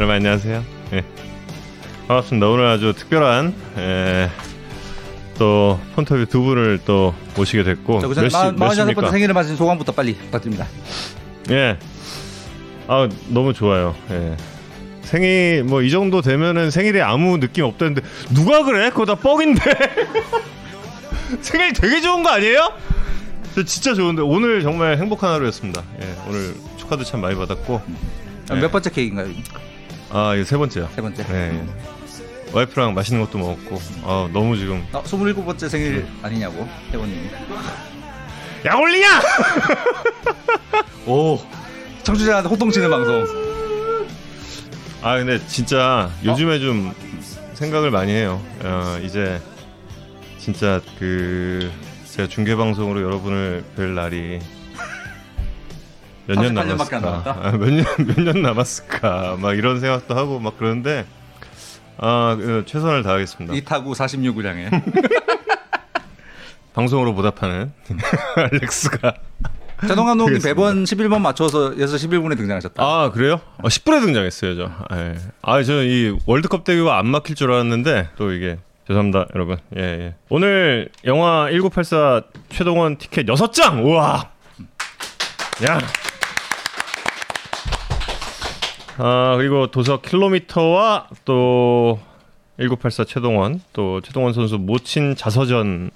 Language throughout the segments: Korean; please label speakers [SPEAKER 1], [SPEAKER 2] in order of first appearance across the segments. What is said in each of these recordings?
[SPEAKER 1] 여러분 안녕하세요. 예. 반갑습니다. 오늘 아주 특별한 예, 또 폰터뷰 두 분을 또 모시게 됐고 몇 시,
[SPEAKER 2] 마-
[SPEAKER 1] 몇
[SPEAKER 2] 46번째
[SPEAKER 1] 시입니까?
[SPEAKER 2] 생일을 맞은 소감부터 빨리 부탁드립니다.
[SPEAKER 1] 예. 아 너무 좋아요. 예. 생일 뭐 이 정도 되면은 생일에 아무 느낌 없다는데 누가 그래? 그거 다 뻥인데. 생일 되게 좋은 거 아니에요? 저 진짜 좋은데 오늘 정말 행복한 하루였습니다. 예. 오늘 축하도 참 많이 받았고
[SPEAKER 2] 아,
[SPEAKER 1] 네.
[SPEAKER 2] 몇 번째 케이크인가요?
[SPEAKER 1] 아 이거 세 번째요.
[SPEAKER 2] 세 번째.
[SPEAKER 1] 네. 예. 와이프랑 맛있는 것도 먹었고 아 너무 지금
[SPEAKER 2] 어, 27번째 생일 아니냐고 회원님이.
[SPEAKER 1] 야 올리야!
[SPEAKER 2] 오. 청취자한테 호통 치는 방송.
[SPEAKER 1] 아 근데 진짜 요즘에 좀 생각을 많이 해요. 어, 이제 진짜 그 제가 중계 방송으로 여러분을 뵐 날이
[SPEAKER 2] 몇년38 년밖에 안
[SPEAKER 1] 남았을까?
[SPEAKER 2] 남았다?
[SPEAKER 1] 아, 몇년 몇년 남았을까? 막 이런 생각도 하고 막 그러는데 아 그, 최선을 다하겠습니다.
[SPEAKER 2] 이 타구 46을 향해.
[SPEAKER 1] 방송으로 보답하는 알렉스가
[SPEAKER 2] 자동 감독님
[SPEAKER 1] 그렇습니다.
[SPEAKER 2] 배번 11번 맞춰서 6시 11분에 등장하셨다.
[SPEAKER 1] 아 그래요? 어, 10분에 등장했어요 저. 예. 아 저는 이 월드컵 대교가 안 막힐 줄 알았는데 또 이게 죄송합니다 여러분. 예, 예. 오늘 영화 1984 최동원 티켓 6장. 우와. 야. 아 그리고 도서 킬로미터와 또 1984 최동원 또 최동원 선수 모친 자서전을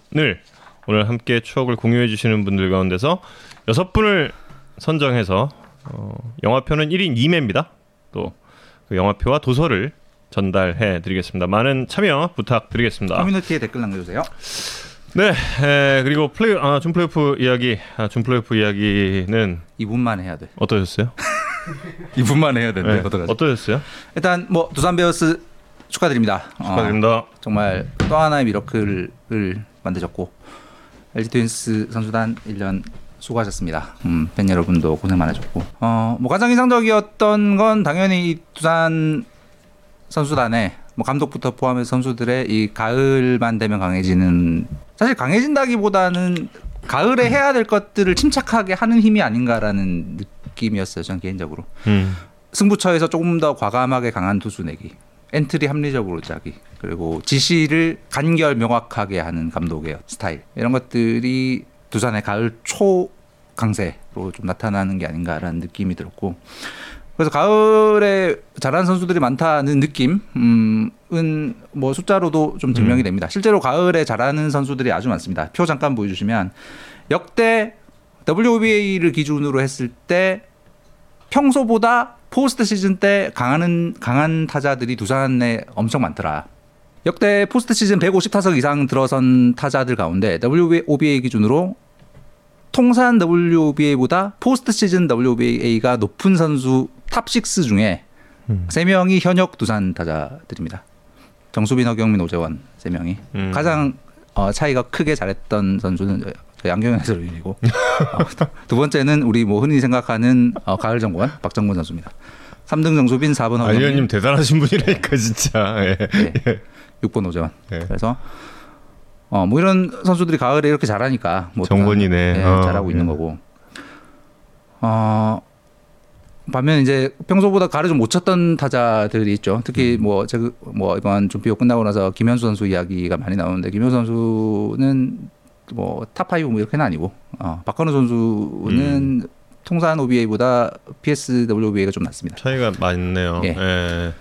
[SPEAKER 1] 오늘 함께 추억을 공유해 주시는 분들 가운데서 여섯 분을 선정해서 어, 영화표는 1인 2매입니다. 또 그 영화표와 도서를 전달해 드리겠습니다. 많은 참여 부탁드리겠습니다.
[SPEAKER 2] 커뮤니티에 댓글 남겨주세요.
[SPEAKER 1] 네, 에, 그리고 플레이 아, 준 플레이오프 이야기, 아, 준 플레이오프 이야기는
[SPEAKER 2] 2분만 해야 돼.
[SPEAKER 1] 어떠셨어요?
[SPEAKER 2] 2분만 해야 되는데
[SPEAKER 1] 네? 어떠셨어요?
[SPEAKER 2] 일단 뭐 두산 베어스 축하드립니다. 어,
[SPEAKER 1] 축하드립니다.
[SPEAKER 2] 정말 또 하나의 miracle을 만드셨고 LG 트윈스 선수단 1년 수고하셨습니다. 음, 팬 여러분도 고생 많으셨고 어, 뭐 가장 인상적이었던 건 당연히 이 두산 선수단의 뭐 감독부터 포함해서 선수들의 이 가을만 되면 강해지는 사실 강해진다기보다는 가을에 해야 될 것들을 침착하게 하는 힘이 아닌가라는 느낌이었어요. 저는 개인적으로.
[SPEAKER 1] 음,
[SPEAKER 2] 승부처에서 조금 더 과감하게 강한 투수 내기 엔트리 합리적으로 짜기 그리고 지시를 간결 명확하게 하는 감독의 스타일 이런 것들이 두산의 가을 초 강세로 좀 나타나는 게 아닌가라는 느낌이 들었고 그래서 가을에 잘하는 선수들이 많다는 느낌은 뭐 숫자로도 좀 증명이 됩니다. 실제로 가을에 잘하는 선수들이 아주 많습니다. 표 잠깐 보여주시면 역대 wOBA를 기준으로 했을 때 평소보다 포스트 시즌 때 강한 강한 타자들이 두산에 엄청 많더라. 역대 포스트 시즌 150타석 이상 들어선 타자들 가운데 wOBA 기준으로 통산 wOBA보다 포스트 시즌 wOBA가 높은 선수 top 6 중에
[SPEAKER 1] 음.
[SPEAKER 2] 세 명이 현역 두산 타자들입니다. 정수빈, 허경민, 오재원 세 명이
[SPEAKER 1] 음.
[SPEAKER 2] 가장 어, 차이가 크게 잘했던 선수는 저 양경현 해설위원이고 어, 두 번째는 우리 뭐 흔히 생각하는 어, 가을 정권 박정권 선수입니다. 3등 정수빈, 4번
[SPEAKER 1] 아,
[SPEAKER 2] 허경민,
[SPEAKER 1] 위원님 대단하신 분이라니까 진짜. 예.
[SPEAKER 2] 네. 6번 오재원.
[SPEAKER 1] 네.
[SPEAKER 2] 그래서 어 뭐 이런 선수들이 가을에 이렇게 잘하니까 뭐
[SPEAKER 1] 정권이네.
[SPEAKER 2] 네,
[SPEAKER 1] 어,
[SPEAKER 2] 잘하고 있는
[SPEAKER 1] 예.
[SPEAKER 2] 거고. 어 반면 이제 평소보다 가을에 좀못 쳤던 타자들이 있죠.
[SPEAKER 1] 음.
[SPEAKER 2] 특히 뭐 제가 뭐 이번 준PO 끝나고 나서 김현수 선수 이야기가 많이 나오는데 김현수 선수는 뭐 top5 뭐 이렇게는 아니고 어, 박건우 선수는
[SPEAKER 1] 음.
[SPEAKER 2] 통산 wOBA보다 PS wOBA가 좀 낮습니다.
[SPEAKER 1] 차이가 많네요.
[SPEAKER 2] 예.
[SPEAKER 1] 예.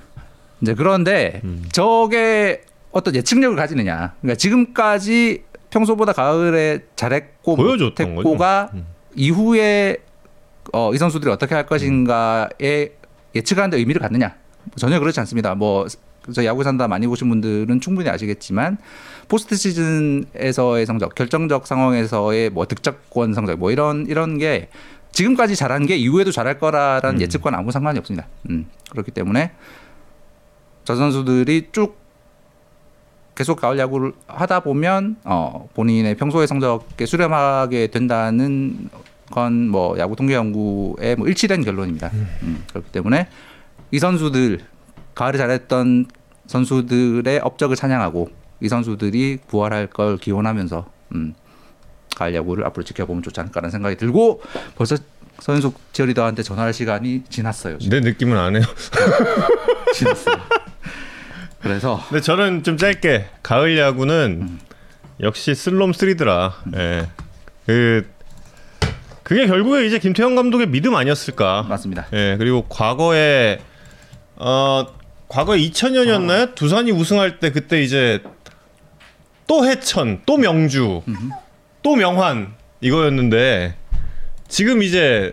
[SPEAKER 2] 이제 그런데
[SPEAKER 1] 음.
[SPEAKER 2] 저게 어떤 예측력을 가지느냐. 그러니까 지금까지 평소보다 가을에 잘했고
[SPEAKER 1] 보여줬던
[SPEAKER 2] 못했고가
[SPEAKER 1] 거죠. 음.
[SPEAKER 2] 이후에 어, 이 선수들이 어떻게 할 것인가에 예측하는데 의미를 갖느냐. 전혀 그렇지 않습니다. 뭐, 저 야구 산다 많이 보신 분들은 충분히 아시겠지만 포스트 시즌에서의 성적, 결정적 상황에서의 뭐 득점권 성적, 뭐 이런 이런 게 지금까지 잘한 게 이후에도 잘할 거라라는
[SPEAKER 1] 음.
[SPEAKER 2] 예측과는 아무 상관이 없습니다. 음, 그렇기 때문에 저 선수들이 쭉 계속 가을 야구를 하다 보면 어, 본인의 평소의 성적에 수렴하게 된다는 건 뭐 야구 통계 연구의 뭐 일치된 결론입니다. 음, 그렇기 때문에 이 선수들 가을에 잘했던 선수들의 업적을 찬양하고 이 선수들이 부활할 걸 기원하면서 음, 가을 야구를 앞으로 지켜보면 좋지 않을까라는 생각이 들고 벌써 서현숙 지어리더한테 전화할 시간이 지났어요. 지금.
[SPEAKER 1] 내 느낌은 안 해요.
[SPEAKER 2] 지났어요. 그래서
[SPEAKER 1] 근데 저는 좀 짧게 가을 야구는 역시 슬롬 쓰리더라. 예. 그 그게 결국에 이제 김태형 감독의 믿음 아니었을까.
[SPEAKER 2] 맞습니다.
[SPEAKER 1] 예. 그리고 과거에 어 과거 2000년이었나요? 두산이 우승할 때 그때 이제 또 해천, 또 명주, 또 명환 이거였는데 지금 이제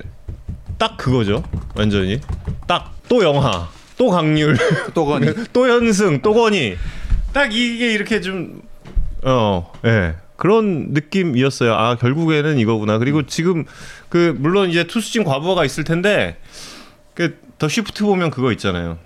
[SPEAKER 1] 딱 그거죠. 완전히 딱 또 영하, 또 강률.
[SPEAKER 2] 또 건이
[SPEAKER 1] 또 현승, 또 건이 딱 이게 이렇게 좀 어, 예. 그런 느낌이었어요. 아, 결국에는 이거구나. 그리고 지금 그 물론 이제 투수진 과부하가 있을 텐데 그더 쉬프트 보면 그거 있잖아요.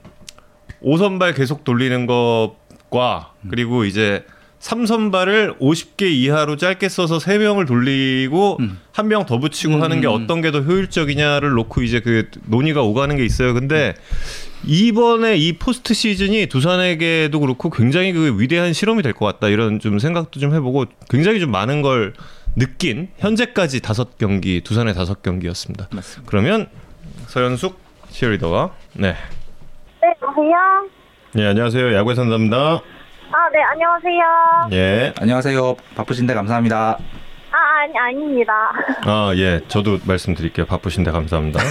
[SPEAKER 1] 5선발 계속 돌리는 것과 그리고 이제 3선발을 50개 이하로 짧게 써서 3명을 돌리고
[SPEAKER 2] 음.
[SPEAKER 1] 한명 더 붙이고 하는 게
[SPEAKER 2] 음.
[SPEAKER 1] 어떤 게 더 효율적이냐를 놓고 이제 그 논의가 오가는 게 있어요. 근데 이번에 이 포스트 시즌이 두산에게도 그렇고 굉장히 그 위대한 실험이 될 것 같다 이런 좀 생각도 좀 해보고 굉장히 좀 많은 걸 느낀 현재까지 다섯 경기 두산의 다섯 경기였습니다.
[SPEAKER 2] 맞습니다.
[SPEAKER 1] 그러면 서현숙 치어리더와 네,
[SPEAKER 3] 네, 여보세요?
[SPEAKER 1] 네 안녕하세요 야구의 산담입니다.
[SPEAKER 3] 아, 네, 안녕하세요.
[SPEAKER 1] 예,
[SPEAKER 2] 안녕하세요. 바쁘신데 감사합니다.
[SPEAKER 3] 아, 아니, 아닙니다.
[SPEAKER 1] 아 예, 저도 말씀드릴게요. 바쁘신데 감사합니다.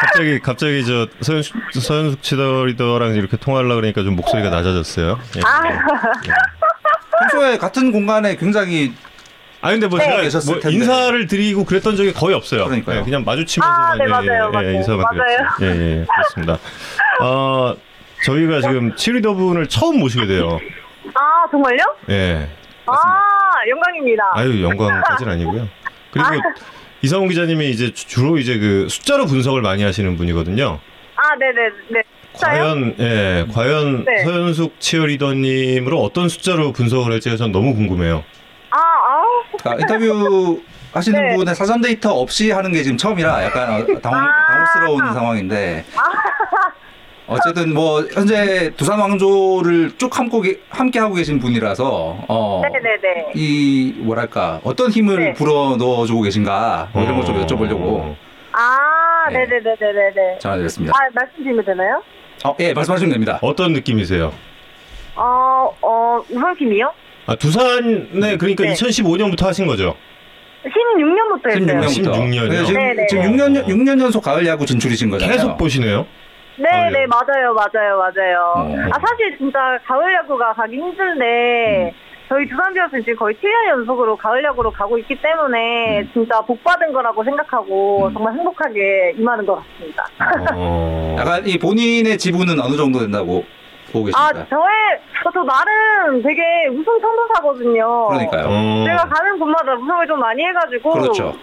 [SPEAKER 1] 갑자기 갑자기 저 서현숙 서현숙 치어리더랑 이렇게 통화하려 그러니까 좀 목소리가 낮아졌어요. 예.
[SPEAKER 3] 아,
[SPEAKER 2] 평소에 같은 공간에 굉장히
[SPEAKER 1] 아 근데 뭐
[SPEAKER 3] 네.
[SPEAKER 1] 제가 뭐
[SPEAKER 2] 텐데.
[SPEAKER 1] 인사를 드리고 그랬던 적이 거의 없어요.
[SPEAKER 2] 그러니까요.
[SPEAKER 1] 예, 그냥 마주치면서만
[SPEAKER 3] 아, 네, 맞아요, 맞아요.
[SPEAKER 1] 인사만
[SPEAKER 3] 맞아요.
[SPEAKER 1] 드렸어요. 예, 예, 그렇습니다. 어, 저희가 지금 치리더 분을 처음 모시게 돼요.
[SPEAKER 3] 아, 정말요?
[SPEAKER 1] 예.
[SPEAKER 3] 아, 영광입니다.
[SPEAKER 1] 아유 영광까지는 아니고요. 그리고 이상훈 기자님이 이제 주- 주로 이제 그 숫자로 분석을 많이 하시는 분이거든요.
[SPEAKER 3] 아, 네네, 네. 진짜요?
[SPEAKER 1] 과연 예, 과연
[SPEAKER 3] 네.
[SPEAKER 1] 서현숙 치어리더님으로 어떤 숫자로 분석을 할지가 전 너무 궁금해요.
[SPEAKER 3] 아,
[SPEAKER 2] 인터뷰 하시는
[SPEAKER 3] 네.
[SPEAKER 2] 분의 사전 데이터 없이 하는 게 지금 처음이라 약간 어, 당황,
[SPEAKER 3] 아.
[SPEAKER 2] 당혹스러운 상황인데 어쨌든 뭐 현재 두산 왕조를 쭉 함께, 계- 함께 하고 계신 분이라서 어,
[SPEAKER 3] 네네네.
[SPEAKER 2] 이 뭐랄까 어떤 힘을
[SPEAKER 3] 네.
[SPEAKER 2] 불어 넣어주고 계신가 뭐 이런 걸 좀 여쭤보려고
[SPEAKER 3] 아,
[SPEAKER 2] 네.
[SPEAKER 3] 네네네네네.
[SPEAKER 2] 전화드렸습니다.
[SPEAKER 3] 아, 말씀드리면 되나요?
[SPEAKER 2] 어, 예 말씀하시면 됩니다.
[SPEAKER 1] 어떤 느낌이세요?
[SPEAKER 3] 어, 어, 우승팀이요?
[SPEAKER 1] 아 두산에 그러니까
[SPEAKER 3] 네.
[SPEAKER 1] 2015년부터 하신 거죠?
[SPEAKER 3] 16년부터 했어요.
[SPEAKER 2] 16년부터
[SPEAKER 1] 16 년이요?
[SPEAKER 2] 지금,
[SPEAKER 3] 네네.
[SPEAKER 2] 지금 6년 6년 연속 가을 야구 진출이신 거잖아요.
[SPEAKER 1] 계속 보시네요.
[SPEAKER 3] 네,
[SPEAKER 1] 가을
[SPEAKER 3] 네,
[SPEAKER 1] 야구.
[SPEAKER 3] 맞아요, 맞아요, 맞아요.
[SPEAKER 2] 어.
[SPEAKER 3] 아, 사실 진짜 가을 야구가 가기 힘든데, 저희 두산 베어스는 지금 거의 7년 연속으로 가을 야구로 가고 있기 때문에, 진짜 복 받은 거라고 생각하고,
[SPEAKER 2] 음.
[SPEAKER 3] 정말 행복하게 임하는 것 같습니다.
[SPEAKER 1] 어...
[SPEAKER 2] 약간 이 본인의 지분은 어느 정도 된다고 보고
[SPEAKER 3] 아,
[SPEAKER 2] 계십니까?
[SPEAKER 3] 저의, 저, 저 나름 되게 우승 선도사거든요.
[SPEAKER 2] 그러니까요.
[SPEAKER 1] 어...
[SPEAKER 3] 제가 가는 곳마다 우승을 좀 많이 해가지고.
[SPEAKER 2] 그렇죠.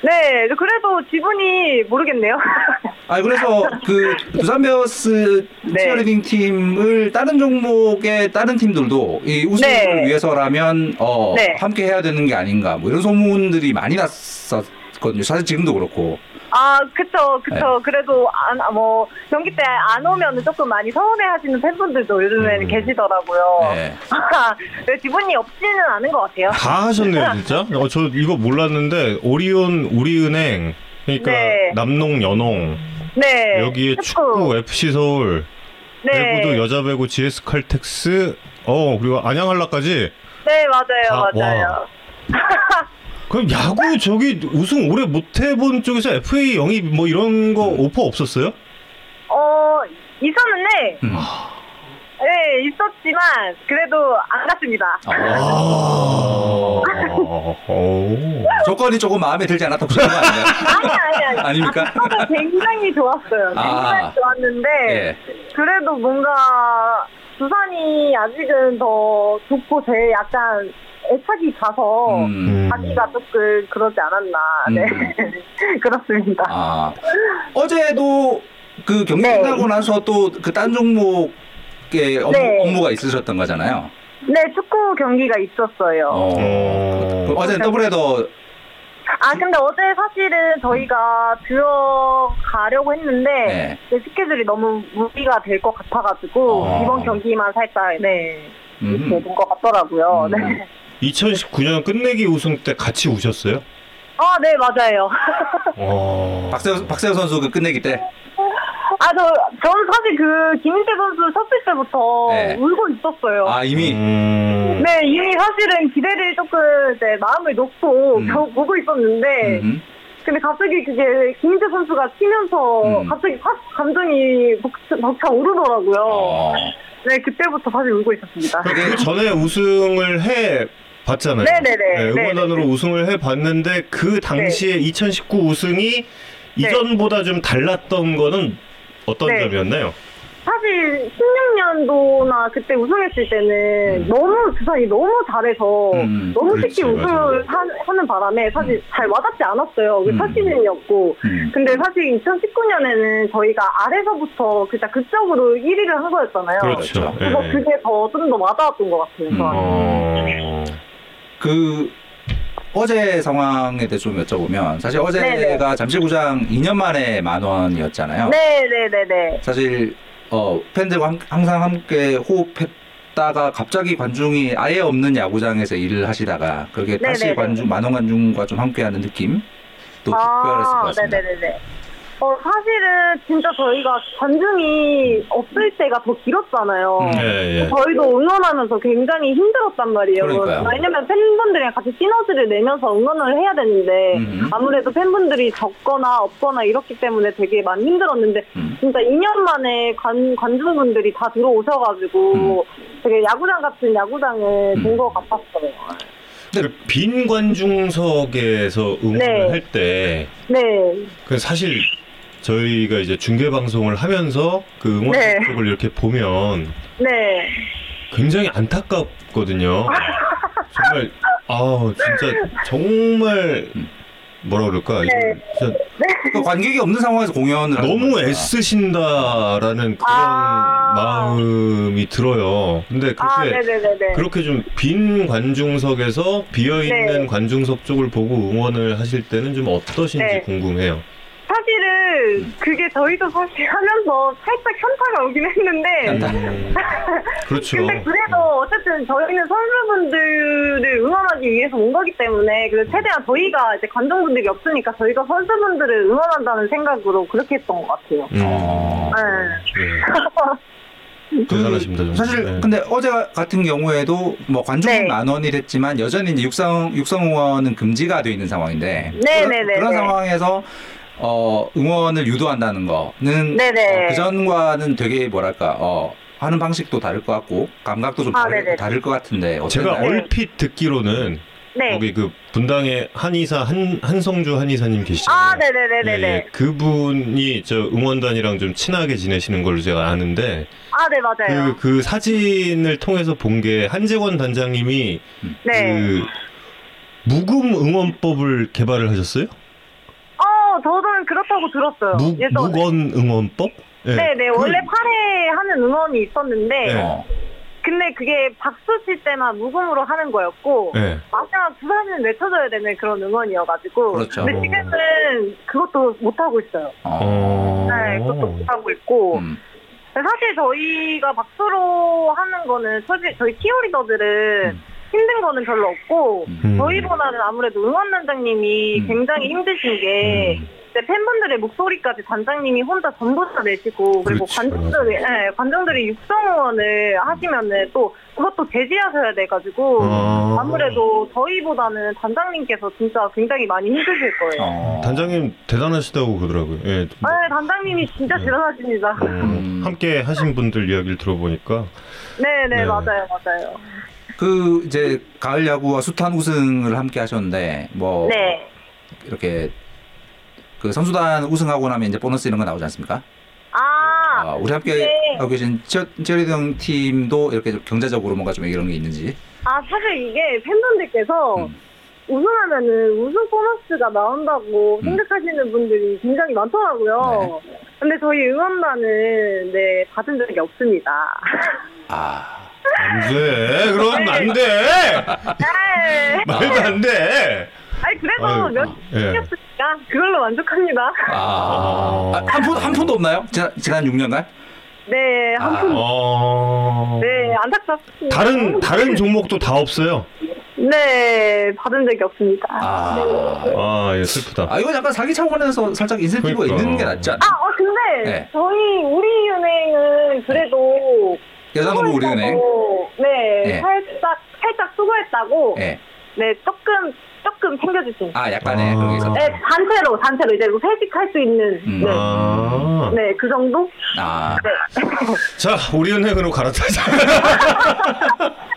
[SPEAKER 3] 네, 그래도 지분이 모르겠네요.
[SPEAKER 2] 아 그래서 그 두산 베어스
[SPEAKER 3] 네.
[SPEAKER 2] 치어리딩 팀을 다른 종목의 다른 팀들도 이 우승을
[SPEAKER 3] 네.
[SPEAKER 2] 위해서라면 어
[SPEAKER 3] 네.
[SPEAKER 2] 함께 해야 되는 게 아닌가 뭐 이런 소문들이 많이 났었거든요. 사실 지금도 그렇고.
[SPEAKER 3] 아, 그쵸, 그쵸.
[SPEAKER 2] 네.
[SPEAKER 3] 그래도, 안, 아, 뭐, 경기 때 안 오면 조금 많이 서운해 하시는 팬분들도 요즘에는
[SPEAKER 1] 음.
[SPEAKER 3] 계시더라고요.
[SPEAKER 2] 네.
[SPEAKER 3] 네, 기분이 없지는 않은 것 같아요.
[SPEAKER 1] 다 하셨네요, 진짜. 어, 저 이거 몰랐는데 오리온 우리은행 그러니까
[SPEAKER 3] 네.
[SPEAKER 1] 남농 연홍
[SPEAKER 3] 네.
[SPEAKER 1] 여기에 축구, FC 서울
[SPEAKER 3] 네.
[SPEAKER 1] 배구도 여자 배구 GS 칼텍스 어 그리고 안양 한라까지
[SPEAKER 3] 네, 맞아요,
[SPEAKER 1] 다-
[SPEAKER 3] 맞아요.
[SPEAKER 1] 그럼 야구 저기 우승 오래 못 해본 쪽에서 FA 영입 뭐 이런 거 오퍼 없었어요?
[SPEAKER 3] 어, 있었는데,
[SPEAKER 2] 음.
[SPEAKER 3] 네, 있었지만, 그래도 안 갔습니다.
[SPEAKER 2] 아.
[SPEAKER 1] 오.
[SPEAKER 2] 조건이 조금 마음에 들지 않았다 보시는 거 아닌가요?
[SPEAKER 3] 아니, 아니, 아니.
[SPEAKER 2] 아닙니까?
[SPEAKER 3] 굉장히 좋았어요. 굉장히
[SPEAKER 2] 아.
[SPEAKER 3] 좋았는데,
[SPEAKER 2] 예.
[SPEAKER 3] 그래도 뭔가 두산이 아직은 더 좋고 제 약간 애착이 가서
[SPEAKER 2] 음.
[SPEAKER 3] 가기가 조금 그러지 않았나. 네. 그렇습니다.
[SPEAKER 2] 아 어제도 그 경기
[SPEAKER 3] 네.
[SPEAKER 2] 끝나고 나서 또 그 딴 종목의 업무,
[SPEAKER 3] 네.
[SPEAKER 2] 업무가 있으셨던 거잖아요.
[SPEAKER 3] 네, 축구 경기가 있었어요.
[SPEAKER 2] 어.
[SPEAKER 1] 어.
[SPEAKER 2] 그 어제 더블헤더
[SPEAKER 3] 아, 근데 어제 사실은 저희가 들어가려고 했는데
[SPEAKER 2] 네.
[SPEAKER 3] 네, 스케줄이 너무 무리가 될 것 같아가지고
[SPEAKER 2] 어.
[SPEAKER 3] 이번 경기만 살짝 네
[SPEAKER 2] 음.
[SPEAKER 3] 이렇게 된것 같더라고요.
[SPEAKER 2] 음.
[SPEAKER 3] 네.
[SPEAKER 1] 2019년 끝내기 우승 때 같이 우셨어요?
[SPEAKER 3] 아, 네, 맞아요.
[SPEAKER 1] 어.
[SPEAKER 2] 박세호 박세호 선수 그 끝내기 때
[SPEAKER 3] 아, 저, 저는 사실 그, 김인태 선수 쳤을 때부터
[SPEAKER 2] 네.
[SPEAKER 3] 울고 있었어요.
[SPEAKER 2] 아 이미
[SPEAKER 1] 음.
[SPEAKER 3] 네, 이미 사실은 기대를 조금 이제 마음을 놓고
[SPEAKER 2] 음.
[SPEAKER 3] 겨- 보고 있었는데,
[SPEAKER 2] 음.
[SPEAKER 3] 근데 갑자기 그게 김인태 선수가 치면서
[SPEAKER 2] 음.
[SPEAKER 3] 갑자기 확 감정이 벅, 벅차 오르더라고요.
[SPEAKER 2] 어.
[SPEAKER 3] 네, 그때부터 사실 울고 있었습니다.
[SPEAKER 1] 그 전에 우승을 해 봤잖아요.
[SPEAKER 3] 네네 네.
[SPEAKER 1] 응원단으로 우승을 해 봤는데 그 당시에 2019 우승이 이전보다 좀 달랐던 거는 어떤
[SPEAKER 3] 네.
[SPEAKER 1] 점이었나요?
[SPEAKER 3] 사실 16년도나 그때 우승했을 때는 너무 두산이 너무 잘해서
[SPEAKER 2] 음,
[SPEAKER 3] 너무
[SPEAKER 1] 그렇지,
[SPEAKER 3] 쉽게 우승을 하, 는 바람에 사실 잘 와닿지 않았어요. 그
[SPEAKER 2] 음.
[SPEAKER 3] 첫 시즌이었고.
[SPEAKER 2] 음.
[SPEAKER 3] 근데 사실 2019년에는 저희가 아래서부터 그냥 극적으로 1위를 한 거였잖아요.
[SPEAKER 1] 그렇죠.
[SPEAKER 3] 그래서
[SPEAKER 1] 예.
[SPEAKER 3] 그게 더 좀 더 와닿았던 것 같아요.
[SPEAKER 2] 음.
[SPEAKER 1] 어.
[SPEAKER 2] 그 어제 상황에 대해 좀 여쭤보면 사실 어제가
[SPEAKER 3] 네네.
[SPEAKER 2] 잠실구장 2년 만에 만 원이었잖아요.
[SPEAKER 3] 네네네네.
[SPEAKER 2] 사실 어, 팬들과 함- 항상 함께 호흡했다가 갑자기 관중이 아예 없는 야구장에서 일을 하시다가 그렇게 다시
[SPEAKER 3] 네네네.
[SPEAKER 2] 관중 만원 관중과 좀 함께하는 느낌 또 특별했을 것 같습니다.
[SPEAKER 3] 아, 네네네네. 어, 사실은 진짜 저희가 관중이 없을 때가 더 길었잖아요.
[SPEAKER 2] 음.
[SPEAKER 1] 예, 예.
[SPEAKER 3] 저희도 응원하면서 굉장히 힘들었단 말이에요.
[SPEAKER 2] 그러니까요.
[SPEAKER 3] 왜냐면 팬분들이랑 같이 시너지를 내면서 응원을 해야 되는데
[SPEAKER 2] 음.
[SPEAKER 3] 아무래도 팬분들이 적거나 없거나 이렇기 때문에 되게 많이 힘들었는데
[SPEAKER 2] 음.
[SPEAKER 3] 진짜 2년 만에 관, 관중분들이 다 들어오셔가지고 되게 야구장 같은 야구장을
[SPEAKER 2] 음.
[SPEAKER 3] 본것 같았어요.
[SPEAKER 1] 그빈 관중석에서 응원을
[SPEAKER 3] 네.
[SPEAKER 1] 할때
[SPEAKER 3] 네.
[SPEAKER 1] 그 사실 저희가 이제 중계 방송을 하면서 그 응원
[SPEAKER 3] 네.
[SPEAKER 1] 쪽을 이렇게 보면
[SPEAKER 3] 네.
[SPEAKER 1] 굉장히 안타깝거든요. 정말 아 진짜 정말 뭐라 그럴까
[SPEAKER 3] 네.
[SPEAKER 1] 진짜
[SPEAKER 2] 그 관객이 없는 상황에서 공연을
[SPEAKER 1] 너무. 애쓰신다라는 그런
[SPEAKER 3] 아. 마음이
[SPEAKER 1] 들어요. 근데 그렇게
[SPEAKER 3] 아.
[SPEAKER 1] 그렇게 좀 빈 관중석에서 비어 있는
[SPEAKER 3] 네.
[SPEAKER 1] 관중석 쪽을 보고 응원을 하실 때는 좀 어떠신지
[SPEAKER 3] 네.
[SPEAKER 1] 궁금해요.
[SPEAKER 3] 사실은 그게 저희도 사실 하면서 살짝 현타가 오긴 했는데
[SPEAKER 2] 현타.
[SPEAKER 1] 음, 그렇죠.
[SPEAKER 3] 근데 그래도 어쨌든 저희는 선수분들을 응원하기 위해서 온 거기 때문에 그래서 최대한 저희가 이제 관중분들이 없으니까 저희가 선수분들을 응원한다는 생각으로 그렇게 했던 것 같아요.
[SPEAKER 1] 음,
[SPEAKER 2] 어.
[SPEAKER 3] 네.
[SPEAKER 1] 네. 대단하십니다. 좀.
[SPEAKER 2] 사실
[SPEAKER 1] 네.
[SPEAKER 2] 근데 어제 같은 경우에도 뭐 관중은
[SPEAKER 3] 네.
[SPEAKER 2] 만 원이랬지만 여전히 이제 육성 육성 응원은 금지가 되어 있는 상황인데
[SPEAKER 3] 네네네네.
[SPEAKER 2] 그런, 그런 상황에서 어 응원을 유도한다는 거는
[SPEAKER 3] 네네.
[SPEAKER 2] 그 전과는 되게 뭐랄까 어 하는 방식도 다를 것 같고 감각도 좀
[SPEAKER 3] 아,
[SPEAKER 2] 다를,
[SPEAKER 3] 네네.
[SPEAKER 2] 다를 것 같은데
[SPEAKER 1] 제가
[SPEAKER 2] 어땠나요?
[SPEAKER 1] 얼핏 듣기로는
[SPEAKER 3] 네.
[SPEAKER 1] 거기 그 분당에 한의사 한 한성주 한의사님 계시잖아요.
[SPEAKER 3] 아, 네네네네네.
[SPEAKER 1] 예, 예. 그분이 저 응원단이랑 좀 친하게 지내시는 걸로 제가 아는데
[SPEAKER 3] 아, 네, 맞아요.
[SPEAKER 1] 그, 그 사진을 통해서 본 게 한재권 단장님이
[SPEAKER 3] 네.
[SPEAKER 1] 그 묵음 응원법을 개발을 하셨어요?
[SPEAKER 3] 어, 저는 그렇다고 들었어요.
[SPEAKER 1] 무,
[SPEAKER 3] 예전에.
[SPEAKER 1] 묵언 응원법? 예.
[SPEAKER 3] 네네.
[SPEAKER 1] 그-
[SPEAKER 3] 원래 8회 하는 응원이 있었는데,
[SPEAKER 1] 네.
[SPEAKER 2] 어.
[SPEAKER 3] 근데 그게 박수 칠 때만 묵음으로 하는 거였고,
[SPEAKER 1] 예.
[SPEAKER 3] 마지막 두산은 외쳐줘야 되는 그런 응원이어가지고.
[SPEAKER 2] 그렇죠.
[SPEAKER 3] 근데 지금은 그것도 못 하고 있어요.
[SPEAKER 2] 어.
[SPEAKER 1] 어.
[SPEAKER 3] 네, 그것도 못 하고 있고.
[SPEAKER 2] 음.
[SPEAKER 3] 사실 저희가 박수로 하는 거는, 솔직히 저희 티어리더들은
[SPEAKER 2] 음.
[SPEAKER 3] 힘든 거는 별로 없고,
[SPEAKER 2] 음.
[SPEAKER 3] 저희보다는 아무래도 응원 단장님이
[SPEAKER 2] 음.
[SPEAKER 3] 굉장히 힘드신 게,
[SPEAKER 1] 음.
[SPEAKER 3] 이제 팬분들의 목소리까지 단장님이 혼자 전부 다 내시고 그리고. 관중들이 예, 관중들이 육성 응원을 하시면은 또 그것도 제지하셔야 돼가지고
[SPEAKER 1] 아.
[SPEAKER 3] 아무래도 저희보다는 단장님께서 진짜 굉장히 많이 힘드실 거예요.
[SPEAKER 2] 어.
[SPEAKER 1] 단장님 대단하시다고 그러더라고요. 예.
[SPEAKER 3] 네, 단장님이 진짜
[SPEAKER 1] 네.
[SPEAKER 3] 대단하십니다.
[SPEAKER 2] 음.
[SPEAKER 1] 함께 하신 분들 이야기를 들어보니까
[SPEAKER 3] 네, 네,
[SPEAKER 1] 네.
[SPEAKER 3] 맞아요, 맞아요.
[SPEAKER 2] 그 이제 가을 야구와 숱한 우승을 함께 하셨는데 뭐
[SPEAKER 3] 네.
[SPEAKER 2] 이렇게 그 선수단 우승하고 나면 이제 보너스 이런 거 나오지 않습니까?
[SPEAKER 3] 아,
[SPEAKER 2] 아, 우리 함께
[SPEAKER 3] 네.
[SPEAKER 2] 하고 계신 치어리딩 팀도 이렇게 좀 경제적으로 뭔가 좀 이런 게 있는지.
[SPEAKER 3] 아 사실 이게 팬분들께서
[SPEAKER 2] 음.
[SPEAKER 3] 우승하면은 우승 보너스가 나온다고
[SPEAKER 2] 음.
[SPEAKER 3] 생각하시는 분들이 굉장히 많더라고요.
[SPEAKER 2] 네.
[SPEAKER 3] 근데 저희 응원단은 네 받은 적이 없습니다.
[SPEAKER 2] 아,
[SPEAKER 1] 안 돼. 그럼 안 돼.
[SPEAKER 3] 네.
[SPEAKER 1] 말도 안 돼.
[SPEAKER 3] 아니 그래도
[SPEAKER 1] 아유,
[SPEAKER 3] 몇
[SPEAKER 1] 예.
[SPEAKER 3] 이겼으니까 그걸로 만족합니다.
[SPEAKER 2] 아, 아, 한 푼, 한 푼도 없나요? 지난, 지난 6년간?
[SPEAKER 3] 네, 한
[SPEAKER 2] 아.
[SPEAKER 3] 푼.
[SPEAKER 1] 어.
[SPEAKER 3] 네, 안타깝습니다.
[SPEAKER 1] 다른 다른 종목도 다 없어요.
[SPEAKER 3] 네, 받은 적이 없습니다.
[SPEAKER 2] 아,
[SPEAKER 1] 아, 예, 슬프다.
[SPEAKER 2] 아 이거 약간 사기 차원에서 살짝 인센티브가
[SPEAKER 1] 그러니까.
[SPEAKER 2] 있는 게 낫지 않나?
[SPEAKER 3] 아, 어, 근데
[SPEAKER 2] 네.
[SPEAKER 3] 저희 우리은행은 그래도
[SPEAKER 2] 여자노루 우리은행.
[SPEAKER 3] 네,
[SPEAKER 2] 네.
[SPEAKER 3] 살짝 살짝 수고했다고
[SPEAKER 2] 예.
[SPEAKER 3] 네 조금 조금 챙겨주신.
[SPEAKER 2] 아 약간의
[SPEAKER 1] 아.
[SPEAKER 2] 있었다.
[SPEAKER 3] 네, 단체로 단체로 이제 뭐 회식할 수 있는
[SPEAKER 2] 음.
[SPEAKER 3] 네,
[SPEAKER 1] 아.
[SPEAKER 3] 네, 그 정도?
[SPEAKER 2] 아,
[SPEAKER 1] 자, 우리은행으로 갈아타자.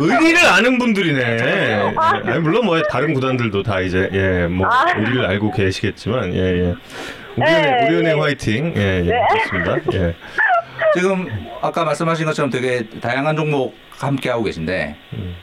[SPEAKER 1] 의리를 아는 분들이네. 아니, 물론 뭐 다른 구단들도 다 이제 예, 뭐
[SPEAKER 3] 아.
[SPEAKER 1] 의리를 알고 계시겠지만 예, 예. 우리은행,
[SPEAKER 3] 네,
[SPEAKER 1] 우리은행
[SPEAKER 3] 네.
[SPEAKER 1] 화이팅. 예, 예.
[SPEAKER 3] 네.
[SPEAKER 1] 좋습니다. 예.
[SPEAKER 2] 지금 아까 말씀하신 것처럼 되게 다양한 종목 함께 하고 계신데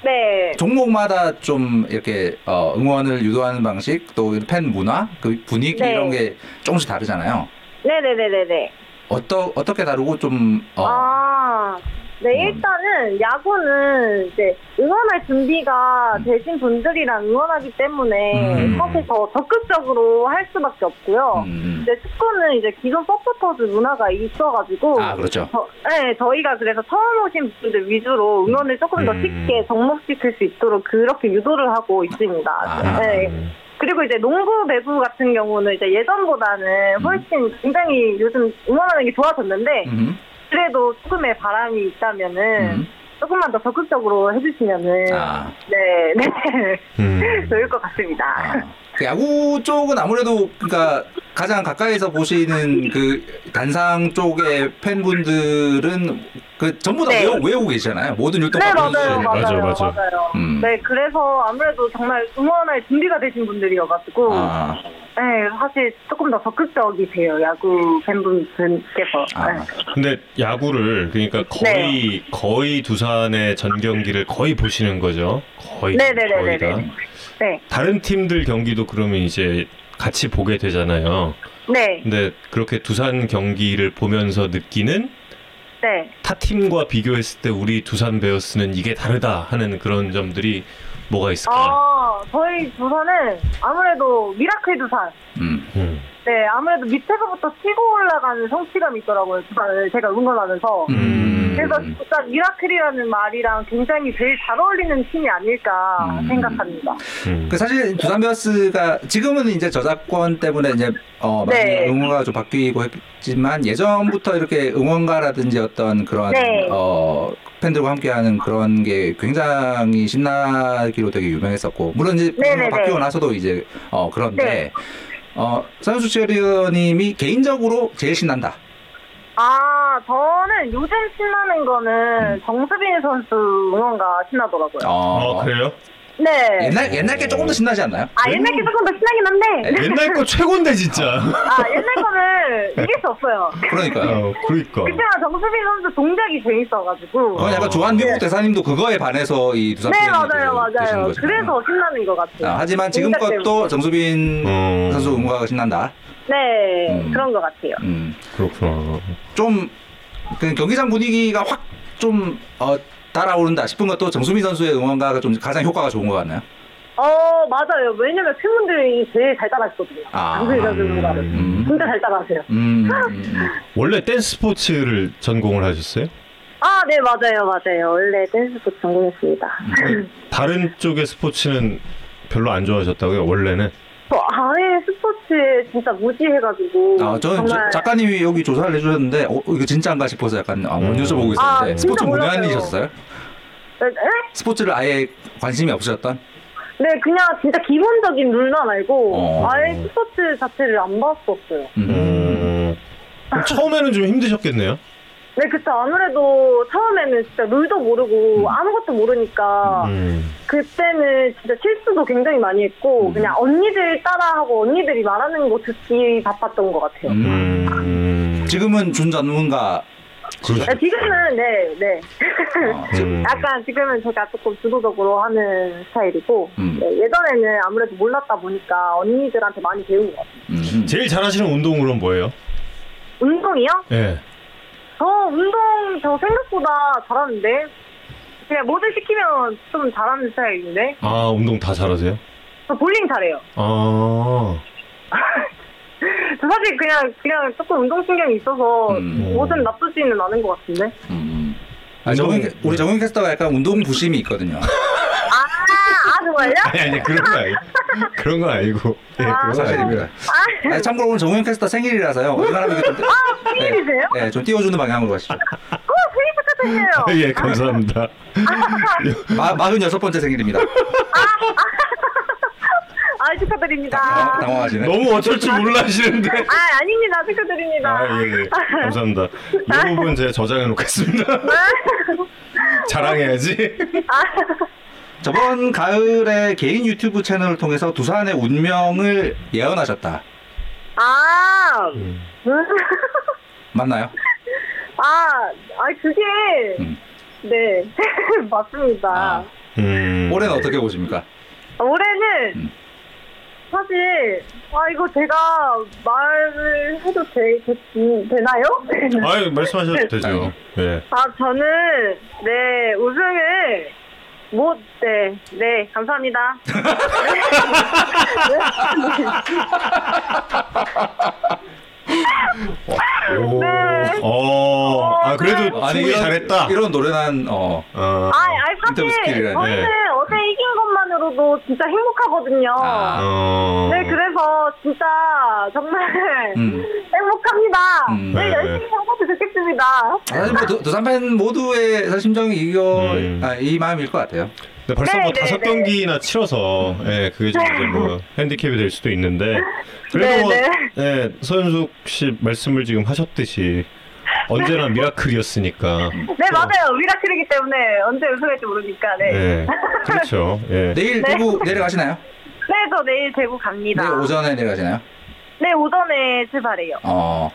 [SPEAKER 3] 네,
[SPEAKER 2] 종목마다 좀 이렇게 어, 응원을 유도하는 방식 또 팬 문화 그 분위기
[SPEAKER 3] 네.
[SPEAKER 2] 이런 게 조금씩 다르잖아요.
[SPEAKER 3] 네, 네, 네, 네, 네.
[SPEAKER 2] 어떠 어떻게 다르고 좀 어,
[SPEAKER 3] 아, 네,
[SPEAKER 2] 음.
[SPEAKER 3] 일단은 야구는 이제 응원할 준비가 되신 분들이랑 응원하기 때문에
[SPEAKER 2] 음.
[SPEAKER 3] 사실 더 적극적으로 할 수밖에 없고요.
[SPEAKER 2] 음,
[SPEAKER 3] 근데 축구는 이제 기존 서포터즈 문화가 있어가지고
[SPEAKER 2] 아 그렇죠.
[SPEAKER 3] 저, 네, 저희가 그래서 처음 오신 분들 위주로 응원을 조금 더
[SPEAKER 1] 음.
[SPEAKER 3] 쉽게 접목시킬 수 있도록 그렇게 유도를 하고 있습니다.
[SPEAKER 2] 아.
[SPEAKER 3] 네. 그리고 이제 농구, 배구 같은 경우는 이제 예전보다는 훨씬 굉장히 요즘 응원하는 게 좋아졌는데
[SPEAKER 2] 음,
[SPEAKER 3] 그래도 조금의 바람이 있다면은
[SPEAKER 2] 음.
[SPEAKER 3] 조금만 더 적극적으로 해주시면은
[SPEAKER 2] 아.
[SPEAKER 3] 네, 네
[SPEAKER 1] 음.
[SPEAKER 3] 좋을 것 같습니다.
[SPEAKER 2] 아, 그 야구 쪽은 아무래도 그러니까 가장 가까이서 보시는 그 단상 쪽의 팬분들은 그 전부 다
[SPEAKER 3] 네.
[SPEAKER 2] 외우, 외우고 계시잖아요. 모든 율동
[SPEAKER 3] 네. 맞아요, 맞아요,
[SPEAKER 1] 맞아, 맞아.
[SPEAKER 3] 맞아요.
[SPEAKER 2] 음.
[SPEAKER 3] 네, 그래서 아무래도 정말 응원할 준비가 되신 분들이어가지고,
[SPEAKER 2] 아,
[SPEAKER 3] 네, 사실 조금 더 적극적이세요, 야구 팬분들께서.
[SPEAKER 2] 아.
[SPEAKER 3] 네.
[SPEAKER 1] 근데 야구를 그러니까 거의 거의 두산의 전 경기를 거의 보시는 거죠. 거의 거의 다.
[SPEAKER 3] 네네네네네. 네,
[SPEAKER 1] 다른 팀들 경기도 그러면 이제 같이 보게 되잖아요.
[SPEAKER 3] 네,
[SPEAKER 1] 근데 그렇게 두산 경기를 보면서 느끼는
[SPEAKER 3] 네.
[SPEAKER 1] 타 팀과 비교했을 때 우리 두산 베어스는 이게 다르다 하는 그런 점들이 뭐가 있을까요?
[SPEAKER 3] 아, 저희 두산은 아무래도 miracle 두산.
[SPEAKER 2] 음.
[SPEAKER 1] 음.
[SPEAKER 3] 네, 아무래도 밑에서부터 치고 올라가는 성취감이 있더라고요, 제가 응원하면서.
[SPEAKER 2] 음.
[SPEAKER 3] 그래서 진짜 miracle이라는 말이랑 굉장히 제일 잘 어울리는 팀이 아닐까
[SPEAKER 2] 음.
[SPEAKER 3] 생각합니다.
[SPEAKER 1] 음.
[SPEAKER 2] 그 사실 두산 베어스가 지금은 이제 저작권 때문에 이제 어 많이
[SPEAKER 3] 네.
[SPEAKER 2] 응원가가 좀 바뀌고 했지만 예전부터 이렇게 응원가라든지 어떤 그런
[SPEAKER 3] 네.
[SPEAKER 2] 어 팬들과 함께하는 그런 게 굉장히 신나기로 되게 유명했었고 물론 이제
[SPEAKER 3] 네네네.
[SPEAKER 2] 바뀌고 나서도 이제 어 그런데
[SPEAKER 3] 네.
[SPEAKER 2] 어 서현수 체리어님이 개인적으로 제일 신난다.
[SPEAKER 3] 아, 저는 요즘 신나는 거는 정수빈 선수 응원가 신나더라고요.
[SPEAKER 2] 어,
[SPEAKER 1] 어 그래요?
[SPEAKER 3] 네.
[SPEAKER 2] 옛날 옛날 게 조금 더 신나지 않나요?
[SPEAKER 3] 아, 옛날 게 조금 더 신나긴 한데,
[SPEAKER 1] 옛날 거 최고인데 진짜.
[SPEAKER 3] 아, 옛날 거는 이길 수 없어요.
[SPEAKER 2] 그러니까요.
[SPEAKER 1] 어, 그러니까.
[SPEAKER 3] 그렇지만 정수빈 선수 동작이 재밌어가지고.
[SPEAKER 2] 그건 약간 조한 미국 대사님도 그거에 반해서 이 두산
[SPEAKER 3] 네, 맞아요,
[SPEAKER 2] 되시는
[SPEAKER 3] 맞아요. 그래서 신나는 것 같아요.
[SPEAKER 2] 아, 하지만 지금
[SPEAKER 3] 동작
[SPEAKER 2] 것도
[SPEAKER 3] 때문에.
[SPEAKER 2] 정수빈
[SPEAKER 1] 어.
[SPEAKER 2] 선수 응원가가 신난다.
[SPEAKER 3] 네,
[SPEAKER 2] 음.
[SPEAKER 3] 그런 것 같아요.
[SPEAKER 2] 음,
[SPEAKER 1] 그렇구나.
[SPEAKER 2] 좀, 그 경기장 분위기가 확 좀, 어, 따라오른다 싶은 것도 정수빈 선수의 응원가가 좀 가장 효과가 좋은 것 같나요?
[SPEAKER 3] 어, 맞아요. 왜냐면 팬분들이 제일 잘 따라하시거든요.
[SPEAKER 2] 아.
[SPEAKER 3] 선수 응원가를.
[SPEAKER 2] 음.
[SPEAKER 3] 진짜 잘 따라하세요.
[SPEAKER 2] 음, 음, 음.
[SPEAKER 1] 원래 댄스 스포츠를 전공을 하셨어요?
[SPEAKER 3] 아, 네, 맞아요, 맞아요. 원래 댄스 스포츠 전공했습니다.
[SPEAKER 1] 다른 쪽의 스포츠는 별로 안 좋아하셨다고요? 원래는?
[SPEAKER 3] 저 아예 스포츠에 진짜 무지해가지고.
[SPEAKER 2] 아, 저는 저- 작가님이 여기 조사를 해주셨는데, 어, 이거 진짜인가 싶어서 약간 어,
[SPEAKER 1] 음.
[SPEAKER 2] 여쭤보고 있었는데,
[SPEAKER 3] 아, 진짜
[SPEAKER 2] 스포츠
[SPEAKER 3] 몰랐어요.
[SPEAKER 2] 문외한이셨어요?
[SPEAKER 3] 네, 네?
[SPEAKER 2] 스포츠를 아예 관심이 없으셨던?
[SPEAKER 3] 네, 그냥 진짜 기본적인 룰만 알고
[SPEAKER 2] 어.
[SPEAKER 3] 아예 스포츠 자체를 안 봤었어요.
[SPEAKER 2] 음.
[SPEAKER 1] 음. 처음에는 좀 힘드셨겠네요?
[SPEAKER 3] 네, 그쵸. 아무래도 처음에는 진짜 룰도 모르고 아무것도 모르니까
[SPEAKER 1] 음.
[SPEAKER 3] 그때는 진짜 실수도 굉장히 많이 했고
[SPEAKER 2] 음.
[SPEAKER 3] 그냥 언니들 따라하고 언니들이 말하는 거 듣기 바빴던 것 같아요.
[SPEAKER 2] 음.
[SPEAKER 1] 음.
[SPEAKER 2] 지금은 준 전문가.
[SPEAKER 1] 그렇죠.
[SPEAKER 3] 네, 지금은 네, 네.
[SPEAKER 2] 어, 지금,
[SPEAKER 1] 음.
[SPEAKER 3] 약간 지금은 제가 조금 주도적으로 하는 스타일이고
[SPEAKER 2] 음.
[SPEAKER 3] 네, 예전에는 아무래도 몰랐다 보니까 언니들한테 많이 배운 것 같아요.
[SPEAKER 2] 음.
[SPEAKER 1] 제일 잘하시는 운동은 뭐예요?
[SPEAKER 3] 운동이요?
[SPEAKER 1] 예.
[SPEAKER 3] 저 운동 저 생각보다 잘하는데 그냥 뭐든 시키면 좀 잘하는 스타일인데
[SPEAKER 1] 아, 운동 다 잘하세요?
[SPEAKER 3] 저 볼링 잘해요.
[SPEAKER 1] 아.
[SPEAKER 3] 저 사실 그냥 그냥 조금 운동 신경이 있어서
[SPEAKER 2] 음.
[SPEAKER 3] 뭐든 나쁘지는 않은 것 같은데.
[SPEAKER 2] 음. 아, 정은, 우리 정은 캐스터가 약간 운동 부심이 있거든요.
[SPEAKER 3] 아 정말요?
[SPEAKER 1] 아니 아니 그런 거 아니고 그런 거 아니고 예, 그런 거.
[SPEAKER 3] 아,
[SPEAKER 2] 아니, 참고로 오늘 정우영 캐스터 생일이라서요. 웬만하면 좀,
[SPEAKER 3] 생일이세요?
[SPEAKER 2] 네, 네, 좀 띄워주는 방향으로 가시죠.
[SPEAKER 3] 어, 생일 축하드려요.
[SPEAKER 1] 예 감사합니다.
[SPEAKER 2] 마, 46번째 생일입니다.
[SPEAKER 3] 아, 축하드립니다.
[SPEAKER 2] 당황, 당황하시네.
[SPEAKER 1] 너무 어쩔 줄 몰라 하시는데.
[SPEAKER 3] 아, 아닙니다. 축하드립니다.
[SPEAKER 1] 아, 예, 예. 감사합니다. 이 부분 제가 저장해 놓겠습니다. 자랑해야지.
[SPEAKER 2] 저번 가을에 개인 유튜브 채널을 통해서 두산의 운명을 예언하셨다.
[SPEAKER 3] 아,
[SPEAKER 1] 음.
[SPEAKER 2] 맞나요?
[SPEAKER 3] 아, 아, 그게,
[SPEAKER 2] 음.
[SPEAKER 3] 네, 맞습니다.
[SPEAKER 2] 아.
[SPEAKER 1] 음.
[SPEAKER 2] 올해는 어떻게 보십니까?
[SPEAKER 3] 올해는,
[SPEAKER 2] 음.
[SPEAKER 3] 사실, 아, 이거 제가 말을 해도 되, 되, 되나요?
[SPEAKER 1] 아유, 말씀하셔도 되죠. 예.
[SPEAKER 3] 아, 저는, 네, 우승을, 못, 네, 네, 감사합니다.
[SPEAKER 1] 오.
[SPEAKER 3] 네.
[SPEAKER 1] 어. 아, 그래도
[SPEAKER 2] 아니,
[SPEAKER 1] 충분히
[SPEAKER 2] 이런-
[SPEAKER 1] 잘했다.
[SPEAKER 2] 이런 노래는 어.
[SPEAKER 1] 어.
[SPEAKER 3] 아, 아니,
[SPEAKER 2] 인터뷰
[SPEAKER 3] 사실,
[SPEAKER 2] skill이라니.
[SPEAKER 3] 저는
[SPEAKER 1] 네.
[SPEAKER 3] 어제 이긴 것만으로도 진짜 행복하거든요.
[SPEAKER 2] 아.
[SPEAKER 1] 어.
[SPEAKER 3] 네, 그래서 진짜 정말
[SPEAKER 2] 음.
[SPEAKER 3] 행복합니다.
[SPEAKER 2] 음.
[SPEAKER 3] 네,
[SPEAKER 1] 네.
[SPEAKER 3] 열심히 하고 듣겠습니다.
[SPEAKER 2] 사실 뭐 두- 두산 팬 모두의 사실 심정이 이거
[SPEAKER 1] 음.
[SPEAKER 2] 아, 이 마음일 것 같아요.
[SPEAKER 1] 네, 벌써
[SPEAKER 3] 네,
[SPEAKER 1] 뭐
[SPEAKER 3] 네,
[SPEAKER 1] 다섯
[SPEAKER 3] 네.
[SPEAKER 1] 경기나 치러서 예, 그게 좀 이제 뭐 핸디캡이 될 수도 있는데 그래도
[SPEAKER 3] 네,
[SPEAKER 1] 뭐,
[SPEAKER 3] 네.
[SPEAKER 1] 예, 서현숙 씨 말씀을 지금 하셨듯이 언제나 미라클이었으니까.
[SPEAKER 3] 네, 맞아요. 미라클이기 때문에 언제 우승할지 모르니까, 네.
[SPEAKER 1] 예, 그렇죠. 예.
[SPEAKER 2] 내일
[SPEAKER 3] 네.
[SPEAKER 2] 대구 내려가시나요?
[SPEAKER 3] 네, 저 내일 대구 갑니다.
[SPEAKER 2] 내일 오전에 내려가시나요?
[SPEAKER 3] 네, 오전에 출발해요.
[SPEAKER 2] 어.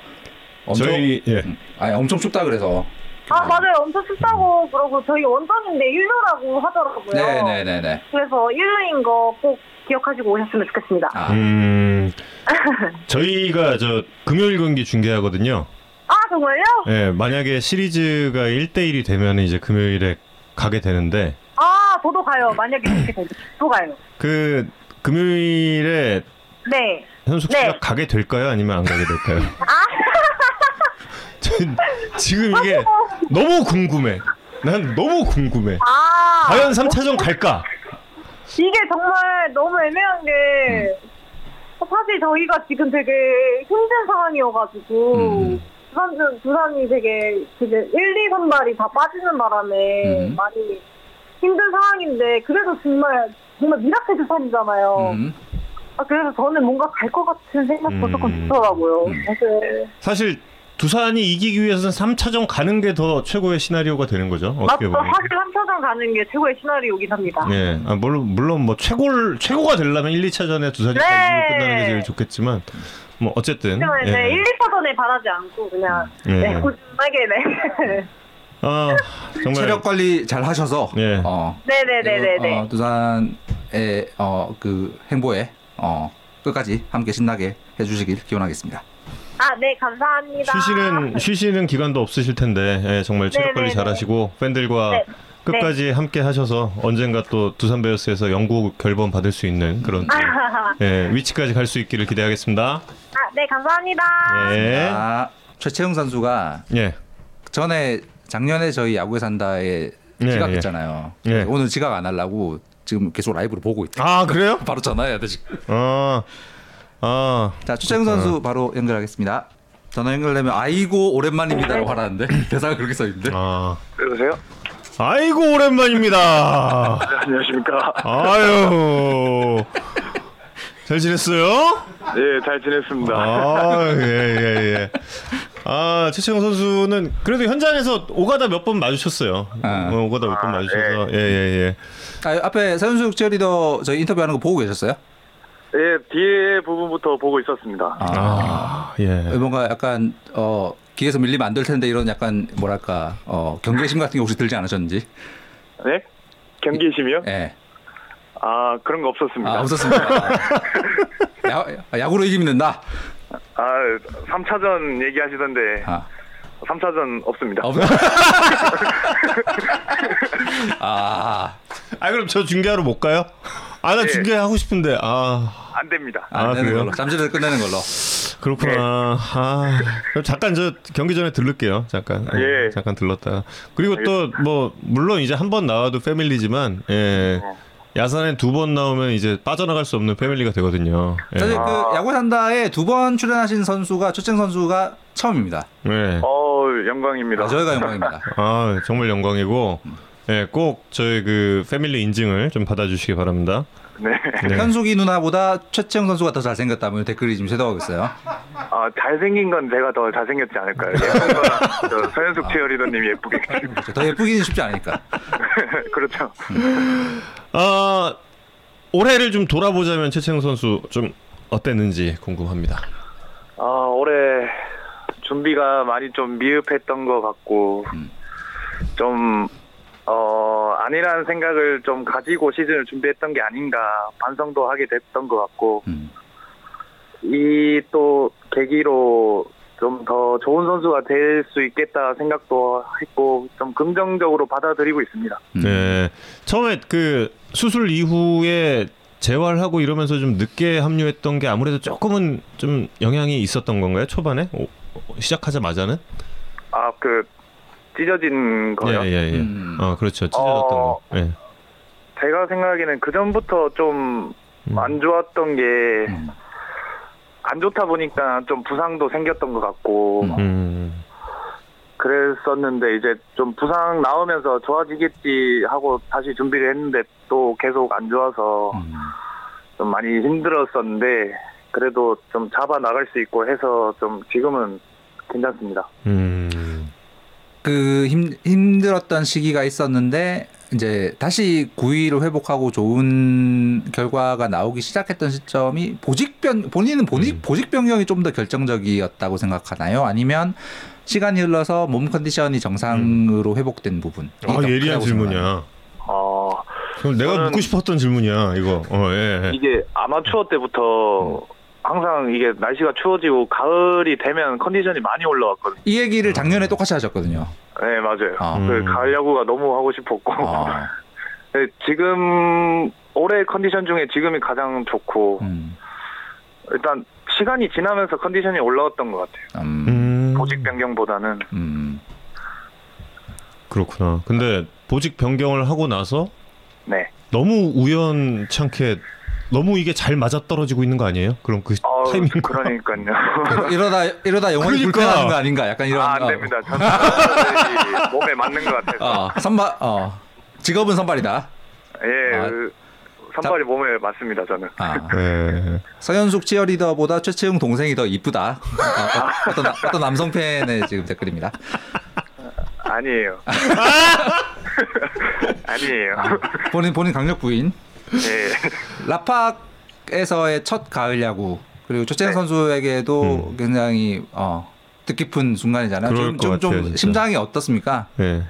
[SPEAKER 2] 엄청
[SPEAKER 1] 저희 예.
[SPEAKER 2] 음. 아니 엄청 춥다 그래서.
[SPEAKER 3] 아, 맞아요. 엄청 춥다고 그러고 저희 원정인데 일루라고 하더라고요.
[SPEAKER 2] 네네네네.
[SPEAKER 3] 그래서 일루인 거 꼭 기억하시고 오셨으면 좋겠습니다.
[SPEAKER 2] 아,
[SPEAKER 1] 음, 저희가 저 금요일 경기 중계하거든요.
[SPEAKER 3] 아, 정말요?
[SPEAKER 1] 예, 만약에 시리즈가 1대1이 되면 이제 금요일에 가게 되는데
[SPEAKER 3] 아, 저도 가요. 만약에 그렇게 되면 또 가요.
[SPEAKER 1] 그 금요일에
[SPEAKER 3] 네.
[SPEAKER 1] 현숙 씨가
[SPEAKER 3] 네.
[SPEAKER 1] 가게 될까요? 아니면 안 가게 될까요? 전 지금 이게 너무 궁금해. 난 너무 궁금해.
[SPEAKER 3] 아.
[SPEAKER 1] 과연 3차전 갈까?
[SPEAKER 3] 이게 정말 너무 애매한 게 사실 저희가 지금 되게 힘든 상황이어가지고
[SPEAKER 2] 음.
[SPEAKER 3] 두산 두산이 되게 되게 1, 2 선발이 다 빠지는 바람에
[SPEAKER 2] 음.
[SPEAKER 3] 많이 힘든 상황인데 그래도 정말 정말 miracle 두산이잖아요.
[SPEAKER 2] 음.
[SPEAKER 3] 아, 그래서 저는 뭔가 갈 것 같은 생각도
[SPEAKER 1] 음.
[SPEAKER 3] 조금 들더라고요.
[SPEAKER 2] 음.
[SPEAKER 3] 사실
[SPEAKER 1] 사실 두산이 이기기 위해서는 3차전 가는 게 더 최고의 시나리오가 되는 거죠. 어떻게
[SPEAKER 3] 맞죠.
[SPEAKER 1] 보면.
[SPEAKER 3] 사실 3차전 가는 게 최고의 시나리오긴 합니다.
[SPEAKER 1] 예, 아, 물론 물론 뭐 최고 최고가 되려면 1, 2차전에 두산이
[SPEAKER 3] 네.
[SPEAKER 1] 끝나는 게 제일 좋겠지만 뭐 어쨌든
[SPEAKER 3] 네, 네,
[SPEAKER 1] 예.
[SPEAKER 3] 1, 2차전에 바라지 않고 그냥
[SPEAKER 1] 예.
[SPEAKER 3] 네, 꾸준하게 네.
[SPEAKER 1] 아 정말
[SPEAKER 2] 체력 관리 잘 하셔서
[SPEAKER 1] 예.
[SPEAKER 2] 어,
[SPEAKER 3] 네네네네네.
[SPEAKER 2] 어, 두산의 어, 그 행보에 어, 끝까지 함께 신나게 해주시길 기원하겠습니다.
[SPEAKER 3] 아, 네, 감사합니다.
[SPEAKER 1] 쉬시는 쉬시는 기간도 없으실 텐데 예, 정말 체력 관리
[SPEAKER 3] 네네네.
[SPEAKER 1] 잘하시고 팬들과
[SPEAKER 3] 네.
[SPEAKER 1] 끝까지 함께 하셔서 언젠가 또 두산 베어스에서 영구 결번 받을 수 있는 그런 또,
[SPEAKER 3] 아,
[SPEAKER 1] 예, 위치까지 갈 수 있기를 기대하겠습니다.
[SPEAKER 3] 네, 감사합니다.
[SPEAKER 1] 예.
[SPEAKER 2] 아, 최채웅 선수가
[SPEAKER 1] 예.
[SPEAKER 2] 전에 작년에 저희 야구에 산다에
[SPEAKER 1] 예,
[SPEAKER 2] 지각했잖아요.
[SPEAKER 1] 예.
[SPEAKER 2] 오늘 지각 안 하려고 지금 계속 라이브로 보고 있다.
[SPEAKER 1] 아 그래요?
[SPEAKER 2] 바로 전화해야 돼 지금.
[SPEAKER 1] 아, 아,
[SPEAKER 2] 자 최채웅 선수 바로 연결하겠습니다. 전화 연결되면 아이고 오랜만입니다라고 하라는데 대사가 그렇게 써 있는데.
[SPEAKER 1] 아.
[SPEAKER 4] 여보세요?
[SPEAKER 1] 아이고 오랜만입니다.
[SPEAKER 4] 네, 안녕하십니까?
[SPEAKER 1] 아유. 잘 지냈어요?
[SPEAKER 4] 예, 잘 지냈습니다.
[SPEAKER 1] 아, 예, 예, 예. 아, 최채영 선수는 그래도 현장에서 오가다 몇 번 마주쳤어요.
[SPEAKER 2] 아.
[SPEAKER 1] 어, 오가다 몇번
[SPEAKER 4] 아,
[SPEAKER 1] 마주쳐서. 예, 예, 예.
[SPEAKER 2] 아, 앞에 서윤숙 체리더 저희 인터뷰하는 거 보고 계셨어요?
[SPEAKER 4] 예, 뒤에 부분부터 보고 있었습니다.
[SPEAKER 1] 아, 예.
[SPEAKER 2] 뭔가 약간 어 기에서 밀리면 안 될 텐데 이런 약간 뭐랄까 어 경계심 같은 게 혹시 들지 않으셨는지?
[SPEAKER 4] 네? 경계심이요?
[SPEAKER 2] 예.
[SPEAKER 4] 아, 그런 거 없었습니다.
[SPEAKER 2] 아 없었습니다. 야, 야구로 이기면 된다.
[SPEAKER 4] 아, 3차전 얘기하시던데,
[SPEAKER 2] 아,
[SPEAKER 4] 3차전 없습니다.
[SPEAKER 2] 없. 아,
[SPEAKER 1] 아, 그럼 저 중계하러 못 가요? 아, 나
[SPEAKER 4] 예.
[SPEAKER 1] 중계하고 싶은데. 아,
[SPEAKER 4] 안 됩니다.
[SPEAKER 2] 안
[SPEAKER 1] 아,
[SPEAKER 2] 되는
[SPEAKER 1] 그래요?
[SPEAKER 2] 걸로. 잠시라도 끝내는 걸로.
[SPEAKER 1] 그렇구나. 아, 그럼 잠깐 저 경기 전에 들를게요. 잠깐. 예,
[SPEAKER 4] 예.
[SPEAKER 1] 잠깐 들렀다가. 그리고 또 뭐 물론 이제 한 번 나와도 패밀리지만 예. 야산에 두 번 나오면 이제 빠져나갈 수 없는 패밀리가 되거든요. 예.
[SPEAKER 2] 사실
[SPEAKER 4] 아.
[SPEAKER 2] 그 야구 산다에 두 번 출연하신 선수가 초청 선수가 처음입니다.
[SPEAKER 1] 네.
[SPEAKER 4] 어 영광입니다.
[SPEAKER 2] 아, 저희가 영광입니다.
[SPEAKER 1] 아 정말 영광이고, 예, 꼭 저희 그 패밀리 인증을 좀 받아주시기 바랍니다.
[SPEAKER 4] 네.
[SPEAKER 1] 네.
[SPEAKER 2] 현숙이 누나보다 최채영 선수가 더 잘생겼다면 댓글이 지금 쇄도하고 있어요.
[SPEAKER 4] 아 잘생긴 건 제가 더 잘생겼지 않을까요? 예쁜 서현숙 치어리더님이 예쁘게
[SPEAKER 2] 그렇죠. 더 예쁘기는 쉽지 않으니까.
[SPEAKER 4] 그렇죠.
[SPEAKER 1] 아 올해를 좀 돌아보자면 최채영 선수 좀 어땠는지 궁금합니다.
[SPEAKER 4] 아 올해 준비가 많이 좀 미흡했던 것 같고 좀 어, 아니라는 생각을 좀 가지고 시즌을 준비했던 게 아닌가 반성도 하게 됐던 것 같고
[SPEAKER 2] 음.
[SPEAKER 4] 이또 계기로 좀 더 좋은 선수가 될 수 있겠다 생각도 했고 좀 긍정적으로 받아들이고 있습니다.
[SPEAKER 2] 음.
[SPEAKER 1] 네. 처음에 그 수술 이후에 재활하고 이러면서 좀 늦게 합류했던 게 아무래도 조금은 좀 영향이 있었던 건가요? 초반에 오, 시작하자마자는?
[SPEAKER 4] 아그 찢어진 거요.
[SPEAKER 1] 예 예 예.
[SPEAKER 2] 음.
[SPEAKER 1] 어 그렇죠. 찢어졌던
[SPEAKER 4] 어.
[SPEAKER 1] 거. 예.
[SPEAKER 4] 제가 생각에는 그 전부터 좀
[SPEAKER 1] 음.
[SPEAKER 4] 안 좋았던 게안
[SPEAKER 2] 음.
[SPEAKER 4] 좋다 보니까 좀 부상도 생겼던 것 같고
[SPEAKER 2] 음.
[SPEAKER 1] 음.
[SPEAKER 4] 그랬었는데 이제 좀 부상 나오면서 좋아지겠지 하고 다시 준비를 했는데 또 계속 안 좋아서
[SPEAKER 2] 음.
[SPEAKER 4] 좀 많이 힘들었었는데 그래도 좀 잡아 나갈 수 있고 해서 좀 지금은 괜찮습니다.
[SPEAKER 1] 음.
[SPEAKER 2] 그 힘, 힘들었던 시기가 있었는데 이제 다시 9위를 회복하고 좋은 결과가 나오기 시작했던 시점이 보직변 본인은 보직
[SPEAKER 1] 음.
[SPEAKER 2] 보직 변경이 좀 더 결정적이었다고 생각하나요? 아니면 시간이 흘러서 몸 컨디션이 정상으로 회복된 부분?
[SPEAKER 1] 아 예리한 질문이야.
[SPEAKER 4] 어
[SPEAKER 1] 그럼 내가
[SPEAKER 4] 저는-
[SPEAKER 1] 묻고 싶었던 질문이야 이거. 어 예.
[SPEAKER 4] 이게 아마추어 때부터 항상 이게 날씨가 추워지고 가을이 되면 컨디션이 많이 올라왔거든요.
[SPEAKER 2] 이 얘기를 작년에 똑같이 하셨거든요.
[SPEAKER 4] 네 맞아요.
[SPEAKER 2] 아.
[SPEAKER 4] 그
[SPEAKER 1] 음.
[SPEAKER 4] 가을 야구가 너무 하고 싶었고
[SPEAKER 2] 아,
[SPEAKER 4] 네, 지금 올해 컨디션 중에 지금이 가장 좋고
[SPEAKER 2] 음,
[SPEAKER 4] 일단 시간이 지나면서 컨디션이 올라왔던 것 같아요.
[SPEAKER 2] 음,
[SPEAKER 1] 음.
[SPEAKER 4] 보직 변경보다는
[SPEAKER 2] 음.
[SPEAKER 1] 그렇구나. 근데 보직 변경을 하고 나서
[SPEAKER 4] 네.
[SPEAKER 1] 너무 우연찮게 너무 이게 잘 맞아 떨어지고 있는 거 아니에요? 그럼 그
[SPEAKER 4] 어,
[SPEAKER 1] 타이밍
[SPEAKER 4] 그러니까요.
[SPEAKER 2] 이러다 이러다 영원히
[SPEAKER 1] 그러니까.
[SPEAKER 2] 불편하는 거 아닌가? 약간 이런.
[SPEAKER 4] 아, 안
[SPEAKER 2] 어.
[SPEAKER 4] 됩니다. 저는 몸에 맞는 것 같아서.
[SPEAKER 2] 어, 선발, 어, 직업은 선발이다.
[SPEAKER 4] 예,
[SPEAKER 2] 아.
[SPEAKER 4] 그 선발이 몸에 맞습니다. 저는.
[SPEAKER 2] 아,
[SPEAKER 1] 예.
[SPEAKER 2] 서현숙 치어리더보다 최채용 동생이 더 이쁘다. 어, 떤 어떤 남성 팬의 지금 댓글입니다.
[SPEAKER 4] 아니에요. 아니에요.
[SPEAKER 2] 본인 본인 강력 부인.
[SPEAKER 4] 예.
[SPEAKER 2] 라팍에서의 첫 가을 야구 그리고 최채영
[SPEAKER 4] 네.
[SPEAKER 2] 선수에게도
[SPEAKER 1] 음.
[SPEAKER 2] 굉장히 어, 뜻깊은 순간이잖아요.
[SPEAKER 1] 그럴
[SPEAKER 2] 좀,
[SPEAKER 1] 것
[SPEAKER 2] 좀, 좀
[SPEAKER 1] 같아요.
[SPEAKER 2] 심장이 어떻습니까?
[SPEAKER 1] 예.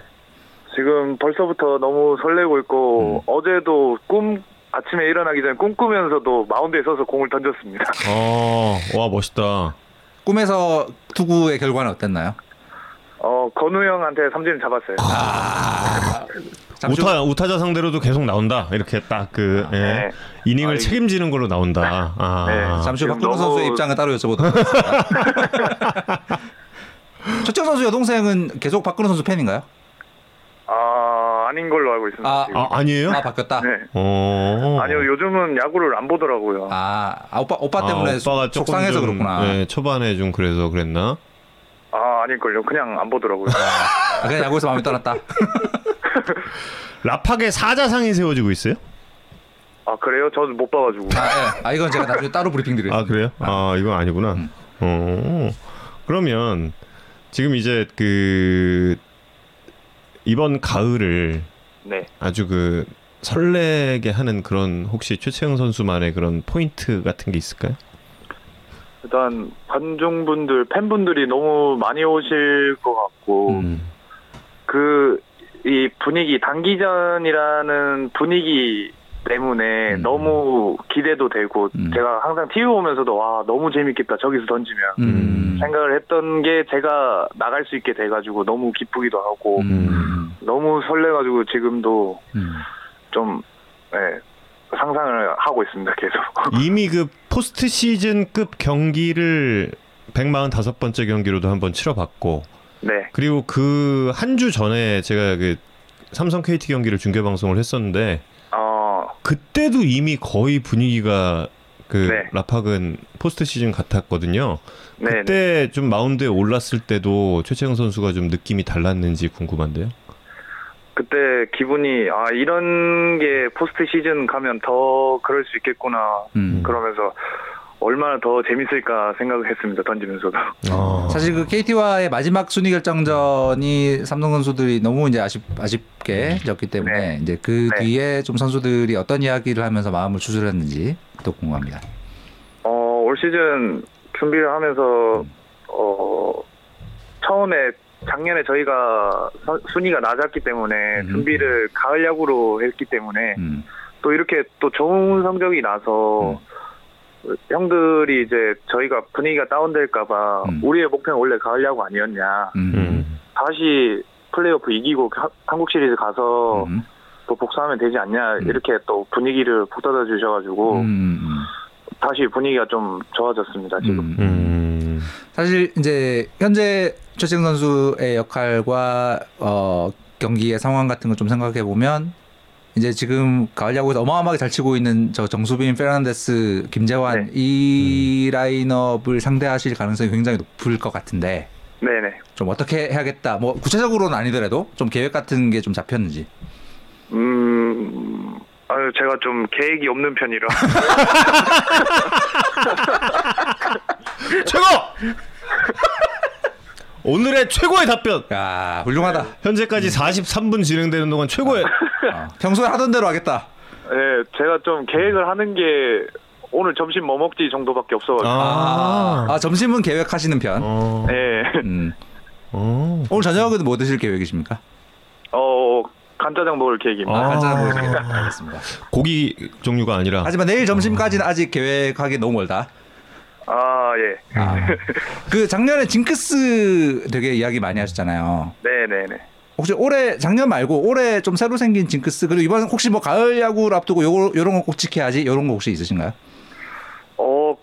[SPEAKER 4] 지금 벌써부터 너무 설레고
[SPEAKER 2] 음.
[SPEAKER 4] 있고 어제도 꿈 아침에 일어나기 전에 꿈꾸면서도 마운드에 서서 공을 던졌습니다.
[SPEAKER 1] 어, 와 멋있다.
[SPEAKER 2] 꿈에서 투구의 결과는 어땠나요?
[SPEAKER 4] 어 건우 형한테 삼진을 잡았어요.
[SPEAKER 2] 아,
[SPEAKER 1] 우타 우타자 상대로도 계속 나온다. 이렇게 딱그 예.
[SPEAKER 4] 네.
[SPEAKER 1] 이닝을
[SPEAKER 4] 아, 이-
[SPEAKER 1] 책임지는 걸로 나온다. 아.
[SPEAKER 4] 네.
[SPEAKER 2] 잠시 후 박근호
[SPEAKER 4] 너무-
[SPEAKER 2] 선수의 입장을 따로 여쭤보도록 하겠습니다. 최채영 선수 여동생은 계속 박근호 선수 팬인가요?
[SPEAKER 4] 아 아닌 걸로 알고 있습니다.
[SPEAKER 2] 아.
[SPEAKER 1] 아 아니에요?
[SPEAKER 2] 아 바뀌었다.
[SPEAKER 4] 네.
[SPEAKER 1] 어.
[SPEAKER 4] 아니요 요즘은 야구를 안 보더라고요.
[SPEAKER 2] 아, 아, 오빠 오빠
[SPEAKER 1] 아,
[SPEAKER 2] 때문에
[SPEAKER 1] 오빠가
[SPEAKER 2] 속상해서
[SPEAKER 1] 좀,
[SPEAKER 2] 그렇구나.
[SPEAKER 1] 예, 초반에 좀 그래서 그랬나?
[SPEAKER 4] 아 아닐걸요. 그냥 안 보더라고요.
[SPEAKER 2] 아, 그냥 야구에서 마음이 떠났다.
[SPEAKER 1] 라팍에 사자상이 세워지고 있어요?
[SPEAKER 4] 아 그래요? 저는 못 봐가지고.
[SPEAKER 2] 아, 예. 아 이건 제가 나중에 따로 브리핑 드리겠습니다.
[SPEAKER 1] 아 그래요? 아 이건 아니구나.
[SPEAKER 2] 음.
[SPEAKER 1] 어 그러면 지금 이제 그 이번 가을을
[SPEAKER 4] 네.
[SPEAKER 1] 아주 그 설레게 하는 그런 혹시 최채영 선수만의 그런 포인트 같은 게 있을까요?
[SPEAKER 4] 일단 관중분들 팬분들이 너무 많이 오실 것 같고
[SPEAKER 2] 음.
[SPEAKER 4] 그 이 분위기 단기전이라는 분위기 때문에
[SPEAKER 2] 음.
[SPEAKER 4] 너무 기대도 되고
[SPEAKER 2] 음.
[SPEAKER 4] 제가 항상 TV 보면서도 와 너무 재밌겠다 저기서 던지면
[SPEAKER 2] 음.
[SPEAKER 4] 생각을 했던 게 제가 나갈 수 있게 돼가지고 너무 기쁘기도 하고
[SPEAKER 2] 음.
[SPEAKER 4] 너무 설레가지고 지금도
[SPEAKER 2] 음.
[SPEAKER 4] 좀 예, 상상을 하고 있습니다 계속
[SPEAKER 1] 이미 그 포스트 시즌급 경기를 145번째 경기로도 한번 치러봤고
[SPEAKER 4] 네
[SPEAKER 1] 그리고 그 한 주 전에 제가 그 삼성 KT 경기를 중계 방송을 했었는데
[SPEAKER 4] 어,
[SPEAKER 1] 그 그때도 이미 거의 분위기가 그
[SPEAKER 4] 네.
[SPEAKER 1] 라팍은 포스트 시즌 같았거든요.
[SPEAKER 4] 네,
[SPEAKER 1] 그때 좀 마운드에 올랐을 때도 최채흥 선수가 좀 느낌이 달랐는지 궁금한데요.
[SPEAKER 4] 그때 기분이 아 이런 게 포스트 시즌 가면 더 그럴 수 있겠구나
[SPEAKER 2] 음.
[SPEAKER 4] 그러면서 얼마나 더 재밌을까 생각을 했습니다 던지면서도
[SPEAKER 1] 아.
[SPEAKER 2] 사실 그 KT와의 마지막 순위 결정전이 삼성 선수들이 너무 이제 아쉽 아쉽게 졌기 때문에
[SPEAKER 4] 네.
[SPEAKER 2] 이제 그
[SPEAKER 4] 네.
[SPEAKER 2] 뒤에 좀 선수들이 어떤 이야기를 하면서 마음을 추스렸는지 또 궁금합니다.
[SPEAKER 4] 어, 올 시즌 준비를 하면서 어 처음에 작년에 저희가 선- 순위가 낮았기 때문에
[SPEAKER 2] 음.
[SPEAKER 4] 준비를 가을 야구로 했기 때문에
[SPEAKER 2] 음.
[SPEAKER 4] 또 이렇게 또 좋은 성적이 나서 형들이 이제 저희가 분위기가 다운될까봐
[SPEAKER 2] 음.
[SPEAKER 4] 우리의 목표는 원래 가을 야구 아니었냐
[SPEAKER 2] 음.
[SPEAKER 1] 음.
[SPEAKER 4] 다시 플레이오프 이기고 하- 한국 시리즈 가서
[SPEAKER 2] 음.
[SPEAKER 4] 또 복수하면 되지 않냐
[SPEAKER 2] 음.
[SPEAKER 4] 이렇게 또 분위기를 북돋아 주셔가지고
[SPEAKER 2] 음.
[SPEAKER 4] 다시 분위기가 좀 좋아졌습니다 지금.
[SPEAKER 2] 사실 이제 현재 최정 선수의 역할과 어, 경기의 상황 같은 거좀 생각해 보면 이제 지금 가을 야구에서 어마어마하게 잘 치고 있는 저 정수빈, 페르난데스, 김재환
[SPEAKER 4] 네.
[SPEAKER 2] 이 라인업을 상대하실 가능성이 굉장히 높을 것 같은데
[SPEAKER 4] 네네.
[SPEAKER 2] 좀 어떻게 해야겠다. 뭐 구체적으로는 아니더라도 좀 계획 같은 게 좀 잡혔는지.
[SPEAKER 4] 음, 아유, 제가 좀 계획이 없는 편이라.
[SPEAKER 1] 최고! 오늘의 최고의 답변.
[SPEAKER 2] 야 훌륭하다.
[SPEAKER 1] 현재까지 43분 진행되는 동안 최고의
[SPEAKER 2] 어, 평소에 하던 대로 하겠다.
[SPEAKER 4] 네, 제가 좀 계획을 하는 게 오늘 점심 뭐 먹지 정도밖에 없어가지고.
[SPEAKER 2] 아, 아, 점심은 계획하시는 편.
[SPEAKER 1] 어.
[SPEAKER 4] 네.
[SPEAKER 2] 음.
[SPEAKER 1] 어.
[SPEAKER 2] 오늘 저녁은 뭐 드실 계획이십니까?
[SPEAKER 4] 어, 간짜장 먹을 계획입니다.
[SPEAKER 1] 아.
[SPEAKER 2] 간단한 보여주겠다. 알겠습니다.
[SPEAKER 1] 고기 종류가 아니라
[SPEAKER 2] 하지만 내일 점심까지는 아직 계획하기 너무 멀다.
[SPEAKER 4] 아, 예.
[SPEAKER 2] 아. 그 작년에 징크스 되게 이야기 많이 하셨잖아요.
[SPEAKER 4] 네네네.
[SPEAKER 2] 혹시 올해 작년 말고 올해 좀 새로 생긴 징크스 그리고 이번 혹시 뭐 가을 야구를 앞두고 요거 요런 거꼭 지켜야지 요런 거 혹시 있으신가요?
[SPEAKER 4] 어,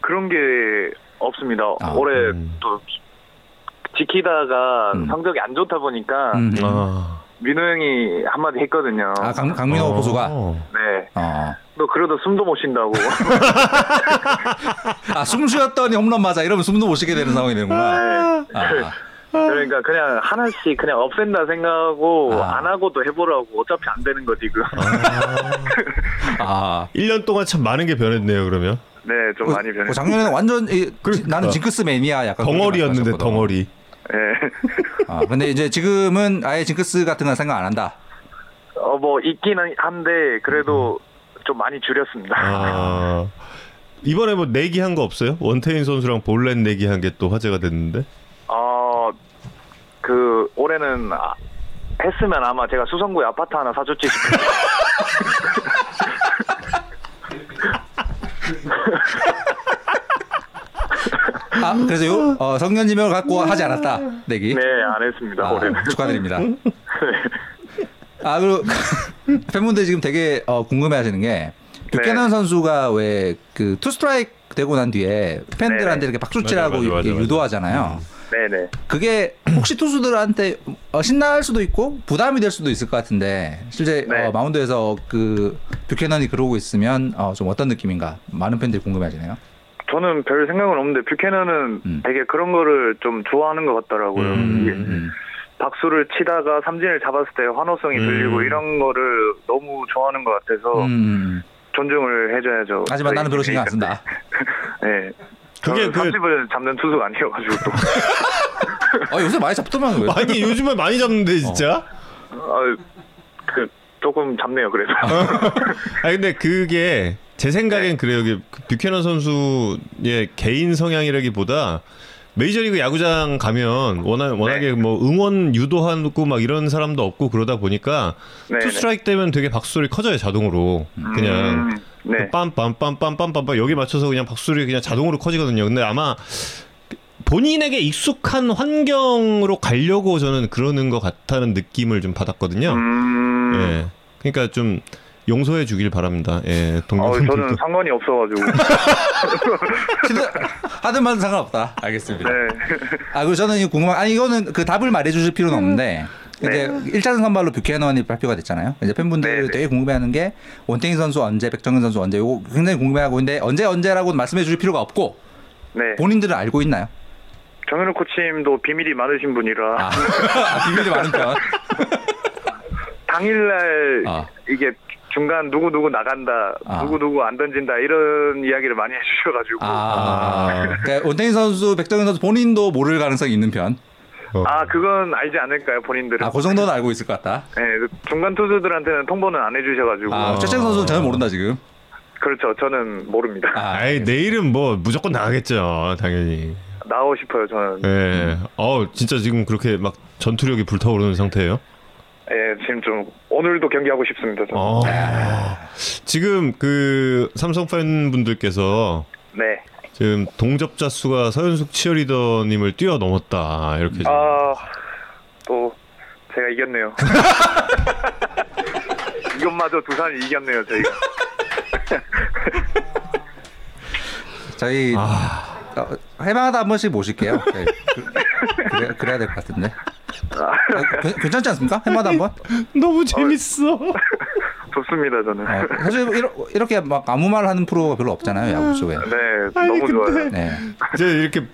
[SPEAKER 4] 그런 게 없습니다.
[SPEAKER 2] 아,
[SPEAKER 4] 올해
[SPEAKER 1] 음.
[SPEAKER 4] 또 지키다가
[SPEAKER 2] 음.
[SPEAKER 4] 성적이 안 좋다 보니까
[SPEAKER 2] 음.
[SPEAKER 1] 아.
[SPEAKER 4] 민호 형이 한마디 했거든요.
[SPEAKER 2] 아 강, 강민호
[SPEAKER 1] 어.
[SPEAKER 2] 포수가
[SPEAKER 4] 네.
[SPEAKER 2] 어.
[SPEAKER 4] 너 그래도 숨도 못 쉰다고.
[SPEAKER 2] 아 숨 쉬었더니 홈런 맞아 이러면 숨도 못 쉬게 되는 상황이 되는구나.
[SPEAKER 4] 네.
[SPEAKER 2] 아,
[SPEAKER 4] 그러니까 그냥 하나씩 그냥 없앤다 생각하고
[SPEAKER 2] 아.
[SPEAKER 4] 안 하고도 해보라고 어차피 안 되는 거 지금.
[SPEAKER 2] 아.
[SPEAKER 1] 1년 동안 참 많은 게 변했네요, 그러면.
[SPEAKER 4] 네, 좀
[SPEAKER 2] 그-
[SPEAKER 4] 많이 변했어요.
[SPEAKER 2] 그 작년에는 완전 이,
[SPEAKER 1] 그러니까.
[SPEAKER 2] 나는 징크스 매니아 약간
[SPEAKER 1] 덩어리였는데. 덩어리.
[SPEAKER 4] 네.
[SPEAKER 2] 아, 근데 이제 지금은 아예 징크스 같은 건 생각 안 한다.
[SPEAKER 4] 어, 뭐 있기는 한데 그래도 좀 많이 줄였습니다.
[SPEAKER 1] 아. 이번에 뭐 내기 한 거 없어요? 원태인 선수랑 볼넷 내기 한 게 또 화제가 됐는데.
[SPEAKER 4] 어, 그 올해는 아, 했으면 아마 제가 수성구에 아파트 하나 사줬지 싶어요.
[SPEAKER 2] 아, 그래서 요 어, 성년지명을 갖고 하지 않았다. 내기.
[SPEAKER 4] 네, 안 했습니다.
[SPEAKER 2] 아,
[SPEAKER 4] 올해는.
[SPEAKER 2] 축하드립니다. 아 그리고 팬분들 지금 되게 어, 궁금해하시는 게 뷰캐넌
[SPEAKER 4] 네.
[SPEAKER 2] 선수가 왜 그 two 스트라이크 되고 난 뒤에 팬들한테
[SPEAKER 4] 네네.
[SPEAKER 2] 이렇게 박수치라고
[SPEAKER 1] 맞아, 맞아, 맞아, 맞아.
[SPEAKER 2] 유도하잖아요.
[SPEAKER 4] 네네.
[SPEAKER 2] 그게 혹시 투수들한테 어, 신나할 수도 있고 부담이 될 수도 있을 것 같은데 실제
[SPEAKER 4] 네.
[SPEAKER 2] 어, 마운드에서 그 뷰캐넌이 그러고 있으면 어, 좀 어떤 느낌인가 많은 팬들이 궁금해하시네요.
[SPEAKER 4] 저는 별 생각은 없는데 뷰캐넌은
[SPEAKER 2] 음.
[SPEAKER 4] 되게 그런 거를 좀 좋아하는 것 같더라고요.
[SPEAKER 1] 음.
[SPEAKER 4] 이게
[SPEAKER 2] 음.
[SPEAKER 4] 박수를 치다가 삼진을 잡았을 때 환호성이
[SPEAKER 1] 음.
[SPEAKER 4] 들리고 이런 거를 너무 좋아하는 것 같아서
[SPEAKER 2] 음.
[SPEAKER 4] 존중을 해줘야죠.
[SPEAKER 2] 하지만 나는 별로 신경 안 쓴다.
[SPEAKER 4] 네.
[SPEAKER 1] 그게 그-
[SPEAKER 4] 삼집을 잡는 투수가 아니어가지고 또.
[SPEAKER 2] 아, 요새 많이 잡더만 왜?
[SPEAKER 1] 아니 요즘에 많이 잡는데 진짜.
[SPEAKER 4] 아, 그 조금 잡네요 그래도.
[SPEAKER 1] 아 근데 그게 제 생각엔 그래요. 이게 그 뷰캐넌 선수의 개인 성향이라기보다 메이저리그 야구장 가면 워낙 워낙에 뭐 응원 유도하고 막 이런 사람도 없고 그러다 보니까
[SPEAKER 4] 네,
[SPEAKER 1] two
[SPEAKER 4] 네.
[SPEAKER 1] 스트라이크 되면 되게 박수 소리 커져요 자동으로 그냥
[SPEAKER 4] 음, 네.
[SPEAKER 1] 빰빰빰빰빰빰빰 여기 맞춰서 그냥 박수 소리 그냥 자동으로 커지거든요. 근데 아마 본인에게 익숙한 환경으로 가려고 저는 그러는 것 같다는 느낌을 좀 받았거든요.
[SPEAKER 4] 음.
[SPEAKER 1] 예. 그러니까 좀 용서해 주길 바랍니다. 예.
[SPEAKER 4] 어,
[SPEAKER 1] 동료분들도.
[SPEAKER 4] 저는 상관이 없어가지고.
[SPEAKER 2] 하든 말든 상관없다. 알겠습니다.
[SPEAKER 4] 네.
[SPEAKER 2] 아, 그리고 저는 궁금한, 아니, 이거는 그 답을 말해주실 필요는 없는데, 이제 일 1차전 선발로 뷰캐넌이 발표가 됐잖아요. 이제 팬분들
[SPEAKER 4] 네, 네.
[SPEAKER 2] 되게 궁금해하는 게 원태인 선수 언제, 백정현 선수 언제 이거 굉장히 궁금해하고 있는데 언제 언제라고 말씀해 주실 필요가 없고
[SPEAKER 4] 네.
[SPEAKER 2] 본인들은 알고 있나요?
[SPEAKER 4] 정현우 코치님도 비밀이 많으신 분이라
[SPEAKER 2] 아, 아, 비밀이 많은 편.
[SPEAKER 4] 당일날
[SPEAKER 2] 아.
[SPEAKER 4] 이게 중간 누구 누구 나간다,
[SPEAKER 2] 아.
[SPEAKER 4] 누구 누구 안 던진다 이런 이야기를 많이 해주셔가지고
[SPEAKER 2] 아, 그러니까 원태인 선수, 백정현 선수 본인도 모를 가능성이 있는 편.
[SPEAKER 1] 어.
[SPEAKER 4] 아 그건 알지 않을까요 본인들은?
[SPEAKER 2] 아, 그 정도는 알고 있을 것 같다.
[SPEAKER 4] 네, 그 중간 투수들한테는 통보는 안 해주셔가지고
[SPEAKER 2] 아, 최채 선수는 전혀 모른다 지금.
[SPEAKER 4] 그렇죠. 저는 모릅니다.
[SPEAKER 2] 아,
[SPEAKER 1] 아이 내일은 뭐 무조건 나가겠죠 당연히.
[SPEAKER 4] 나오고 싶어요 저는.
[SPEAKER 1] 예. 어 진짜 지금 그렇게 막 전투력이 불타오르는 상태예요.
[SPEAKER 4] 예, 지금 좀 오늘도 경기하고 싶습니다. 저는.
[SPEAKER 1] 어. 지금 그 삼성 팬분들께서
[SPEAKER 4] 네.
[SPEAKER 1] 지금 동접자 수가 서현숙 치어리더님을 뛰어넘었다 이렇게.
[SPEAKER 4] 아, 또 제가 이겼네요. 이것마저 두산이 이겼네요, 저희가.
[SPEAKER 2] 저희
[SPEAKER 1] 아.
[SPEAKER 2] 어, 해마다 한 번씩 모실게요. 네. 그, 그래, 그래야 될 것 같은데. 아, 괜- 괜찮지 않습니까? 해마다 한 번?
[SPEAKER 1] 너무 재밌어.
[SPEAKER 4] 좋습니다, 저는.
[SPEAKER 2] 어, 사실 이러, 이렇 게 막 아무 말 하는 프로가 별로 없잖아요, 야구 쪽에.
[SPEAKER 4] 네,
[SPEAKER 1] 아니,
[SPEAKER 4] 너무
[SPEAKER 1] 근데-
[SPEAKER 4] 좋아요.
[SPEAKER 2] 네.
[SPEAKER 1] 이제 이렇게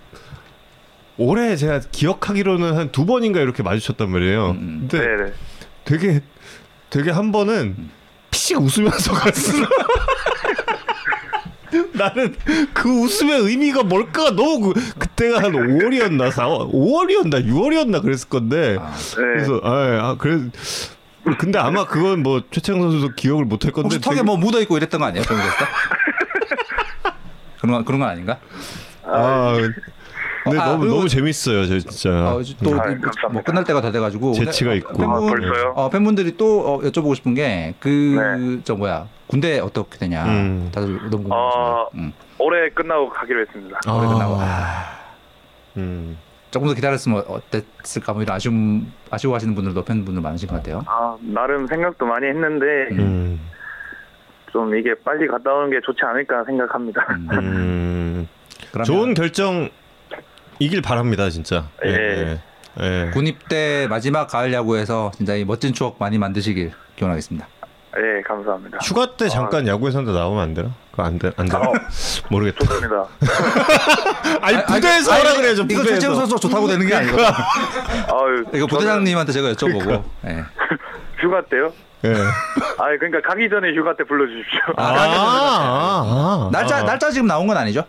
[SPEAKER 1] 올해 제가 기억하기로는 한 두 번인가 이렇게 마주쳤단 말이에요.
[SPEAKER 2] 음.
[SPEAKER 1] 근데
[SPEAKER 4] 네, 네.
[SPEAKER 1] 되게 되게 한 번은 피식 웃으면서 갔어. 나는 그 웃음의 의미가 뭘까 너무 그, 그때가 한 5월이었나 4월 5월이었나 6월이었나 그랬을 건데
[SPEAKER 2] 아,
[SPEAKER 4] 네.
[SPEAKER 1] 그래서 아, 아 그래 근데 아마 그건 뭐 최창 선수도 기억을 못 할 건데
[SPEAKER 2] 혹시 턱에
[SPEAKER 1] 되게-
[SPEAKER 2] 뭐 묻어 있고 이랬던 거 아니에요? 그런 건 그런 건 아닌가?
[SPEAKER 1] 아 근데
[SPEAKER 2] 아,
[SPEAKER 1] 너무
[SPEAKER 2] 그리고-
[SPEAKER 1] 너무 재밌어요 저 진짜
[SPEAKER 2] 어, 또
[SPEAKER 4] 아,
[SPEAKER 2] 뭐,
[SPEAKER 4] 감사합니다.
[SPEAKER 2] 뭐 끝날 때가 다 돼가지고
[SPEAKER 1] 재치가
[SPEAKER 2] 근데,
[SPEAKER 1] 있고.
[SPEAKER 2] 팬분,
[SPEAKER 4] 아, 벌써요?
[SPEAKER 2] 어, 팬분들이 또 어, 여쭤보고 싶은 게 그저
[SPEAKER 4] 네.
[SPEAKER 2] 뭐야 군대 어떻게 되냐
[SPEAKER 1] 음.
[SPEAKER 2] 다들 너무 궁금하시죠.
[SPEAKER 4] 어,
[SPEAKER 2] 음.
[SPEAKER 4] 올해 끝나고 가기로 했습니다.
[SPEAKER 2] 올해 끝나고
[SPEAKER 1] 아, 음.
[SPEAKER 2] 조금 더 기다렸으면 어땠을까 뭐 이런 아쉬움 아쉬워하시는 분들도 팬분들 많으신 것 같아요.
[SPEAKER 4] 아, 나름 생각도 많이 했는데
[SPEAKER 1] 음.
[SPEAKER 4] 좀 이게 빨리 갔다 오는 게 좋지 않을까 생각합니다.
[SPEAKER 2] 음.
[SPEAKER 1] 음. 좋은 결정 이길 바랍니다 진짜.
[SPEAKER 4] 예.
[SPEAKER 1] 예. 예.
[SPEAKER 2] 군입대 마지막 가을 야구에서 진짜 이 멋진 추억 많이 만드시길 기원하겠습니다.
[SPEAKER 4] 예, 감사합니다.
[SPEAKER 1] 휴가 때 잠깐 야구에 선도 나오면 안 되나? 그거 안 돼, 안 되나?
[SPEAKER 4] 어.
[SPEAKER 1] 모르겠다.
[SPEAKER 4] 좋습니다.
[SPEAKER 1] 아니 부대에서 하라 그래야죠.
[SPEAKER 2] 이거
[SPEAKER 1] 부대에서.
[SPEAKER 2] 최재우 선수 좋다고 되는 게 아니거든.
[SPEAKER 4] 아유,
[SPEAKER 2] 이거 부대장님한테 제가 여쭤보고. 예.
[SPEAKER 4] 휴가 때요?
[SPEAKER 1] 예.
[SPEAKER 4] 아, 그러니까 가기 전에 휴가 때 불러주십시오.
[SPEAKER 1] 아, 아, 아,
[SPEAKER 2] 날짜
[SPEAKER 1] 아.
[SPEAKER 2] 날짜 지금 나온 건 아니죠?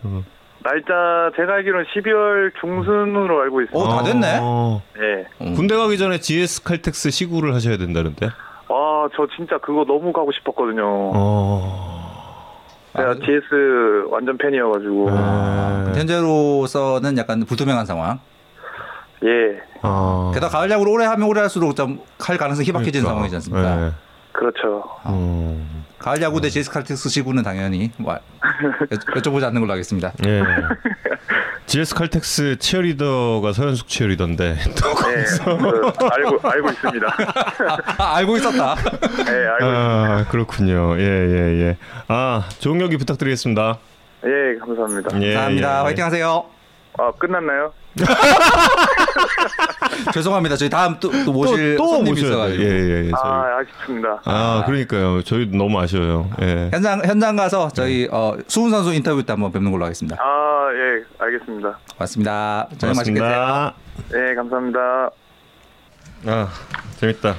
[SPEAKER 4] 날짜 제가 알기로는 12월 중순으로 알고 있어요.
[SPEAKER 2] 오, 다 됐네.
[SPEAKER 1] 어.
[SPEAKER 4] 예.
[SPEAKER 2] 음.
[SPEAKER 1] 군대 가기 전에 GS 칼텍스 시구를 하셔야 된다는데.
[SPEAKER 4] 아, 저 진짜 그거 너무 가고 싶었거든요.
[SPEAKER 1] 어.
[SPEAKER 4] 제가
[SPEAKER 2] 아,
[SPEAKER 4] GS 완전 팬이어가지고.
[SPEAKER 1] 아.
[SPEAKER 2] 현재로서는 약간 불투명한 상황.
[SPEAKER 4] 예,
[SPEAKER 1] 아.
[SPEAKER 2] 게다가 가을 야구를 오래 하면 오래 할수록 좀 할 가능성이 희박해지는
[SPEAKER 1] 그러니까.
[SPEAKER 2] 상황이지 않습니까?
[SPEAKER 1] 예.
[SPEAKER 4] 그렇죠.
[SPEAKER 1] 음.
[SPEAKER 2] 가을 야구 대 GS 칼텍스 시구는 당연히 뭐 여- 여쭤보지 않는 걸로 하겠습니다.
[SPEAKER 1] 예. GS 칼텍스 치어리더가 서현숙 치어리더인데 또
[SPEAKER 4] 예, 그, 알고 알고 있습니다.
[SPEAKER 2] 아, 알고 있었다.
[SPEAKER 4] 예, 알고
[SPEAKER 1] 아 그렇군요. 예 예 예, 아 좋은 경기 부탁드리겠습니다.
[SPEAKER 4] 예, 감사합니다.
[SPEAKER 1] 예,
[SPEAKER 2] 감사합니다.
[SPEAKER 1] 예.
[SPEAKER 2] 화이팅 하세요.
[SPEAKER 4] 아, 끝났나요?
[SPEAKER 2] 죄송합니다. 저희 다음 또, 또 모실
[SPEAKER 1] 또, 또
[SPEAKER 2] 손님이
[SPEAKER 1] 모셔야
[SPEAKER 2] 있어가지고.
[SPEAKER 1] 돼. 예예 예. 저희.
[SPEAKER 4] 아, 아쉽습니다.
[SPEAKER 1] 아 그러니까요. 저희 너무 아쉬워요. 예.
[SPEAKER 2] 현장 현장 가서 저희 어, 수훈 선수 인터뷰 때 한번 뵙는 걸로 하겠습니다.
[SPEAKER 4] 아, 예, 알겠습니다.
[SPEAKER 2] 고맙습니다. 저녁 맛있게 드세요.
[SPEAKER 1] 고맙습니다.
[SPEAKER 4] 예, 감사합니다.
[SPEAKER 1] 아 재밌다.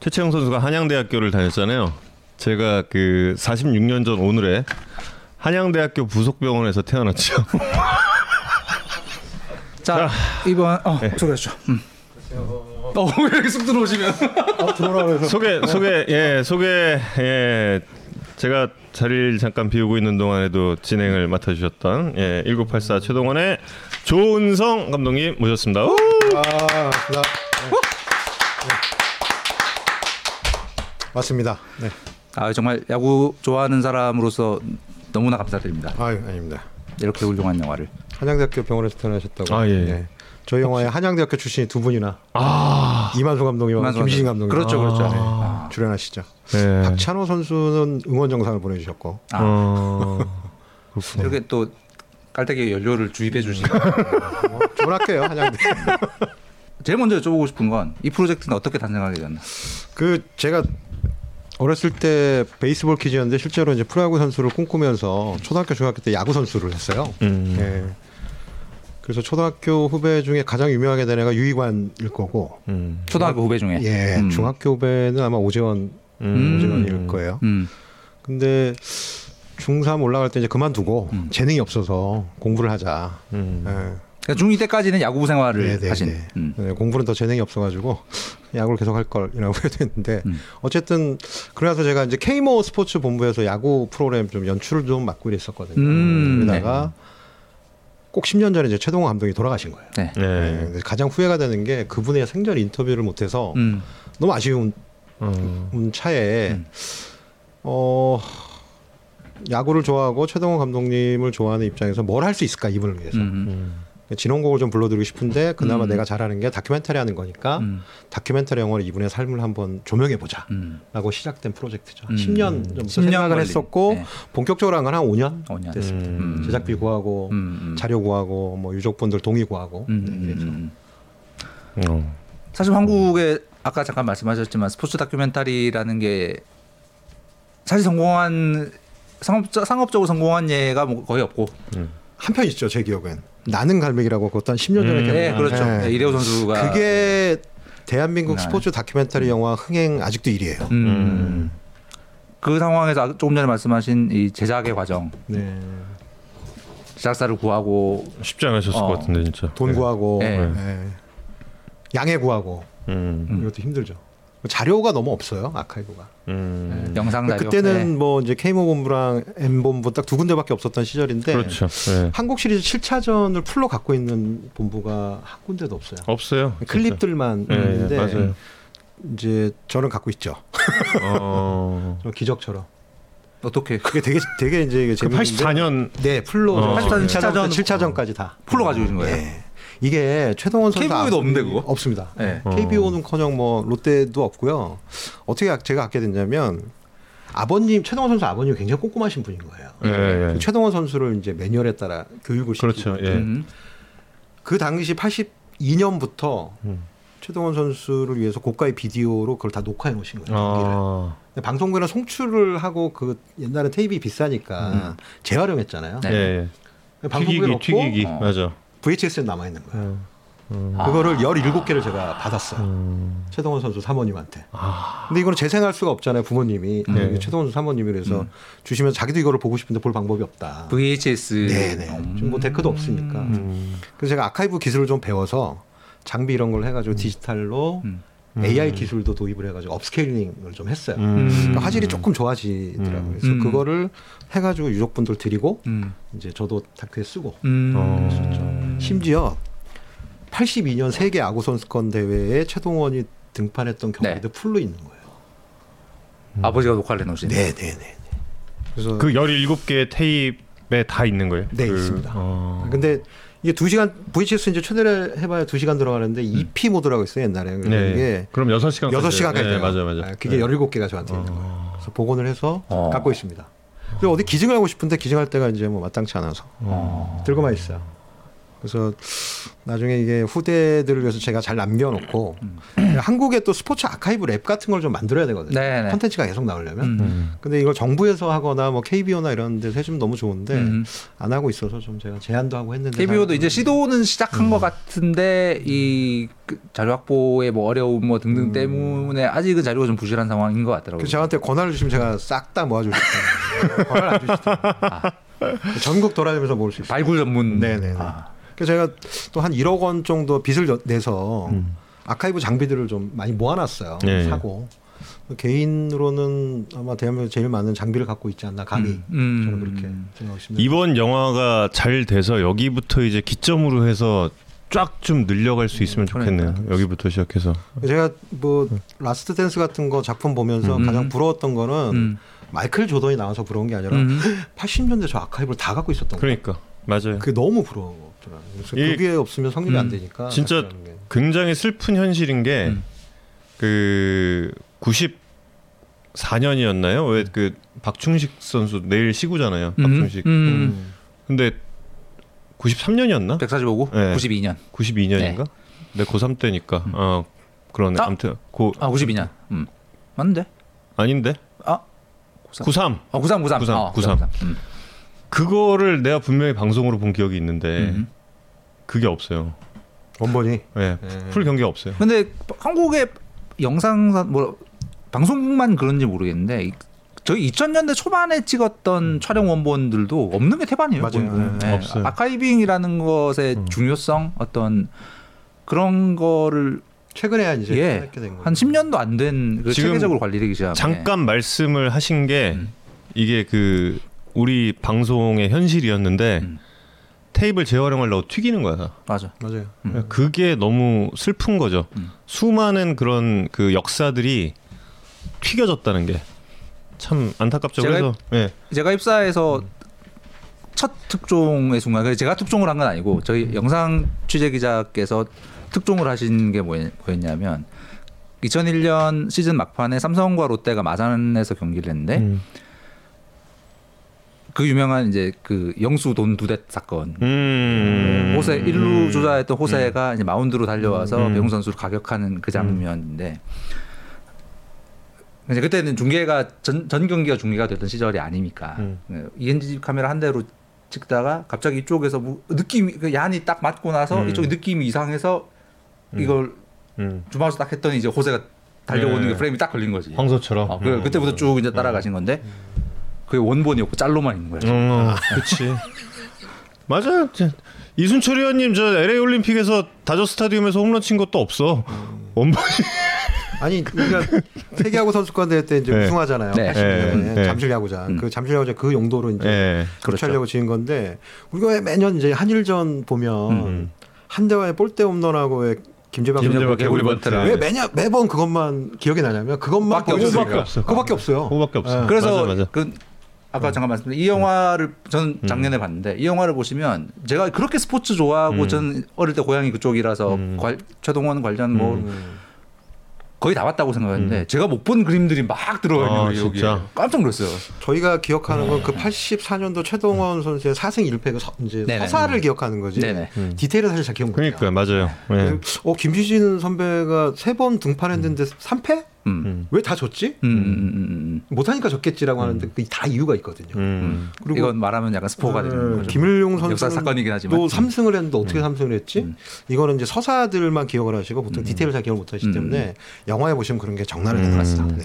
[SPEAKER 1] 최채영 선수가 한양대학교를 다녔잖아요. 제가 그 46년 전 오늘에 한양대학교 부속병원에서 태어났죠.
[SPEAKER 2] 자 이번 어
[SPEAKER 1] 네.
[SPEAKER 2] 소개하시죠. 음. 어왜 이렇게 쑥 들어오시면?
[SPEAKER 1] 소개 소개 예 소개 예 제가 자리를 잠깐 비우고 있는 동안에도 진행을 맡아주셨던 예 1984 최동원의 조은성 감독님 모셨습니다. 우!
[SPEAKER 5] 아, 나, 네. 네. 맞습니다. 네.
[SPEAKER 2] 아 정말 야구 좋아하는 사람으로서 너무나 감사드립니다.
[SPEAKER 5] 아유, 아닙니다.
[SPEAKER 2] 이렇게 훌륭한 영화를.
[SPEAKER 5] 한양대학교 병원에서 태어나셨다고.
[SPEAKER 1] 아, 예.
[SPEAKER 5] 네. 저희 영화에 한양대학교 출신이 두 분이나
[SPEAKER 1] 아
[SPEAKER 5] 이만수 감독님과
[SPEAKER 2] 이만수
[SPEAKER 5] 김시진
[SPEAKER 2] 감독님. 그렇죠, 그렇죠.
[SPEAKER 5] 네.
[SPEAKER 2] 아.
[SPEAKER 5] 출연하시죠.
[SPEAKER 1] 네.
[SPEAKER 5] 박찬호 선수는 응원 영상을 보내주셨고
[SPEAKER 2] 아,
[SPEAKER 1] 어.
[SPEAKER 2] 이렇게 또 깔때기 연료를 주입해 주시고
[SPEAKER 5] 뭐 좋은 학교예요 한양대.
[SPEAKER 2] 제일 먼저 여쭤보고 싶은 건 이 프로젝트는 어떻게 탄생하게 됐나?
[SPEAKER 5] 그 제가 어렸을 때 베이스볼 퀴즈였는데 실제로 이제 프로야구 선수를 꿈꾸면서 초등학교 중학교 때 야구 선수를 했어요.
[SPEAKER 1] 음.
[SPEAKER 5] 예. 그래서 초등학교 후배 중에 가장 유명하게 된 애가 유이관일 거고,
[SPEAKER 1] 음.
[SPEAKER 2] 초등학교 후배 중에.
[SPEAKER 5] 예,
[SPEAKER 2] 음.
[SPEAKER 5] 중학교 후배는 아마 오재원
[SPEAKER 1] 음.
[SPEAKER 5] 오재원일 거예요.
[SPEAKER 2] 음.
[SPEAKER 5] 근데 중3 올라갈 때 이제 그만두고
[SPEAKER 2] 음.
[SPEAKER 5] 재능이 없어서 공부를 하자.
[SPEAKER 1] 음.
[SPEAKER 5] 예.
[SPEAKER 2] 그러니까 중2 때까지는 야구 생활을
[SPEAKER 5] 네, 네,
[SPEAKER 2] 하신.
[SPEAKER 5] 네.
[SPEAKER 2] 음.
[SPEAKER 5] 네, 공부는 더 재능이 없어가지고 야구를 계속 할 걸이라고 해야 되는데
[SPEAKER 2] 음.
[SPEAKER 5] 어쨌든 그래서 제가 이제 K모 스포츠 본부에서 야구 프로그램 좀 연출을 좀 맡고 이랬었거든요.
[SPEAKER 2] 음,
[SPEAKER 5] 그러다가 꼭 10년 전에 이제 최동호 감독이 돌아가신 거예요.
[SPEAKER 2] 네.
[SPEAKER 5] 네,
[SPEAKER 1] 네.
[SPEAKER 5] 가장 후회가 되는 게 그분의 생전 인터뷰를 못해서
[SPEAKER 2] 음.
[SPEAKER 5] 너무 아쉬운
[SPEAKER 1] 어.
[SPEAKER 5] 차에
[SPEAKER 2] 음.
[SPEAKER 5] 어 야구를 좋아하고 최동호 감독님을 좋아하는 입장에서 뭘 할 수 있을까 이분을 위해서
[SPEAKER 2] 음.
[SPEAKER 1] 음.
[SPEAKER 5] 진원곡을 좀 불러드리고 싶은데 그나마
[SPEAKER 2] 음.
[SPEAKER 5] 내가 잘하는 게 다큐멘터리 하는 거니까
[SPEAKER 2] 음.
[SPEAKER 5] 다큐멘터리 영화로 이분의 삶을 한번 조명해 보자.
[SPEAKER 2] 음.
[SPEAKER 5] 라고 시작된 프로젝트죠.
[SPEAKER 2] 음.
[SPEAKER 5] 10년 좀
[SPEAKER 2] 10년
[SPEAKER 5] 생각을
[SPEAKER 2] 걸린.
[SPEAKER 5] 했었고
[SPEAKER 2] 네.
[SPEAKER 5] 본격적으로 한 건 한 5년
[SPEAKER 2] 5년.
[SPEAKER 5] 됐습니다.
[SPEAKER 1] 음.
[SPEAKER 5] 제작비 구하고
[SPEAKER 2] 음, 음.
[SPEAKER 5] 자료 구하고 뭐 유족분들 동의 구하고
[SPEAKER 2] 음,
[SPEAKER 5] 네,
[SPEAKER 2] 음,
[SPEAKER 5] 그래서
[SPEAKER 2] 음.
[SPEAKER 1] 어.
[SPEAKER 2] 사실 한국에 아까 잠깐 말씀하셨지만 스포츠 다큐멘터리라는 게 사실 성공한 상업적 상업적으로 성공한 예가 뭐 거의 없고.
[SPEAKER 5] 한 편 있죠 제 기억엔 나는 갈매기라고 그것도 한 10년 전에
[SPEAKER 1] 음.
[SPEAKER 2] 네, 그렇죠.
[SPEAKER 5] 네.
[SPEAKER 2] 네, 이대호 선수가
[SPEAKER 5] 그게 대한민국
[SPEAKER 2] 네.
[SPEAKER 5] 스포츠 다큐멘터리 영화 흥행 아직도 1위예요.
[SPEAKER 2] 음. 그 상황에서 아- 조금 전에 말씀하신 이 제작의 과정,
[SPEAKER 5] 네.
[SPEAKER 2] 제작사를 구하고
[SPEAKER 1] 쉽지 않으셨을
[SPEAKER 2] 어.
[SPEAKER 1] 것 같은데 진짜.
[SPEAKER 5] 돈 구하고
[SPEAKER 2] 네.
[SPEAKER 5] 네. 양해 구하고
[SPEAKER 1] 음.
[SPEAKER 2] 음.
[SPEAKER 5] 이것도 힘들죠. 자료가 너무 없어요 아카이브가.
[SPEAKER 1] 음.
[SPEAKER 2] 영상 자료.
[SPEAKER 5] 그때는
[SPEAKER 2] 네.
[SPEAKER 5] 뭐 이제 K모 본부랑 M 본부 딱 두 군데밖에 없었던 시절인데
[SPEAKER 1] 그렇죠. 네.
[SPEAKER 5] 한국 시리즈 7차전을 풀로 갖고 있는 본부가 한 군데도 없어요.
[SPEAKER 1] 없어요.
[SPEAKER 5] 클립들만
[SPEAKER 1] 진짜. 네,
[SPEAKER 5] 있는데
[SPEAKER 1] 맞아요.
[SPEAKER 5] 이제 저는 갖고 있죠.
[SPEAKER 1] 어.
[SPEAKER 5] 저 기적처럼.
[SPEAKER 2] 어떻게
[SPEAKER 5] 그게 되게 되게 이제 이게
[SPEAKER 1] 그
[SPEAKER 5] 재밌는데
[SPEAKER 1] 84년
[SPEAKER 5] 네 풀로
[SPEAKER 1] 어.
[SPEAKER 2] 84년
[SPEAKER 5] 7차전
[SPEAKER 2] 7차전
[SPEAKER 5] 7차전까지 다
[SPEAKER 2] 풀로 가지고 있는 거예요?
[SPEAKER 5] 예. 이게 최동원 선수
[SPEAKER 2] KBO 도
[SPEAKER 5] 아-
[SPEAKER 2] 없는데, 그거?
[SPEAKER 5] 없습니다.
[SPEAKER 2] 네.
[SPEAKER 1] 어.
[SPEAKER 5] KBO는커녕 뭐 롯데도 없고요. 어떻게 제가 갖게 됐냐면 아버님 최동원 선수 아버님이 굉장히 꼼꼼하신 분인 거예요.
[SPEAKER 1] 예, 예.
[SPEAKER 5] 최동원 선수를 이제 매뉴얼에 따라 교육을 시키고
[SPEAKER 1] 그렇죠. 예.
[SPEAKER 2] 음.
[SPEAKER 5] 그 당시 82년부터
[SPEAKER 1] 음.
[SPEAKER 5] 최동원 선수를 위해서 고가의 비디오로 그걸 다 녹화해 놓으신 거예요.
[SPEAKER 1] 아.
[SPEAKER 5] 방송국에는 송출을 하고 그 옛날에 테이프 비싸니까 재활용했잖아요.
[SPEAKER 2] 네.
[SPEAKER 1] 예. 예.
[SPEAKER 5] 방송국에
[SPEAKER 1] 튀기기
[SPEAKER 5] 넣고
[SPEAKER 1] 튀기기
[SPEAKER 2] 어.
[SPEAKER 1] 맞아.
[SPEAKER 5] VHS에 남아 있는 거예요.
[SPEAKER 1] 음.
[SPEAKER 2] 아.
[SPEAKER 5] 그거를 17개를 제가 받았어요.
[SPEAKER 1] 음.
[SPEAKER 5] 최동원 선수 사모님한테.
[SPEAKER 1] 아.
[SPEAKER 5] 근데 이거는 재생할 수가 없잖아요. 부모님이
[SPEAKER 1] 네.
[SPEAKER 5] 최동원 선수 사모님이 그래서
[SPEAKER 2] 음.
[SPEAKER 5] 주시면 자기도 이거를 보고 싶은데 볼 방법이 없다.
[SPEAKER 2] VHS.
[SPEAKER 5] 네네. 지금 뭐 데크도 없으니까.
[SPEAKER 1] 음.
[SPEAKER 5] 그래서 제가 아카이브 기술을 좀 배워서 장비 이런 걸 해가지고 디지털로
[SPEAKER 2] 음.
[SPEAKER 5] AI 기술도 도입을 해가지고 업스케일링을 좀 했어요.
[SPEAKER 1] 음.
[SPEAKER 5] 그러니까 화질이 조금 좋아지더라고요.
[SPEAKER 1] 음.
[SPEAKER 5] 그래서
[SPEAKER 2] 음.
[SPEAKER 5] 그거를 해가지고 유족분들 드리고
[SPEAKER 2] 음.
[SPEAKER 5] 이제 저도 다큐에 쓰고
[SPEAKER 2] 음.
[SPEAKER 1] 어.
[SPEAKER 5] 심지어 82년 세계 야구 선수권 대회에 최동원이 등판했던 경기도
[SPEAKER 2] 네.
[SPEAKER 5] 풀로 있는 거예요.
[SPEAKER 2] 아버지가 녹화를 해놓으신.
[SPEAKER 5] 네 네 네. 그래서
[SPEAKER 1] 그 17개의 테이프에 다 있는 거예요?
[SPEAKER 5] 네,
[SPEAKER 1] 그,
[SPEAKER 5] 있습니다.
[SPEAKER 1] 어.
[SPEAKER 5] 근데 이게 두 시간 VHS 이제 최대를 해봐야 두 시간 들어가는데 EP 모드라고 있어요 옛날에.
[SPEAKER 1] 음. 네.
[SPEAKER 5] 이게
[SPEAKER 1] 그럼 6시간
[SPEAKER 5] 여섯 시간까지
[SPEAKER 1] 네. 맞아 맞아.
[SPEAKER 5] 아, 그게
[SPEAKER 1] 네.
[SPEAKER 5] 17개가 저한테 있는 거예요. 그래서 복원을 해서
[SPEAKER 2] 어.
[SPEAKER 5] 갖고 있습니다. 근데 어디 기증을 하고 싶은데 기증할 때가 이제 뭐 마땅치 않아서
[SPEAKER 2] 어.
[SPEAKER 5] 들고만 있어요. 그래서 나중에 이게 후대들을 위해서 제가 잘 남겨놓고
[SPEAKER 2] 음.
[SPEAKER 5] 한국에 또 스포츠 아카이브 랩 같은 걸 좀 만들어야 되거든요.
[SPEAKER 2] 네네.
[SPEAKER 5] 콘텐츠가 계속 나오려면.
[SPEAKER 2] 음.
[SPEAKER 1] 음.
[SPEAKER 5] 근데 이걸 정부에서 하거나 뭐 KBO나 이런 데서 해주면 너무 좋은데
[SPEAKER 2] 음.
[SPEAKER 5] 안 하고 있어서 좀 제가 제안도 하고 했는데
[SPEAKER 2] KBO도
[SPEAKER 5] 잘-
[SPEAKER 2] 이제 시도는 시작한 것 같은데 이그 자료 확보의 뭐 어려움 뭐 등등 때문에 아직은 자료가 좀 부실한 상황인 것 같더라고요.
[SPEAKER 5] 그래서 저한테 권한을 주시면 제가 싹 다 모아줄 수 있어요. 권한을 안 주시죠. 전국 돌아다니면서 모을 수 있어요.
[SPEAKER 2] 발굴 전문.
[SPEAKER 5] 네네네.
[SPEAKER 2] 아.
[SPEAKER 5] 그래서 제가 또 한 1억 원 정도 빚을 여- 내서
[SPEAKER 1] 음.
[SPEAKER 5] 아카이브 장비들을 좀 많이 모아놨어요.
[SPEAKER 1] 네.
[SPEAKER 5] 사고 개인으로는 아마 대한민국 제일 많은 장비를 갖고 있지 않나 감히
[SPEAKER 2] 음. 음.
[SPEAKER 5] 저는 그렇게 생각하고 있습니다.
[SPEAKER 1] 이번 영화가 잘 돼서 여기부터 이제 기점으로 해서 쫙 좀 늘려갈 수 있으면 좋겠네요. 여기부터 시작해서.
[SPEAKER 5] 제가 뭐 Last Dance 같은 거 작품 보면서
[SPEAKER 2] 음.
[SPEAKER 5] 가장 부러웠던 거는
[SPEAKER 2] 음.
[SPEAKER 5] 마이클 조던이 나와서 부러운 게 아니라
[SPEAKER 2] 음.
[SPEAKER 5] 80년대 저 아카이브를 다 갖고 있었던 거예요.
[SPEAKER 1] 그러니까 맞아요.
[SPEAKER 5] 그게 너무 부러웠더라고요. 그래서
[SPEAKER 1] 이-
[SPEAKER 5] 그게 없으면 성립이 안
[SPEAKER 2] 음.
[SPEAKER 5] 되니까
[SPEAKER 1] 진짜. 굉장히 슬픈 현실인 게
[SPEAKER 2] 음.
[SPEAKER 1] 그 94년이었나요? 왜 그 박충식 선수 내일 시구잖아요.
[SPEAKER 2] 음.
[SPEAKER 1] 박충식.
[SPEAKER 2] 음.
[SPEAKER 5] 음.
[SPEAKER 1] 근데 93년이었나?
[SPEAKER 2] 145구
[SPEAKER 1] 네.
[SPEAKER 2] 92년.
[SPEAKER 1] 92년인가? 내 고3 때니까. 어 그러네.
[SPEAKER 2] 아!
[SPEAKER 1] 아무튼 고
[SPEAKER 2] 아 92년. 음. 맞는데?
[SPEAKER 1] 아닌데?
[SPEAKER 2] 아
[SPEAKER 1] 93.
[SPEAKER 2] 아 93 93.
[SPEAKER 1] 93,
[SPEAKER 2] 어,
[SPEAKER 1] 93.
[SPEAKER 2] 음.
[SPEAKER 1] 그거를 내가 분명히 방송으로 본 기억이 있는데
[SPEAKER 2] 음.
[SPEAKER 1] 그게 없어요.
[SPEAKER 5] 원본이
[SPEAKER 1] 예. 풀 경기가 없어요.
[SPEAKER 2] 근데 한국의 영상산 뭐 방송만 그런지 모르겠는데 이- 저희 2000년대 초반에 찍었던 촬영 원본들도 없는 게 태반이에요.
[SPEAKER 5] 맞아요. 네,
[SPEAKER 2] 네.
[SPEAKER 1] 없어요.
[SPEAKER 2] 아카이빙이라는 것의 중요성 어떤 그런 거를
[SPEAKER 5] 최근에 이제
[SPEAKER 2] 예. 한 10년도 안된그 체계적으로 관리되기 시작한
[SPEAKER 1] 잠깐 말씀을 하신 게
[SPEAKER 2] 음.
[SPEAKER 1] 이게 그 우리 방송의 현실이었는데
[SPEAKER 2] 음.
[SPEAKER 1] 테이블 재활용하려고 튀기는 거야.
[SPEAKER 2] 맞아.
[SPEAKER 5] 맞아요.
[SPEAKER 2] 음.
[SPEAKER 1] 그게 너무 슬픈 거죠.
[SPEAKER 2] 음.
[SPEAKER 1] 수많은 그런 그 역사들이 튀겨졌다는 게 참 안타깝죠.
[SPEAKER 2] 제가-
[SPEAKER 1] 그래서 예.
[SPEAKER 2] 제가 입사해서 첫 특종의 순간, 제가 특종을 한 건 아니고 저희 영상 취재 기자께서 특종을 하신 게 뭐였- 뭐였냐면 2001년 시즌 막판에 삼성과 롯데가 마산에서 경기를 했는데
[SPEAKER 1] 음.
[SPEAKER 2] 그 유명한 이제 그 영수 돈 두 대 사건.
[SPEAKER 1] 음.
[SPEAKER 2] 호세 일루 조자했던 호세가 이제 마운드로 달려와서
[SPEAKER 1] 음.
[SPEAKER 2] 배웅 선수를 가격하는 그 장면인데 이제 그때는 중계가 전, 전 경기가 중계가 됐던 시절이 아니니까
[SPEAKER 1] 음.
[SPEAKER 2] 네, ENG 카메라 한 대로 찍다가 갑자기 이쪽에서 뭐 느낌이 그 야한이 딱 맞고 나서
[SPEAKER 1] 음.
[SPEAKER 2] 이쪽이 느낌이 이상해서 이걸
[SPEAKER 1] 음.
[SPEAKER 2] 주마우스 딱 했더니 이제 호세가 달려오는
[SPEAKER 1] 네.
[SPEAKER 2] 게 프레임이 딱 걸린 거지.
[SPEAKER 1] 황소처럼.
[SPEAKER 2] 어, 그, 그때부터 쭉 이제 따라가신 건데 그게 원본이었고 짤로만 있는 거예요.
[SPEAKER 1] 어, 그렇지. 맞아요. 저, 이순철 의원님 저 LA 올림픽에서 다저 스타디움에서 홈런 친 것도 없어. 원본이
[SPEAKER 5] 아니 우리가 세계야구 선수권 대회 때 이제
[SPEAKER 1] 네.
[SPEAKER 5] 우승하잖아요.
[SPEAKER 2] 네.
[SPEAKER 5] 80년에
[SPEAKER 1] 네. 네.
[SPEAKER 5] 잠실야구장.
[SPEAKER 2] 음.
[SPEAKER 5] 그 잠실야구장 그 용도로 이제
[SPEAKER 1] 예.
[SPEAKER 5] 교체하려고 지은 건데 우리가 왜 매년 이제 한일전 보면
[SPEAKER 1] 음.
[SPEAKER 5] 한대와의 볼대 홈런하고 왜 김재박
[SPEAKER 1] 김재박 개구리. 번트를
[SPEAKER 5] 왜 매년 매번 그것만 기억이 나냐면 그것만.
[SPEAKER 1] 그거밖에 없어.
[SPEAKER 5] 그거밖에 없어요.
[SPEAKER 1] 그거밖에 없어.
[SPEAKER 5] 네.
[SPEAKER 2] 그래서
[SPEAKER 1] 맞아, 맞아.
[SPEAKER 2] 그 아까 잠깐 말씀드린 이 영화를 저는 작년에 봤는데 이 영화를 보시면 제가 그렇게 스포츠 좋아하고
[SPEAKER 1] 음.
[SPEAKER 2] 전 어릴 때 고향이 그쪽이라서
[SPEAKER 1] 음.
[SPEAKER 2] 관- 최동원 관련 뭐
[SPEAKER 5] 음.
[SPEAKER 2] 거의 다 봤다고 생각했는데 제가 못 본 그림들이 막 들어가 있는
[SPEAKER 1] 아,
[SPEAKER 2] 거예요 여기에
[SPEAKER 1] 진짜?
[SPEAKER 2] 깜짝 놀랐어요.
[SPEAKER 5] 저희가 기억하는 건 그 84년도 최동원 선수의 4승 1패 그 서, 이제
[SPEAKER 2] 네네.
[SPEAKER 5] 서사를 기억하는 거지.
[SPEAKER 2] 네네.
[SPEAKER 1] 음.
[SPEAKER 5] 디테일은 사실 잘 기억 못 해요.
[SPEAKER 1] 그러니까 맞아요. 예.
[SPEAKER 5] 어 김시진 선배가 세 번 등판했는데 3패?
[SPEAKER 2] 음.
[SPEAKER 1] 음.
[SPEAKER 5] 왜다 졌지?
[SPEAKER 2] 음, 음, 음, 음,
[SPEAKER 5] 못하니까 졌겠지라고 하는데 그게 다 이유가 있거든요.
[SPEAKER 1] 음.
[SPEAKER 2] 음.
[SPEAKER 5] 그리고-
[SPEAKER 2] 이건 말하면 약간 스포가 되는
[SPEAKER 5] 네,
[SPEAKER 2] 거죠.
[SPEAKER 5] 김일용
[SPEAKER 2] 역사 사건이긴 하지만
[SPEAKER 5] 또 3승을 했는데 어떻게 삼 3승을 했지?
[SPEAKER 2] 음.
[SPEAKER 5] 이거는 이제 서사들만 기억을 하시고 보통 디테일을 잘 기억을 못 하시기
[SPEAKER 2] 음.
[SPEAKER 5] 때문에 영화에 보시면 그런 게 적나라하게
[SPEAKER 1] 음.
[SPEAKER 5] 나왔어요. 네.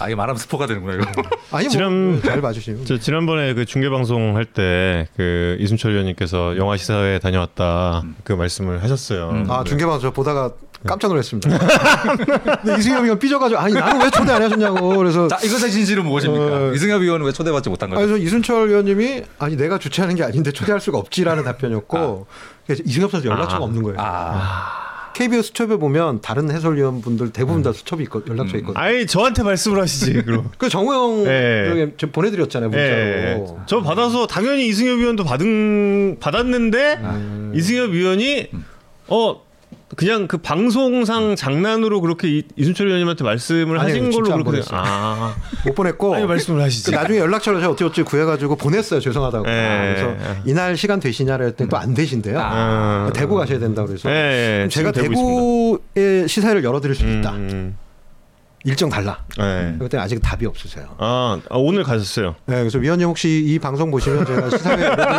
[SPEAKER 2] 아 이게 말하면 스포가 되는구나 이거.
[SPEAKER 5] 아니
[SPEAKER 1] 지난-
[SPEAKER 5] 뭐잘 봐주시면
[SPEAKER 1] 저 지난번에 그 중계 방송 할 때 그 이순철 의원님께서 영화 시사회 다녀왔다 그 말씀을 하셨어요.
[SPEAKER 2] 음.
[SPEAKER 5] 아 중계방 저 보다가 깜짝 놀랐습니다. 근데 이승엽 이가 삐져가지고 아니 나는 왜 초대 안 하셨냐고 그래서
[SPEAKER 2] 자 이것의 진실은 무엇입니까?
[SPEAKER 5] 어.
[SPEAKER 2] 이승엽 의원은 왜 초대받지 못한 거죠?
[SPEAKER 5] 그래서 이순철 의원님이 아니 내가 주최하는 게 아닌데 초대할 수가 없지라는 답변이었고 그래서 이승엽 선수 연락처가
[SPEAKER 1] 아.
[SPEAKER 5] 없는 거예요.
[SPEAKER 2] 아,
[SPEAKER 5] KBS 수첩에 보면 다른 해설위원 분들 대부분 다 수첩이 있거, 연락처
[SPEAKER 2] 음.
[SPEAKER 5] 있거든요.
[SPEAKER 1] 아니 저한테 말씀을 하시지 그럼.
[SPEAKER 5] 그 정우영 저 보내드렸잖아요
[SPEAKER 1] 예.
[SPEAKER 5] 문자로.
[SPEAKER 1] 저 받아서 당연히 이승엽 위원도 받은 받았는데
[SPEAKER 5] 음.
[SPEAKER 1] 이승엽 위원이 어 그냥 그 방송상 장난으로 그렇게 이, 이순철 의원님한테 말씀을
[SPEAKER 5] 아니요,
[SPEAKER 1] 하신 걸로 그렇게. 아
[SPEAKER 5] 못 보냈고
[SPEAKER 1] 아니 말씀을 하시지.
[SPEAKER 5] 그 나중에 연락처를 제가 어찌 어찌 구해가지고 보냈어요 죄송하다고.
[SPEAKER 1] 예.
[SPEAKER 5] 아, 그래서 이날 시간 되시냐를 했더니 또 안 되신대요.
[SPEAKER 1] 아.
[SPEAKER 5] 대구 가셔야 된다 그래서
[SPEAKER 1] 예, 예,
[SPEAKER 5] 제가
[SPEAKER 1] 지금 되고
[SPEAKER 5] 대구의 시사회를 열어드릴 수 있다.
[SPEAKER 1] 음,
[SPEAKER 5] 일정 달라.
[SPEAKER 1] 예.
[SPEAKER 5] 그때 아직 답이 없으세요.
[SPEAKER 1] 아, 아, 오늘 가셨어요.
[SPEAKER 5] 네, 그래서 위원님 혹시 이 방송 보시면 제가 시사회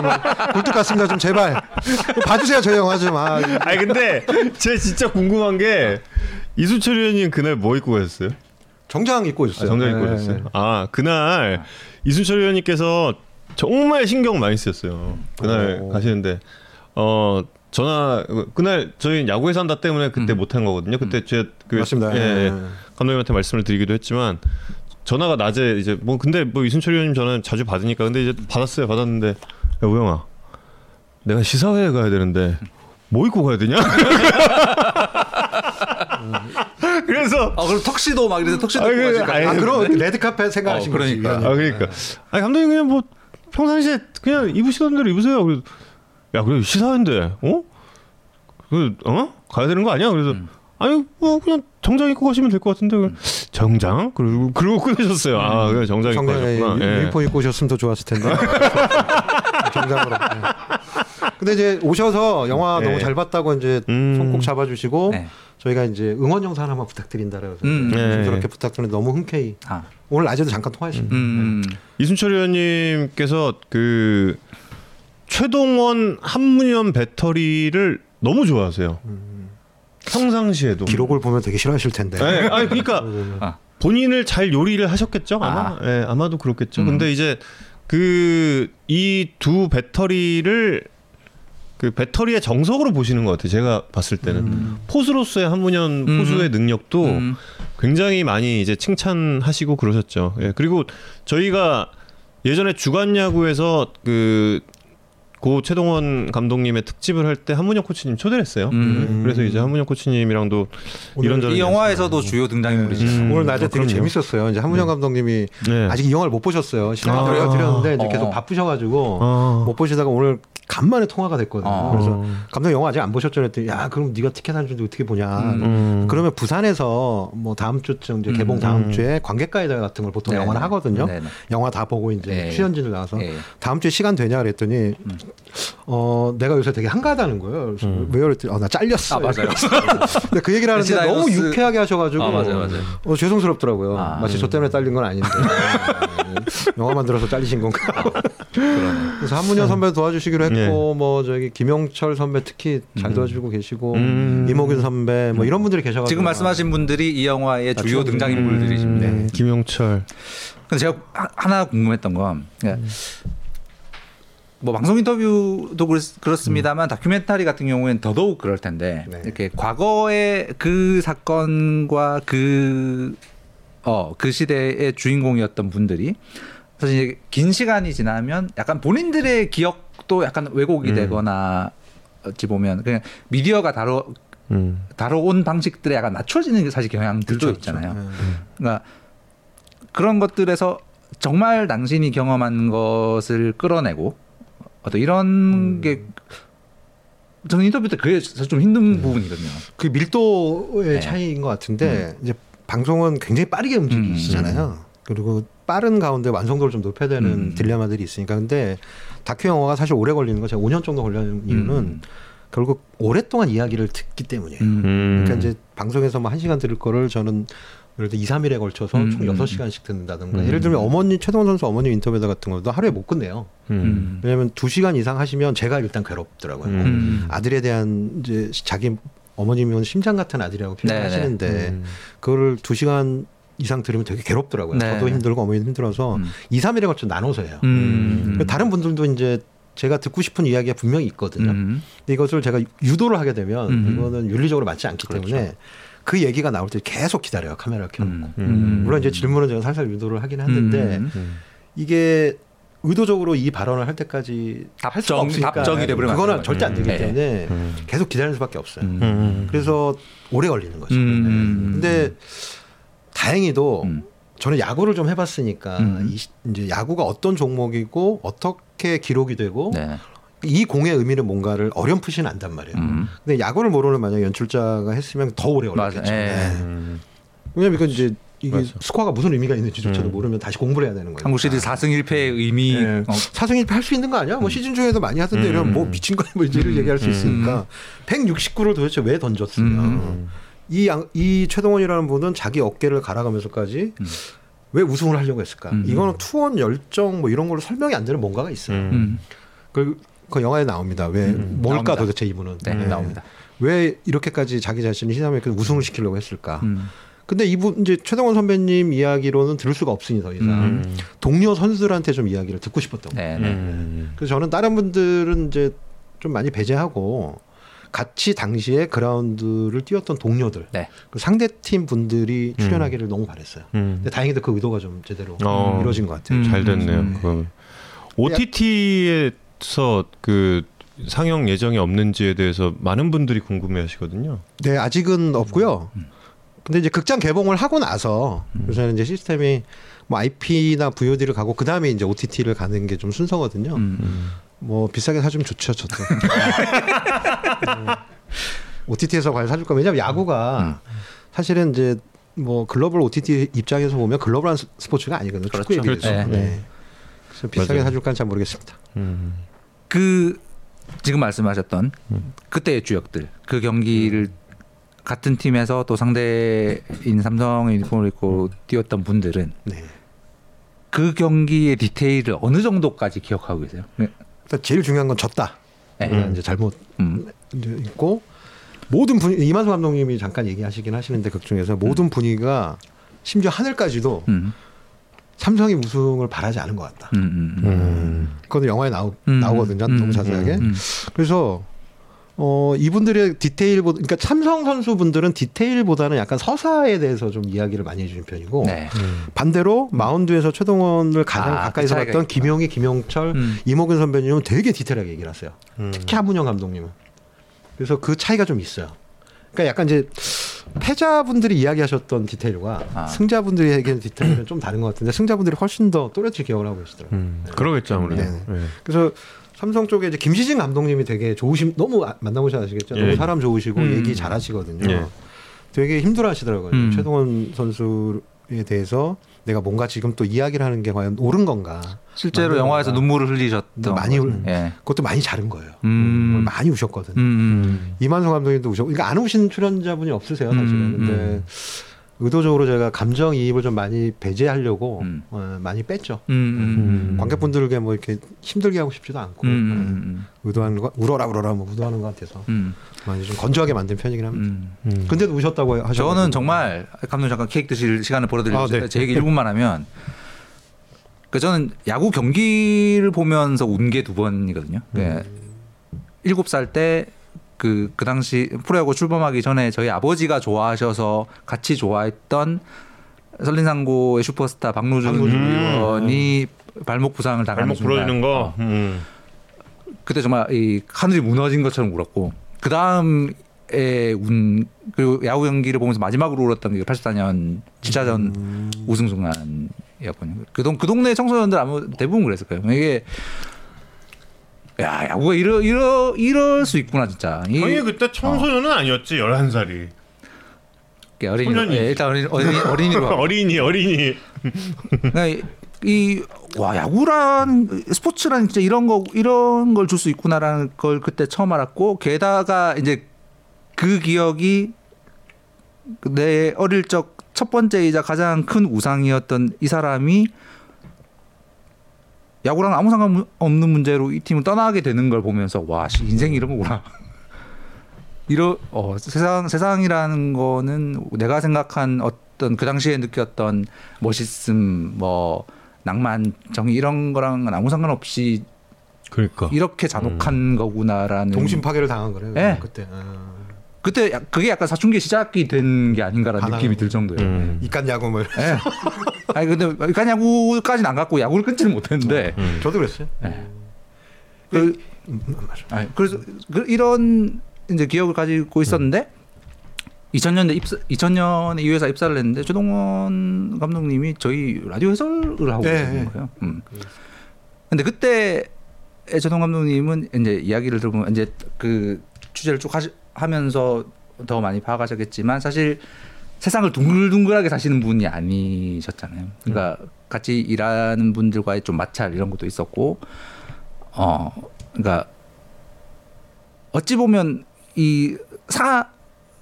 [SPEAKER 5] 굴뚝 같습니다. 좀 제발 좀 봐주세요 저 영화 좀. 아,
[SPEAKER 1] 아니 근데 제가 진짜 궁금한 게 이순철 의원님 그날 뭐 입고 가셨어요?
[SPEAKER 5] 정장 입고
[SPEAKER 1] 아,
[SPEAKER 5] 있었어요.
[SPEAKER 1] 정장 입고
[SPEAKER 5] 네.
[SPEAKER 1] 가셨어요? 아 그날 이순철 의원님께서 정말 신경 많이 쓰였어요. 그날
[SPEAKER 5] 오.
[SPEAKER 1] 가시는데 어 전화 그날 저희 야구에서 한다 때문에 그때
[SPEAKER 2] 음.
[SPEAKER 1] 못한 거거든요. 그때 제그
[SPEAKER 5] 맞습니다.
[SPEAKER 1] 예,
[SPEAKER 5] 예.
[SPEAKER 1] 감독님한테 말씀을 드리기도 했지만 전화가 낮에 이제 뭐 근데 뭐 이순철 의원님 전화 자주 받으니까 근데 이제 받았어요. 받았는데 야 우영아 내가 시사회에 가야 되는데 뭐 입고 가야 되냐? 그래서
[SPEAKER 2] 아 그럼 턱시도 막 이래서 턱시도
[SPEAKER 1] 아니,
[SPEAKER 2] 입고
[SPEAKER 1] 그, 아 네.
[SPEAKER 5] 그럼 레드 카펫 생각하신
[SPEAKER 2] 어. 그러니까.
[SPEAKER 1] 아 그러니까 아니 감독님 그냥 뭐 평상시에 그냥 입으시던 대로 입으세요. 그래서 야 그래 시사회인데 어? 그 어? 가야 되는 거 아니야? 그래서
[SPEAKER 2] 음.
[SPEAKER 1] 아니 뭐 그냥 정장 입고 가시면 될 것 같은데 그래. 정장? 그리고 그러고 끊으셨어요. 아 그래 정장 입고 가셨구나. 예.
[SPEAKER 5] 유니폼 입고 오셨으면 더 좋았을 텐데. 농담으로. 네. 근데 이제 오셔서 영화
[SPEAKER 1] 네.
[SPEAKER 5] 너무 잘 봤다고 이제
[SPEAKER 1] 음.
[SPEAKER 5] 손꼭 잡아주시고
[SPEAKER 2] 네.
[SPEAKER 5] 저희가 이제 응원 영상 하나만 부탁드린다 그래서
[SPEAKER 2] 음.
[SPEAKER 1] 네.
[SPEAKER 5] 심스럽게 부탁드리는데 너무 흔쾌히
[SPEAKER 2] 아.
[SPEAKER 5] 오늘 낮에도 잠깐 통화했습니다.
[SPEAKER 2] 음.
[SPEAKER 1] 이순철 의원님께서 그 최동원 한문현 배터리를 너무 좋아하세요. 평상시에도.
[SPEAKER 5] 기록을 보면 되게 싫어하실 텐데.
[SPEAKER 1] 네, 아니 그러니까
[SPEAKER 2] 아.
[SPEAKER 1] 본인을 잘 요리를 하셨겠죠 아마.
[SPEAKER 2] 아.
[SPEAKER 1] 예, 아마도 그렇겠죠.
[SPEAKER 2] 음.
[SPEAKER 1] 근데 이제 그 이 두 배터리를 그 배터리의 정석으로 보시는 것 같아요. 제가 봤을 때는 포수로서의 한문현
[SPEAKER 2] 음.
[SPEAKER 1] 포수의 능력도
[SPEAKER 2] 음.
[SPEAKER 1] 굉장히 많이 이제 칭찬하시고 그러셨죠. 예, 그리고 저희가 예전에 주간 야구에서 그 고 최동원 감독님의 특집을 할 때 한문혁 코치님 초대를 했어요.
[SPEAKER 2] 음.
[SPEAKER 1] 예, 그래서 이제 한문혁 코치님이랑도 이런저런
[SPEAKER 2] 이 영화에서도 주요 등장인물이죠.
[SPEAKER 1] 음.
[SPEAKER 5] 오늘 낮에 되게
[SPEAKER 1] 그럼요.
[SPEAKER 5] 재밌었어요. 이제 한문영 감독님이
[SPEAKER 1] 네.
[SPEAKER 5] 아직 이 영화를 못 보셨어요. 시간
[SPEAKER 1] 아.
[SPEAKER 5] 드려 드렸는데 이제 계속
[SPEAKER 2] 어.
[SPEAKER 5] 바쁘셔가지고
[SPEAKER 1] 아.
[SPEAKER 5] 못 보시다가 오늘 간만에 통화가 됐거든요.
[SPEAKER 2] 어.
[SPEAKER 5] 그래서 감독 영화 아직 안 보셨죠? 그랬더니 야 그럼 네가 티켓 안 주는데 어떻게 보냐.
[SPEAKER 1] 음.
[SPEAKER 5] 그러면 부산에서 뭐 다음 주쯤 이제 개봉 다음
[SPEAKER 1] 음.
[SPEAKER 5] 주에 관객가이다 같은 걸 보통
[SPEAKER 2] 네.
[SPEAKER 5] 영화를 하거든요.
[SPEAKER 2] 네, 네.
[SPEAKER 5] 영화 다 보고 이제
[SPEAKER 2] 네.
[SPEAKER 5] 출연진을 나와서
[SPEAKER 2] 네.
[SPEAKER 5] 다음 주에 시간 되냐 그랬더니 어 내가 요새 되게 한가하다는 거예요. 그래서 왜요? 그랬더니 어, 나 잘렸어.
[SPEAKER 2] 아, 맞아요.
[SPEAKER 5] 근데 그 얘기를 하는데 너무
[SPEAKER 2] 다이노스-
[SPEAKER 5] 유쾌하게 하셔가지고
[SPEAKER 2] 아, 맞아요, 맞아요.
[SPEAKER 5] 어, 죄송스럽더라고요.
[SPEAKER 2] 아.
[SPEAKER 5] 마치 저 때문에 잘린 건 아닌데 영화 만들어서 잘리신 건가? 그래서 한문현 선배 도와주시기로 했고
[SPEAKER 1] 네.
[SPEAKER 5] 뭐 저기 김영철 선배 특히 잘 도와주고 계시고
[SPEAKER 1] 음.
[SPEAKER 5] 이모균 선배 뭐 이런 분들이 계셔가지고
[SPEAKER 2] 지금 말씀하신 분들이 이 영화의 주요
[SPEAKER 5] 좀-
[SPEAKER 2] 등장 인물들이십니다.
[SPEAKER 1] 음, 김용철.
[SPEAKER 2] 근데 제가 하- 하나 궁금했던 건 그러니까 뭐 방송 인터뷰도 그렇, 그렇습니다만 다큐멘터리 같은 경우에는 더더욱 그럴 텐데
[SPEAKER 5] 네.
[SPEAKER 2] 이렇게 과거의 그 사건과 그 어, 그 시대의 주인공이었던 분들이 사실 이제 긴 시간이 지나면 약간 본인들의 기억 도 약간 왜곡이
[SPEAKER 1] 음.
[SPEAKER 2] 되거나 어찌 보면 그냥 미디어가 다뤄
[SPEAKER 1] 음.
[SPEAKER 2] 다뤄온 방식들에 약간 맞춰지는 게 사실 경향들도
[SPEAKER 5] 그렇죠,
[SPEAKER 2] 있잖아요.
[SPEAKER 5] 그렇죠.
[SPEAKER 2] 그러니까 그런 것들에서 정말 당신이 경험한 것을 끌어내고 어떤 이런
[SPEAKER 5] 음.
[SPEAKER 2] 게 저는 인터뷰 때 그게 사실 좀 힘든 부분이거든요.
[SPEAKER 5] 그 밀도의
[SPEAKER 2] 네.
[SPEAKER 5] 차이인 것 같은데 이제 방송은 굉장히 빠르게 움직이시잖아요. 그리고 빠른 가운데 완성도를 좀 높여야 되는
[SPEAKER 2] 음.
[SPEAKER 5] 딜레마들이 있으니까 근데 다큐 영화가 사실 오래 걸리는 거 제가 5년 정도 걸리는 이유는
[SPEAKER 2] 음.
[SPEAKER 5] 결국 오랫동안 이야기를 듣기 때문이에요.
[SPEAKER 2] 음.
[SPEAKER 1] 음.
[SPEAKER 5] 그러니까 이제 방송에서 뭐 1시간 들을 거를 저는 예를 들어 2, 3일에 걸쳐서
[SPEAKER 2] 음,
[SPEAKER 5] 총
[SPEAKER 2] 음,
[SPEAKER 5] 6시간씩 듣는다든가
[SPEAKER 1] 음.
[SPEAKER 5] 예를 들면 어머니 최동원 선수 어머니 인터뷰 같은 것도 하루에 못 끝내요.
[SPEAKER 1] 음.
[SPEAKER 2] 음.
[SPEAKER 5] 왜냐하면 2시간 이상 하시면 제가 일단 괴롭더라고요.
[SPEAKER 1] 음.
[SPEAKER 2] 음.
[SPEAKER 5] 아들에 대한 이제 자기 어머님은 심장 같은 아들이라고 표현하시는데
[SPEAKER 1] 음.
[SPEAKER 5] 그거를 2시간 이상 들으면 되게 괴롭더라고요.
[SPEAKER 2] 네.
[SPEAKER 5] 저도 힘들고 어머니도 힘들어서
[SPEAKER 2] 음.
[SPEAKER 5] 2, 3일에 걸쳐 나눠서 해요.
[SPEAKER 2] 음.
[SPEAKER 5] 다른 분들도 이제 제가 듣고 싶은 이야기가 분명히 있거든요.
[SPEAKER 2] 음.
[SPEAKER 5] 근데 이것을 제가 유도를 하게 되면
[SPEAKER 2] 음.
[SPEAKER 5] 이거는 윤리적으로 맞지 않기
[SPEAKER 2] 그렇죠.
[SPEAKER 5] 때문에 그 얘기가 나올 때 계속 기다려요. 카메라 켜놓고.
[SPEAKER 2] 음.
[SPEAKER 1] 음.
[SPEAKER 5] 물론 이제 질문은 제가 살살 유도를 하긴
[SPEAKER 2] 음.
[SPEAKER 1] 음.
[SPEAKER 5] 이게 의도적으로 이 발언을 할 때까지 할 수가
[SPEAKER 2] 답정-
[SPEAKER 5] 없으니까
[SPEAKER 2] 답정이
[SPEAKER 5] 그거는 절대 안 되기.
[SPEAKER 2] 네.
[SPEAKER 5] 때문에
[SPEAKER 1] 음.
[SPEAKER 5] 계속 기다리는 수밖에 없어요.
[SPEAKER 2] 음.
[SPEAKER 1] 음.
[SPEAKER 5] 그래서 오래 걸리는 거죠.
[SPEAKER 2] 음.
[SPEAKER 5] 네. 근데 다행히도
[SPEAKER 2] 음.
[SPEAKER 5] 저는 야구를 좀 해봤으니까
[SPEAKER 2] 음.
[SPEAKER 5] 이 시- 이제 야구가 어떤 종목이고 어떻게 기록이 되고
[SPEAKER 2] 네.
[SPEAKER 5] 이 공의 의미는 뭔가를 어렴풋이는 안단 말이에요.
[SPEAKER 2] 음.
[SPEAKER 5] 근데 야구를 모르는 만약 연출자가 했으면 더 오래 걸렸겠죠.
[SPEAKER 2] 예.
[SPEAKER 5] 네.
[SPEAKER 1] 음.
[SPEAKER 5] 왜냐면 이건 이제 이게
[SPEAKER 1] 맞아.
[SPEAKER 5] 스코어가 무슨 의미가 있는지조차도
[SPEAKER 1] 음.
[SPEAKER 5] 모르면 다시 공부를 해야 되는 거예요.
[SPEAKER 2] 한국 시리즈 4승 1패의 의미
[SPEAKER 5] 네.
[SPEAKER 2] 어,
[SPEAKER 5] 사승일 할수 있는 거 아니야? 뭐 시즌 중에도 많이 하던데
[SPEAKER 1] 음.
[SPEAKER 5] 이런 뭐 미친 거야 뭐 이를 얘기할 수
[SPEAKER 1] 음.
[SPEAKER 5] 있으니까 169를 도대체 왜 던졌으냐?
[SPEAKER 2] 음.
[SPEAKER 5] 이, 양- 이 최동원이라는 분은 자기 어깨를 갈아가면서까지
[SPEAKER 2] 음.
[SPEAKER 5] 왜 우승을 하려고 했을까?
[SPEAKER 2] 음.
[SPEAKER 5] 이거는 투원 열정 뭐 이런 걸로 설명이 안 되는 뭔가가 있어요.
[SPEAKER 1] 음.
[SPEAKER 2] 음.
[SPEAKER 5] 그, 그 영화에 나옵니다. 왜
[SPEAKER 1] 음.
[SPEAKER 5] 뭘까
[SPEAKER 2] 나옵니다.
[SPEAKER 5] 도대체 이분은
[SPEAKER 2] 네,
[SPEAKER 5] 네.
[SPEAKER 2] 나옵니다.
[SPEAKER 5] 왜 이렇게까지 자기 자신을 희생하면서 우승을 시키려고 했을까?
[SPEAKER 2] 음.
[SPEAKER 5] 근데 이분 이제 최동원 선배님 이야기로는 들을 수가 없으니 더 이상
[SPEAKER 1] 음.
[SPEAKER 5] 동료 선수들한테 좀 이야기를 듣고 싶었던 거예요.
[SPEAKER 2] 네, 네.
[SPEAKER 1] 음.
[SPEAKER 5] 그래서 저는 다른 분들은 이제 좀 많이 배제하고 같이 당시에 그라운드를 뛰었던 동료들,
[SPEAKER 2] 네.
[SPEAKER 5] 그 상대 팀 분들이 출연하기를 너무 바랬어요.
[SPEAKER 1] 음.
[SPEAKER 5] 근데 다행히도 그 의도가 좀 제대로
[SPEAKER 1] 어.
[SPEAKER 5] 이루어진 것 같아요.
[SPEAKER 2] 음.
[SPEAKER 1] 잘 됐네요.
[SPEAKER 5] 음.
[SPEAKER 1] 그건. OTT에서 그 상영 예정이 없는지에 대해서 많은 분들이 궁금해하시거든요.
[SPEAKER 5] 네, 아직은 없고요. 근데 이제 극장 개봉을 하고 나서 요새는 이제 시스템이 뭐 IP나 VOD를 가고 그 다음에 이제 OTT를 가는 게 좀 순서거든요.
[SPEAKER 2] 음.
[SPEAKER 5] 뭐 비싸게 사주면 좋죠, 저도. OTT에서 과연 사줄 거면 왜냐면 야구가 사실은 이제 뭐 글로벌 OTT 입장에서 보면 글로벌한 스- 스포츠가 아니거든요.
[SPEAKER 2] 그렇죠.
[SPEAKER 5] 축구에 비해서.
[SPEAKER 2] 그렇죠.
[SPEAKER 5] 네. 그래서 비싸게. 사줄까는 잘 모르겠습니다.
[SPEAKER 1] 음.
[SPEAKER 2] 그 지금 말씀하셨던 그때의 주역들 그 경기를 같은 팀에서 또 상대인 삼성의 유니폼을 입고 뛰었던 분들은
[SPEAKER 5] 네.
[SPEAKER 2] 그 경기의 디테일을 어느 정도까지 기억하고 계세요? 네.
[SPEAKER 5] 일단 제일 중요한 건 졌다.
[SPEAKER 2] 네.
[SPEAKER 5] 음. 이제 잘못
[SPEAKER 2] 음.
[SPEAKER 5] 있고 모든 분위 이만수 감독님이 잠깐 얘기하시긴 하시는데 극 중에서 모든 분위기가 심지어 하늘까지도
[SPEAKER 2] 음.
[SPEAKER 5] 삼성이 우승을 바라지 않은 것 같다.
[SPEAKER 2] 음. 음. 음.
[SPEAKER 5] 그것도 영화에 나오,
[SPEAKER 2] 음.
[SPEAKER 5] 나오거든요.
[SPEAKER 2] 음.
[SPEAKER 5] 너무 자세하게.
[SPEAKER 2] 음.
[SPEAKER 5] 그래서 어 이분들의 디테일보다 그러니까 삼성 선수분들은 디테일보다는 약간 서사에 대해서 좀 이야기를 많이 해주는 편이고
[SPEAKER 2] 네.
[SPEAKER 5] 반대로 마운드에서 최동원을 가장
[SPEAKER 2] 아,
[SPEAKER 5] 가까이서
[SPEAKER 2] 그
[SPEAKER 5] 봤던. 김용희, 김용철,
[SPEAKER 2] 음.
[SPEAKER 5] 이모근 선배님은 되게 디테일하게 얘기를 하세요. 특히 한문영 감독님은. 그래서 그 차이가 좀 있어요. 그러니까 약간 이제 패자분들이 이야기하셨던 디테일과
[SPEAKER 2] 아.
[SPEAKER 5] 승자분들이 얘기하는 디테일은 좀 다른 것 같은데 승자분들이 훨씬 더 또렷이 기억을 하고 계시더라고요.
[SPEAKER 1] 음, 그러겠죠 아무래도.
[SPEAKER 5] 네.
[SPEAKER 1] 네.
[SPEAKER 5] 그래서 삼성 쪽에 이제 김시진 감독님이 되게 좋으신 너무 아- 만나보셔 아시겠죠?
[SPEAKER 1] 예.
[SPEAKER 5] 너무 사람 좋으시고
[SPEAKER 2] 음.
[SPEAKER 5] 얘기 잘하시거든요.
[SPEAKER 1] 예.
[SPEAKER 5] 되게 힘들어하시더라고요.
[SPEAKER 2] 음.
[SPEAKER 5] 최동원 선수에 대해서 내가 뭔가 지금 또 이야기를 하는 게 과연 옳은 건가?
[SPEAKER 2] 실제로 영화에서
[SPEAKER 5] 건가?
[SPEAKER 2] 눈물을 흘리셨던
[SPEAKER 5] 많이. 흘-
[SPEAKER 2] 예.
[SPEAKER 5] 그것도 많이 자른 거예요.
[SPEAKER 2] 음.
[SPEAKER 5] 많이 우셨거든요.
[SPEAKER 2] 음. 음.
[SPEAKER 5] 이만성 감독님도 우셨고, 그러니까 안 우신 출연자분이 없으세요, 사실은.
[SPEAKER 2] 음,
[SPEAKER 5] 근데
[SPEAKER 2] 음.
[SPEAKER 5] 의도적으로 제가 감정 이입을 좀 많이 배제하려고
[SPEAKER 2] 음.
[SPEAKER 5] 어, 많이 뺐죠.
[SPEAKER 2] 음. 음.
[SPEAKER 1] 음.
[SPEAKER 5] 관객분들에게 뭐 이렇게 힘들게 하고 싶지도 않고
[SPEAKER 2] 음.
[SPEAKER 5] 네.
[SPEAKER 2] 음.
[SPEAKER 5] 의도하는 거 울어라 울어라 뭐 의도하는 것 같아서
[SPEAKER 2] 음.
[SPEAKER 5] 많이 좀 건조하게 만든 편이긴 합니다.
[SPEAKER 2] 음.
[SPEAKER 1] 음.
[SPEAKER 5] 근데도 우셨다고 하셨
[SPEAKER 2] 저는 정말 감독님 잠깐 케이크 드실 시간을 벌어드리고
[SPEAKER 5] 아,
[SPEAKER 2] 싶
[SPEAKER 5] 네.
[SPEAKER 2] 제 얘기 1분만 하면 그 저는 야구 경기를 보면서 운 게 두 번이거든요. 네. 일곱 살때 그 그 당시 프로야구 출범하기 전에 저희 아버지가 좋아하셔서 같이 좋아했던 설린상고의 슈퍼스타 박노준
[SPEAKER 5] 박노준
[SPEAKER 2] 의원이 발목 부상을 당하는
[SPEAKER 1] 발목 부러지는 거.
[SPEAKER 2] 어,
[SPEAKER 1] 음.
[SPEAKER 2] 그때 정말 이 하늘이 무너진 것처럼 울었고 그 다음에 운 그리고 야구 경기를 보면서 마지막으로 울었던 게 84년 7차전 우승 순간이었거든요. 그, 동, 그 동네 청소년들 아무 대부분 그랬을 거예요. 이게 야 야구가 이러 이러 이럴 수 있구나 진짜. 이-
[SPEAKER 1] 형이 그때 청소년은 아니었지 11 살이.
[SPEAKER 2] 이게 어린이
[SPEAKER 1] 소년이.
[SPEAKER 2] 예, 일단 어린 어린이 어린이로.
[SPEAKER 1] 어린이 어린이.
[SPEAKER 2] 그러니까 이와 야구란 스포츠란 진짜 이런 거 이런 걸 줄 수 있구나라는 걸 그때 처음 알았고 게다가 이제 그 기억이 내 어릴 적 첫 번째이자 가장 큰 우상이었던 이 사람이 야구랑 아무 상관없는 문제로 이 팀을 떠나게 되는 걸 보면서 와 씨, 인생이 이런 거구나. 이러 어, 세상 세상이라는 거는 내가 생각한 어떤 그 당시에 느꼈던 멋있음 뭐 낭만 정의 이런 거랑은 아무 상관없이
[SPEAKER 1] 그러니까.
[SPEAKER 2] 이렇게 잔혹한 거구나라는
[SPEAKER 5] 동심 파괴를 당한 거래요.
[SPEAKER 2] 네.
[SPEAKER 5] 그때 아.
[SPEAKER 2] 그때 야- 그게 약간 사춘기 시작이 된 게 아닌가라는
[SPEAKER 5] 반항.
[SPEAKER 2] 느낌이 들 정도예요.
[SPEAKER 1] 음.
[SPEAKER 5] 이깟 야구 뭐
[SPEAKER 2] 예. 아니 근데 그냥 야구까지는 안 갔고 야구를 끊지는 못했는데
[SPEAKER 1] 음.
[SPEAKER 5] 저도 그랬어요.
[SPEAKER 2] 그
[SPEAKER 5] 음, 음, 맞아.
[SPEAKER 2] 아니, 그래서 그 이런 이제 기억을 가지고 있었는데 2000년대 입사 2000년에 이 회사 입사를 했는데 최동원 감독님이 저희 라디오 해설을 하고
[SPEAKER 5] 네,
[SPEAKER 2] 있는
[SPEAKER 5] 네.
[SPEAKER 2] 거예요. 음. 근데 그때 최동 감독님은 이제 이야기를 들어보면 이제 그 취재를 쭉 하시, 하면서 더 많이 파악하셨겠지만 사실 세상을 둥글둥글하게 사시는 분이 아니셨잖아요. 그러니까 같이 일하는 분들과의 좀 마찰 이런 것도 있었고, 어, 그러니까 어찌 보면 이 사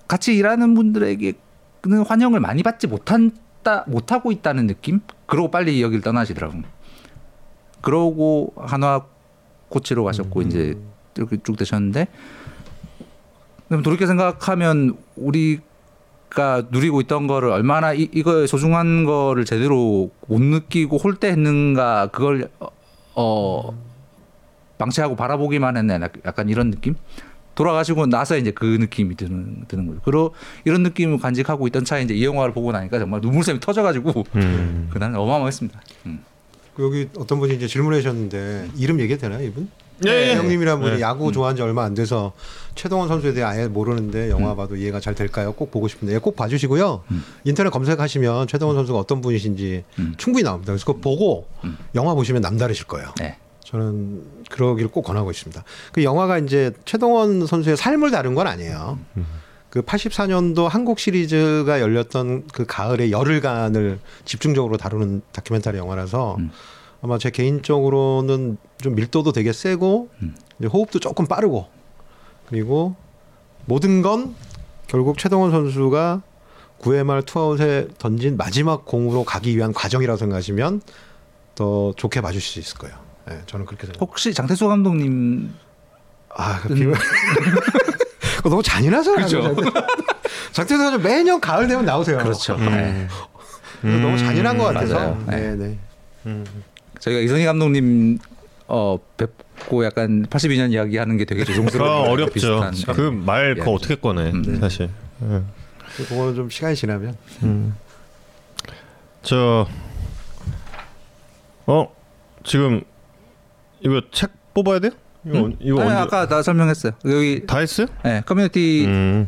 [SPEAKER 2] 같이 일하는 분들에게는 환영을 많이 받지 못한다 못하고 있다는 느낌. 그러고 빨리 여기를 떠나시더라고. 그러고 한화 코치로 가셨고 이제 이렇게 쭉 되셨는데 그럼 돌이켜 생각하면 우리가 누리고 있던 거를 얼마나 이, 이거의 소중한 거를 제대로 못 느끼고 홀대했는가 그걸 어, 어 방치하고 바라보기만 했네 약간 이런 느낌 돌아가시고 나서 이제 그 느낌이 드는 드는 거죠. 그리고 이런 느낌을 간직하고 있던 차에 이제 이 영화를 보고 나니까 정말 눈물샘이 터져가지고
[SPEAKER 1] 음.
[SPEAKER 2] 그날 어마어마했습니다. 음.
[SPEAKER 5] 그 여기 어떤 분이 이제 질문해 주셨는데 이름 얘기해도 되나요, 이분?
[SPEAKER 1] 예, 예.
[SPEAKER 5] 형님이란 분이
[SPEAKER 1] 네.
[SPEAKER 5] 야구 좋아한 지 얼마 안 돼서 최동원 선수에 대해 아예 모르는데 영화 봐도 이해가 잘 될까요? 꼭 보고 싶은데 예, 꼭 봐주시고요.
[SPEAKER 2] 음.
[SPEAKER 5] 인터넷 검색하시면 최동원 선수가 어떤 분이신지
[SPEAKER 2] 음.
[SPEAKER 5] 충분히 나옵니다. 그래서 그거 보고
[SPEAKER 2] 음.
[SPEAKER 5] 영화 보시면 남다르실 거예요.
[SPEAKER 2] 네.
[SPEAKER 5] 저는 그러기를 꼭 권하고 있습니다. 그 영화가 이제 최동원 선수의 삶을 다룬 건 아니에요. 그 84년도 한국 시리즈가 열렸던 그 가을의 열흘간을 집중적으로 다루는 다큐멘터리 영화라서
[SPEAKER 2] 음.
[SPEAKER 5] 아마 제 개인적으로는 좀 밀도도 되게 세고
[SPEAKER 2] 음.
[SPEAKER 5] 호흡도 조금 빠르고 그리고 모든 건 결국 최동원 선수가 9회 말 투아웃에 던진 마지막 공으로 가기 위한 과정이라고 생각하시면 더 좋게 봐주실 수 있을 거예요. 네, 저는 그렇게 생각합니다.
[SPEAKER 2] 혹시 장태수 감독님
[SPEAKER 5] 아, 그 비밀. 그거 너무 잔인하잖아요.
[SPEAKER 2] 그렇죠.
[SPEAKER 5] 장태수 선수 매년 가을 되면 나오세요.
[SPEAKER 2] 그렇죠.
[SPEAKER 1] 음.
[SPEAKER 2] 네.
[SPEAKER 5] 너무 잔인한 것
[SPEAKER 1] 음,
[SPEAKER 5] 같아서.
[SPEAKER 2] 맞아요.
[SPEAKER 5] 네, 네.
[SPEAKER 2] 저희가 이선희 감독님 어 뵙고 약간 82년 이야기하는 게 되게
[SPEAKER 1] 그
[SPEAKER 2] 조종스러운
[SPEAKER 1] 어렵죠.
[SPEAKER 2] 비슷한,
[SPEAKER 1] 그말 그거
[SPEAKER 2] 이야기.
[SPEAKER 1] 어떻게 꺼내
[SPEAKER 2] 음.
[SPEAKER 1] 사실. 예.
[SPEAKER 5] 그거는 좀 시간이 지나면.
[SPEAKER 1] 저, 어, 지금 이거 책 뽑아야 돼요? 이거,
[SPEAKER 2] 음?
[SPEAKER 1] 이거
[SPEAKER 2] 아니,
[SPEAKER 1] 언제
[SPEAKER 2] 아까 다 설명했어요. 여기
[SPEAKER 1] 다 했어요?
[SPEAKER 2] 네, 커뮤니티
[SPEAKER 1] 음,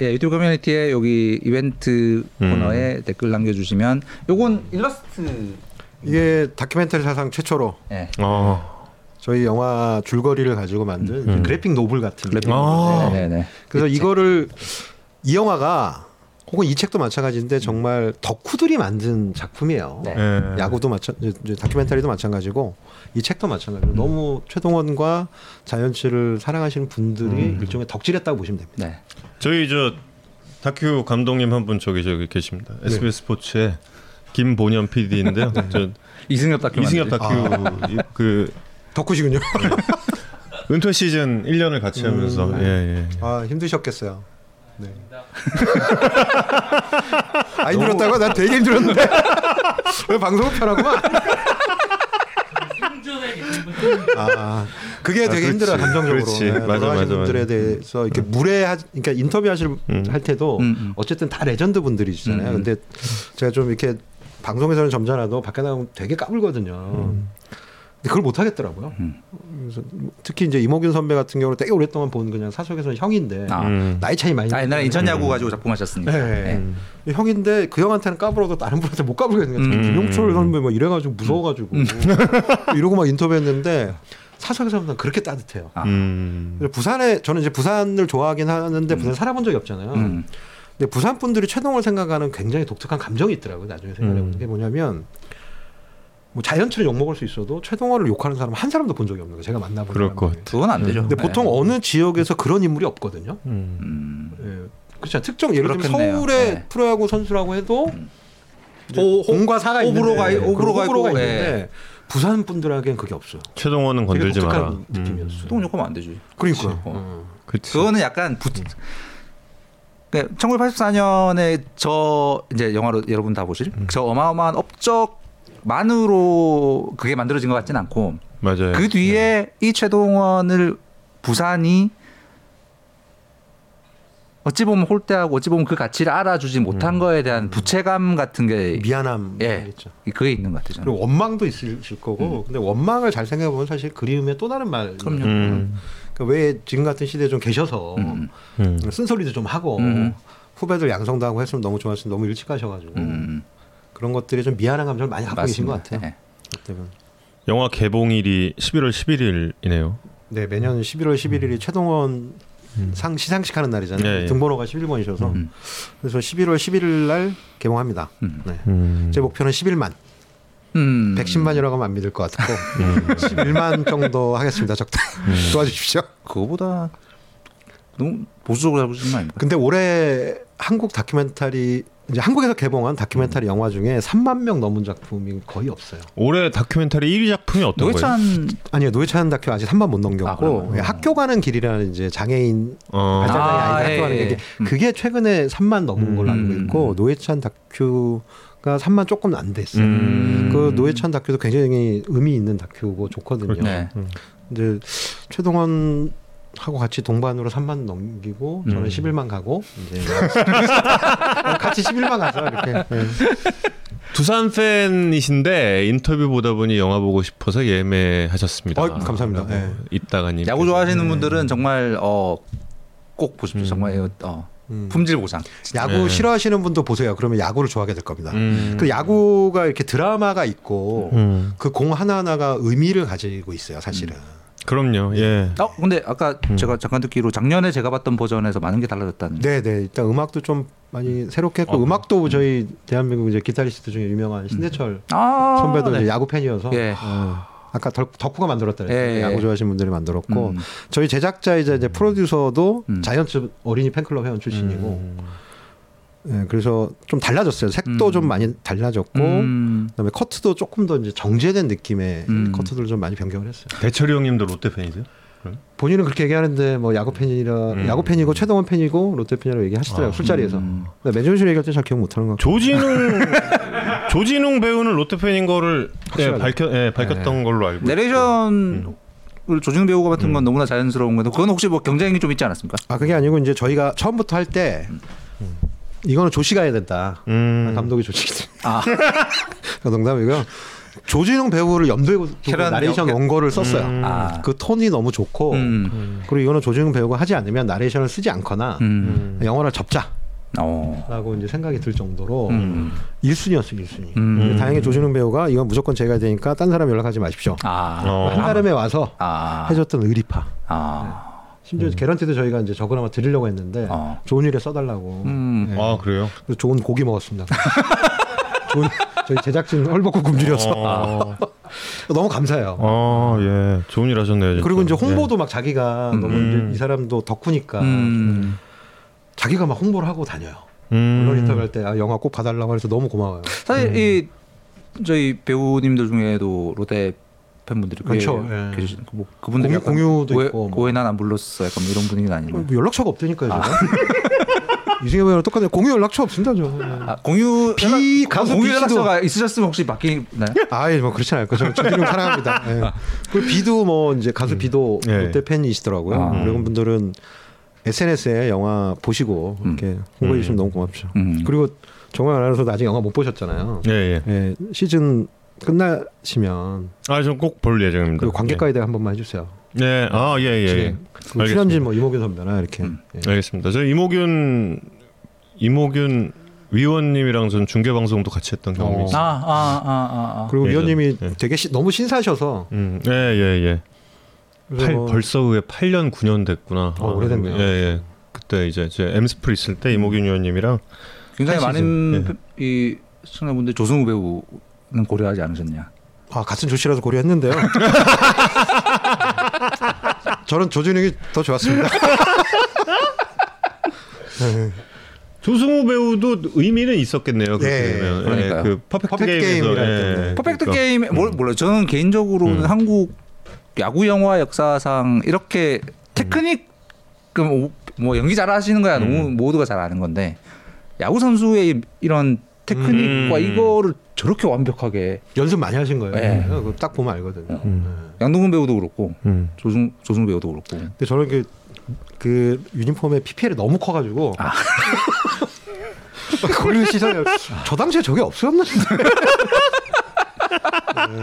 [SPEAKER 2] 예, 유튜브 커뮤니티에 여기 이벤트
[SPEAKER 1] 음.
[SPEAKER 2] 코너에 댓글 남겨주시면 요건 일러스트
[SPEAKER 5] 이게 다큐멘터리 사상 최초로
[SPEAKER 2] 예.
[SPEAKER 1] 어,
[SPEAKER 5] 저희 영화 줄거리를 가지고 만든
[SPEAKER 1] 음.
[SPEAKER 5] graphic novel 같은.
[SPEAKER 2] 그래픽
[SPEAKER 1] 아.
[SPEAKER 2] 네네네.
[SPEAKER 5] 그래서 이거를 이 영화가 혹은 이 책도 마찬가지인데 정말 덕후들이 만든 작품이에요.
[SPEAKER 2] 네.
[SPEAKER 1] 예.
[SPEAKER 5] 야구도 마찬 다큐멘터리도 마찬가지고 이 책도 마찬가지고
[SPEAKER 2] 음.
[SPEAKER 5] 너무 최동원과 자연치를 사랑하시는 분들이
[SPEAKER 1] 음.
[SPEAKER 5] 일종의 덕질했다고 보시면 됩니다.
[SPEAKER 2] 네.
[SPEAKER 1] 저희 저 다큐 감독님 한 분 저기 저기 계십니다. SBS 스포츠의 김본현 PD인데요. 저
[SPEAKER 2] 이승엽 다큐
[SPEAKER 1] 이승엽. 다큐 이- 그
[SPEAKER 5] 덕후시군요.
[SPEAKER 1] 은퇴 시즌 1년을 같이 하면서
[SPEAKER 5] 음.
[SPEAKER 1] 예, 예.
[SPEAKER 5] 아 힘드셨겠어요. 네. 아 힘들었다고? 난 되게 힘들었는데 왜 방송을 편하구만. 아 그게
[SPEAKER 1] 아,
[SPEAKER 5] 되게
[SPEAKER 1] 그렇지.
[SPEAKER 5] 힘들어요 감정적으로.
[SPEAKER 1] 그렇지.
[SPEAKER 5] 네,
[SPEAKER 1] 맞아, 맞아,
[SPEAKER 5] 분들에
[SPEAKER 1] 맞아.
[SPEAKER 5] 대해서 이렇게 무례하, 그러니까 인터뷰 하실
[SPEAKER 1] 음.
[SPEAKER 5] 할 때도
[SPEAKER 2] 음, 음.
[SPEAKER 5] 어쨌든 다 레전드 분들이시잖아요.
[SPEAKER 2] 음.
[SPEAKER 5] 근데 제가 좀 이렇게 방송에서는 점잖아도 밖에 나가면 되게 까불거든요.
[SPEAKER 1] 음.
[SPEAKER 5] 근데 그걸 못 하겠더라고요.
[SPEAKER 2] 음.
[SPEAKER 5] 그래서 특히 이제 이모균 선배 같은 경우는 되게 오랫동안 본 그냥 사석에서는 형인데
[SPEAKER 2] 아.
[SPEAKER 1] 음.
[SPEAKER 5] 나이 차이 많이
[SPEAKER 2] 아, 옛날에. 인천 야구 가지고 작품하셨으니까.
[SPEAKER 5] 네. 형인데 그 형한테는 까불어도 다른 분한테 못 까불겠는 거예요.
[SPEAKER 1] 음.
[SPEAKER 5] 김용철 선배 뭐 이래가지고 무서워가지고 이러고 막 인터뷰했는데 사석에서는 그렇게 따뜻해요.
[SPEAKER 2] 아.
[SPEAKER 1] 음.
[SPEAKER 5] 부산에 저는 이제 부산을 좋아하긴 하는데 부산 살아본 적이 없잖아요.
[SPEAKER 2] 음.
[SPEAKER 5] 근데 부산 분들이 최동을 생각하는 굉장히 독특한 감정이 있더라고요. 나중에 생각해보는
[SPEAKER 1] 음.
[SPEAKER 5] 게 뭐냐면 뭐 자연치를 욕먹을 수 있어도 최동원을 욕하는 사람 한 사람도 본 적이 없는 거예요. 제가 만나본
[SPEAKER 1] 그럴 것.
[SPEAKER 2] 그건 안 되죠.
[SPEAKER 5] 근데
[SPEAKER 2] 네.
[SPEAKER 5] 보통 어느 지역에서 그런 인물이 없거든요.
[SPEAKER 1] 음.
[SPEAKER 2] 음.
[SPEAKER 5] 예. 그렇죠. 특정 예를 들면
[SPEAKER 2] 그렇겠네요.
[SPEAKER 5] 서울의
[SPEAKER 2] 네.
[SPEAKER 5] 프로야구 선수라고 해도
[SPEAKER 2] 호- 호-
[SPEAKER 5] 공과 사가 그런 호불호가
[SPEAKER 2] 있고,
[SPEAKER 5] 있는데 부산 분들에게는 그게 없어요.
[SPEAKER 1] 최동원은
[SPEAKER 5] 되게
[SPEAKER 1] 건들지 마라.
[SPEAKER 5] 느낌이었어요.
[SPEAKER 2] 수동 욕하면 안 되지.
[SPEAKER 5] 그러니까요.
[SPEAKER 2] 어.
[SPEAKER 5] 어.
[SPEAKER 1] 그치.
[SPEAKER 2] 그거는 약간 부... 그 1984년에 저 이제 영화로 여러분 다 보실 저 어마어마한 업적만으로 그게 만들어진 것 같진 않고
[SPEAKER 1] 맞아요.
[SPEAKER 2] 그 뒤에 이 최동원을 부산이 어찌 보면 홀대하고 어찌 보면 그 가치를 알아주지 못한 거에 대한 부채감 같은 게
[SPEAKER 5] 미안함
[SPEAKER 2] 예. 그게 있는 것 같아요.
[SPEAKER 5] 그리고 원망도 있을 거고, 근데 원망을 잘 생각해 보면 사실 그리움의 또 다른 말.
[SPEAKER 2] 그럼요.
[SPEAKER 1] 음.
[SPEAKER 5] 그러니까 왜 지금 같은 시대에 좀 계셔서
[SPEAKER 2] 음.
[SPEAKER 1] 음.
[SPEAKER 5] 쓴소리도 좀 하고
[SPEAKER 2] 음.
[SPEAKER 5] 후배들 양성도 하고 했으면 너무 좋았을 텐데 너무 일찍 가셔가지고
[SPEAKER 2] 음.
[SPEAKER 5] 그런 것들이 좀 미안한 감정을 많이 갖고 계신 것 같아요.
[SPEAKER 2] 네.
[SPEAKER 1] 영화 개봉일이 11월 11일이네요.
[SPEAKER 5] 네 매년 11월 11일이 최동원 상 시상식 하는 날이잖아요.
[SPEAKER 1] 예, 예.
[SPEAKER 5] 등번호가 11번이셔서
[SPEAKER 2] 음.
[SPEAKER 5] 그래서 11월 11일 날 개봉합니다.
[SPEAKER 2] 음.
[SPEAKER 5] 네.
[SPEAKER 1] 음.
[SPEAKER 5] 제 목표는 11만.
[SPEAKER 2] 음.
[SPEAKER 5] 110만이라고 하면 안 믿을 것 같고
[SPEAKER 1] 음.
[SPEAKER 5] 11만 정도 하겠습니다. 적당 도와주십시오.
[SPEAKER 2] 그거보다 너무 보수적으로 잡으시는 거 아닙니까?
[SPEAKER 5] 근데 올해 한국 다큐멘터리 이제 한국에서 개봉한 다큐멘터리 영화 중에 3만 명 넘은 작품이 거의 없어요.
[SPEAKER 1] 올해 다큐멘터리 1위 작품이 어떤 거예요?
[SPEAKER 2] 노회찬
[SPEAKER 5] 아니요 노회찬 다큐 아직 3만 못
[SPEAKER 2] 아,
[SPEAKER 5] 넘겼고
[SPEAKER 2] 그래요?
[SPEAKER 5] 예, 학교 가는 길이라는 이제 장애인
[SPEAKER 1] 어.
[SPEAKER 5] 발달장애
[SPEAKER 2] 아,
[SPEAKER 5] 아이들
[SPEAKER 2] 예,
[SPEAKER 5] 학교 가는
[SPEAKER 2] 예.
[SPEAKER 5] 게
[SPEAKER 2] 음.
[SPEAKER 5] 그게 최근에 3만 넘은 걸로 알고
[SPEAKER 2] 음.
[SPEAKER 5] 있고 노회찬 다큐 가 3만 조금 안 됐어요.
[SPEAKER 1] 음.
[SPEAKER 5] 그 노회찬 다큐도 굉장히 의미 있는 다큐고 좋거든요.
[SPEAKER 2] 네.
[SPEAKER 5] 이제 최동원 하고 같이 동반으로 3만 넘기고 저는
[SPEAKER 1] 음.
[SPEAKER 5] 11만 가고 이제 같이 11만 가서 이렇게 예.
[SPEAKER 1] 두산 팬이신데 인터뷰 보다 보니 영화 보고 싶어서 예매하셨습니다.
[SPEAKER 5] 어, 감사합니다. 예.
[SPEAKER 1] 이따가님.
[SPEAKER 2] 야구 좋아하시는 분들은 정말 어, 꼭 보십시오.
[SPEAKER 1] 음.
[SPEAKER 2] 정말 이거, 어,
[SPEAKER 5] 음.
[SPEAKER 2] 품질 보상.
[SPEAKER 5] 야구
[SPEAKER 1] 네.
[SPEAKER 5] 싫어하시는 분도 보세요. 그러면 야구를 좋아하게 될 겁니다.
[SPEAKER 1] 음.
[SPEAKER 5] 그 야구가 이렇게 드라마가 있고
[SPEAKER 1] 음.
[SPEAKER 5] 그공 하나하나가 의미를 가지고 있어요, 사실은.
[SPEAKER 1] 그럼요. 예.
[SPEAKER 2] 어 근데 아까
[SPEAKER 1] 음.
[SPEAKER 2] 제가 잠깐 듣기로 작년에 제가 봤던 버전에서 많은 게 달라졌다는.
[SPEAKER 5] 네, 네. 일단 음악도 좀 많이 새롭게 했고
[SPEAKER 1] 어.
[SPEAKER 5] 음악도 저희 대한민국 이제 기타리스트 중에 유명한 신대철
[SPEAKER 2] 아
[SPEAKER 5] 선배도
[SPEAKER 2] 네.
[SPEAKER 5] 이제 야구 팬이어서
[SPEAKER 2] 예.
[SPEAKER 5] 어, 아까 덕, 덕후가 만들었다
[SPEAKER 2] 예, 예.
[SPEAKER 5] 야구 좋아하시는 분들이 만들었고
[SPEAKER 2] 음.
[SPEAKER 5] 저희 제작자이자 이제 프로듀서도
[SPEAKER 2] 음.
[SPEAKER 5] 자이언츠 어린이 팬클럽 회원 출신이고
[SPEAKER 1] 음.
[SPEAKER 5] 예, 그래서 좀 달라졌어요. 색도
[SPEAKER 2] 음.
[SPEAKER 5] 좀 많이 달라졌고
[SPEAKER 2] 음.
[SPEAKER 5] 그다음에 커트도 조금 더 이제 정제된 느낌의
[SPEAKER 2] 음.
[SPEAKER 5] 커트들을 좀 많이 변경을 했어요.
[SPEAKER 1] 대철이 형님도 롯데 팬이세요?
[SPEAKER 5] 본인은 그렇게 얘기하는데 뭐 야구 팬이라
[SPEAKER 1] 음.
[SPEAKER 5] 야구 팬이고 최동원 팬이고 롯데 팬이라고 얘기하시더라고요
[SPEAKER 1] 아.
[SPEAKER 5] 술자리에서.
[SPEAKER 2] 음.
[SPEAKER 5] 근데 맨정신 얘기할 때 잘 기억 못하는 것 같고.
[SPEAKER 1] 조진웅 조진웅 배우는 롯데 팬인 거를 예. 밝혀 예, 밝혔던 걸로 알고. 있고.
[SPEAKER 2] 내레이션을 조진웅 배우 같은
[SPEAKER 1] 음.
[SPEAKER 2] 건 너무나 자연스러운 건데 그건 혹시 뭐 경쟁이 좀 있지 않았습니까?
[SPEAKER 5] 아 그게 아니고 이제 저희가 처음부터 할때 이거는 조씨가 해야 된다.
[SPEAKER 1] 음.
[SPEAKER 5] 감독이 조씨기.
[SPEAKER 2] 아
[SPEAKER 5] 그 농담이고요. 조진웅 배우를 염두에 두고 나레이션
[SPEAKER 2] 영-
[SPEAKER 5] 원고를 썼어요.
[SPEAKER 1] 음.
[SPEAKER 2] 아.
[SPEAKER 5] 그 톤이 너무 좋고
[SPEAKER 2] 음.
[SPEAKER 5] 그리고 이거는 조진웅 배우가 하지 않으면 나레이션을 쓰지 않거나
[SPEAKER 2] 음.
[SPEAKER 5] 영화를 접자 라고
[SPEAKER 2] 어.
[SPEAKER 5] 이제 생각이 들 정도로
[SPEAKER 2] 음.
[SPEAKER 5] 1순위였어요, 1순위.
[SPEAKER 2] 음.
[SPEAKER 5] 다행히 조진웅 배우가 이건 무조건 제가 해야 되니까 딴 사람 연락하지 마십시오.
[SPEAKER 2] 아.
[SPEAKER 1] 어.
[SPEAKER 5] 한달음에 와서
[SPEAKER 2] 아.
[SPEAKER 5] 해줬던 의리파.
[SPEAKER 2] 아.
[SPEAKER 5] 심지어 개런티도 저희가 이제 한번 드리려고 했는데
[SPEAKER 2] 어.
[SPEAKER 5] 좋은 일에 써달라고.
[SPEAKER 2] 음.
[SPEAKER 5] 네.
[SPEAKER 1] 아 그래요?
[SPEAKER 5] 그래서 좋은 고기 먹었습니다. 좋은 저희 제작진 헐벗고 굶주려서
[SPEAKER 1] 어,
[SPEAKER 5] 너무 감사해요.
[SPEAKER 1] 어, 예, 좋은 일 하셨네요. 진짜.
[SPEAKER 5] 그리고 이제 홍보도 막 자기가
[SPEAKER 2] 음.
[SPEAKER 5] 너무 이제 이 사람도 덕후니까
[SPEAKER 2] 음.
[SPEAKER 5] 자기가 막 홍보를 하고 다녀요.
[SPEAKER 1] 예. 음.
[SPEAKER 5] 언론 인터뷰할 때 아, 영화 꼭 봐달라고 해서 너무 고마워요.
[SPEAKER 2] 사실 이 저희 배우님들 중에도 롯데 팬분들이 꽤
[SPEAKER 5] 많죠, 예.
[SPEAKER 2] 계시죠. 뭐 그분들
[SPEAKER 5] 공유- 공유도 있고 뭐.
[SPEAKER 2] 왜난안 불렀어 약간 이런 분위기는 아니고.
[SPEAKER 5] 뭐 연락처가 없다니까요, 제가. 이승엽 배우랑 똑같아요. 공유 연락처 없습니다, 저.
[SPEAKER 2] 아, 공유
[SPEAKER 5] 비- 가수
[SPEAKER 2] 공유 연락처가 있으셨으면 혹시 바뀌나요?
[SPEAKER 5] 아예 뭐 그렇진 않고 저는 조진웅 사랑합니다. 예. 그리고 비도 뭐 이제 가수 비도
[SPEAKER 1] 예.
[SPEAKER 5] 롯데 팬이시더라고요.
[SPEAKER 2] 아.
[SPEAKER 5] 그런 분들은 SNS에 영화 보시고 이렇게 홍보해 주시면 너무 고맙죠.
[SPEAKER 2] 음.
[SPEAKER 5] 그리고 정말 아나운서도 아직 영화 못 보셨잖아요.
[SPEAKER 1] 예, 예.
[SPEAKER 5] 예, 시즌 끝나시면
[SPEAKER 1] 아, 전 꼭 볼 예정입니다.
[SPEAKER 5] 그 관객과에 대해 한 번만 해주세요.
[SPEAKER 1] 예, 아, 예, 예. 예.
[SPEAKER 5] 그 출연진 뭐 이모균 선배나 이렇게.
[SPEAKER 2] 음.
[SPEAKER 5] 예.
[SPEAKER 1] 알겠습니다. 저 이모균 이모균 위원님이랑 전 중계 방송도 같이 했던 경험이
[SPEAKER 5] 어.
[SPEAKER 1] 있어요.
[SPEAKER 2] 아, 아, 아, 아, 아.
[SPEAKER 5] 그리고
[SPEAKER 1] 예전,
[SPEAKER 5] 위원님이
[SPEAKER 1] 예.
[SPEAKER 5] 되게 시- 너무 신사셔서
[SPEAKER 1] 음, 예, 예, 예. 팔,
[SPEAKER 5] 뭐
[SPEAKER 1] 벌써 그게 8년 9년 됐구나.
[SPEAKER 5] 어, 오래됐네요.
[SPEAKER 1] 예, 예. 그때 이제 제 엠스플 있을 때 이모균 위원님이랑
[SPEAKER 2] 굉장히
[SPEAKER 1] 한
[SPEAKER 2] 많은 팬- 이 시청자분들 조승우 배우는 고려하지 않으셨냐?
[SPEAKER 5] 아 같은 조씨라서 고려했는데요. 저는 조진웅이 더 좋았습니다.
[SPEAKER 1] 조승우 배우도 의미는 있었겠네요. 그렇게
[SPEAKER 5] 예,
[SPEAKER 1] 되면.
[SPEAKER 2] 그러니까요.
[SPEAKER 1] 그 퍼펙트,
[SPEAKER 5] 퍼펙트
[SPEAKER 1] 게임에서
[SPEAKER 5] 게임이라
[SPEAKER 1] 예.
[SPEAKER 2] 퍼펙트
[SPEAKER 1] 그러니까.
[SPEAKER 2] 게임에 뭘 몰라. 저는 개인적으로는
[SPEAKER 1] 음.
[SPEAKER 2] 한국 야구 영화 역사상 이렇게 테크닉 그뭐 뭐 연기 잘하시는 거야 너무
[SPEAKER 1] 음.
[SPEAKER 2] 모두가 잘 아는 건데 야구 선수의 이- 이런 테크닉과
[SPEAKER 1] 음.
[SPEAKER 2] 이거를 저렇게 완벽하게
[SPEAKER 5] 연습 많이 하신 거예요.
[SPEAKER 2] 예.
[SPEAKER 5] 그거 딱 보면 알거든요.
[SPEAKER 1] 음.
[SPEAKER 2] 양동근 배우도 그렇고
[SPEAKER 1] 음.
[SPEAKER 2] 조승 조승우 배우도 그렇고
[SPEAKER 5] 근데 저는 그, 그 유니폼의 PPL이 너무 커가지고
[SPEAKER 2] 아.
[SPEAKER 5] 거기를 시선을 저 당시에 저게 없었나 싶어요. 아니,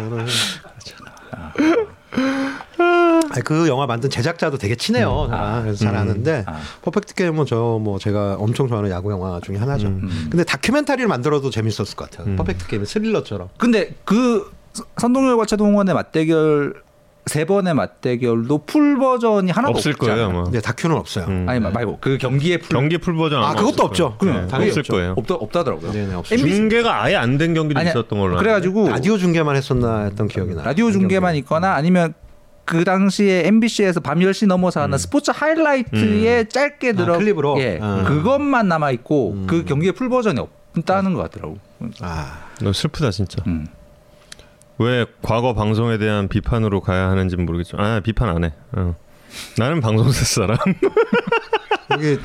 [SPEAKER 5] 그 영화 만든 제작자도 되게 친해요. 저랑. 그래서 잘
[SPEAKER 1] 음.
[SPEAKER 5] 아는데
[SPEAKER 2] 아.
[SPEAKER 5] 퍼펙트 게임은 저 뭐 제가 엄청 좋아하는 야구 영화 중에 하나죠.
[SPEAKER 2] 음.
[SPEAKER 5] 근데 다큐멘터리를 만들어도 재밌었을 것 같아요.
[SPEAKER 1] 음.
[SPEAKER 5] 퍼펙트 게임은 스릴러처럼.
[SPEAKER 2] 근데 그 서- 선동열과 최동원의 맞대결 세 번의 맞대결도 full 버전이 하나도
[SPEAKER 1] 없을. 거예요 아마.
[SPEAKER 5] 근데 다큐는 없어요.
[SPEAKER 1] 음.
[SPEAKER 2] 아니 마- 말고 그 경기의 full
[SPEAKER 1] 경기 full 버전
[SPEAKER 5] 아, 그것도 없죠. 그럼
[SPEAKER 1] 네,
[SPEAKER 5] 당연히
[SPEAKER 1] 없을
[SPEAKER 5] 없죠.
[SPEAKER 1] 거예요.
[SPEAKER 2] 없다 없다더라고요.
[SPEAKER 5] 네네 없어요.
[SPEAKER 2] MBC
[SPEAKER 1] 중계가 아예 안 된 경기도
[SPEAKER 2] 아니,
[SPEAKER 1] 있었던 걸로.
[SPEAKER 2] 그래가지고
[SPEAKER 5] 라디오 중계만 했었나 했던 기억이 나요.
[SPEAKER 2] 라디오 중계만 있거나 아니면 그 당시에 MBC에서 밤 10시 넘어서 하는 스포츠 하이라이트에 짧게
[SPEAKER 5] 아,
[SPEAKER 2] 들어
[SPEAKER 5] 클립으로?
[SPEAKER 2] 예.
[SPEAKER 5] 아.
[SPEAKER 2] 그것만 남아 있고
[SPEAKER 5] 음.
[SPEAKER 2] 그 경기의 full 버전이 없다는 것 같더라고.
[SPEAKER 5] 아,
[SPEAKER 1] 너 슬프다 진짜.
[SPEAKER 2] 음.
[SPEAKER 1] 왜 과거 방송에 대한 비판으로 가야 하는지는 모르겠지만 아 비판 안 해. 어. 나는 방송사 사람.
[SPEAKER 5] 여기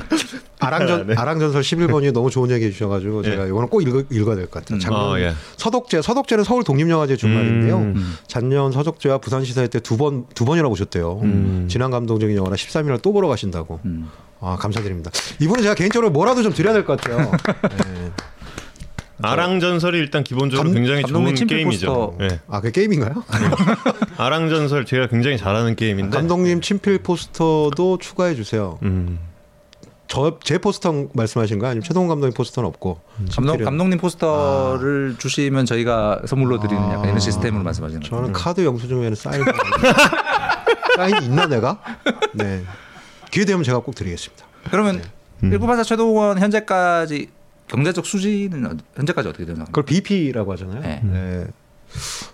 [SPEAKER 5] 아랑전
[SPEAKER 1] 네.
[SPEAKER 5] 아랑전설 11번이 너무 좋은 얘기 해주셔가지고 제가
[SPEAKER 1] 예.
[SPEAKER 5] 이거는 꼭 읽어, 읽어야 될 것 같아요.
[SPEAKER 2] 음.
[SPEAKER 5] 작년
[SPEAKER 1] 아 예.
[SPEAKER 5] 서독재 서독재는 서울 독립영화제 주말인데요.
[SPEAKER 1] 음.
[SPEAKER 5] 작년 서독재와 부산 시사회 때 두 번 두 번이나 오셨대요.
[SPEAKER 1] 음.
[SPEAKER 5] 진한 감동적인 영화라 13일날 또 보러 가신다고.
[SPEAKER 2] 음.
[SPEAKER 5] 아 감사드립니다. 이분은 제가 개인적으로 뭐라도 좀 드려야 될 것 같아요. 네.
[SPEAKER 1] 아랑전설이 일단 기본적으로
[SPEAKER 2] 감-
[SPEAKER 1] 굉장히 좋은 게임이죠. 예.
[SPEAKER 5] 아, 그 게임인가요?
[SPEAKER 1] 아랑전설 제가 굉장히 잘하는 게임인데.
[SPEAKER 5] 감독님 친필 포스터도 추가해 주세요.
[SPEAKER 1] 음.
[SPEAKER 5] 저 제 포스터 말씀하신 거 아니면 최동원 감독님 포스터는 없고.
[SPEAKER 2] 감독
[SPEAKER 5] 친필은-
[SPEAKER 2] 감독님 포스터를 주시면 저희가 선물로 드리는
[SPEAKER 5] 아.
[SPEAKER 2] 약간 이런 시스템으로 말씀하시는 거죠.
[SPEAKER 5] 저는 카드 영수증에는 사인. 사인이 있나 내가? 네. 기회 되면 제가 꼭 드리겠습니다.
[SPEAKER 2] 그러면
[SPEAKER 1] 음.
[SPEAKER 2] 1984 최동원 현재까지 경제적 수지는 어- 현재까지 어떻게 되나요?
[SPEAKER 5] 그걸 BP라고 하잖아요.
[SPEAKER 2] 네.
[SPEAKER 5] 네.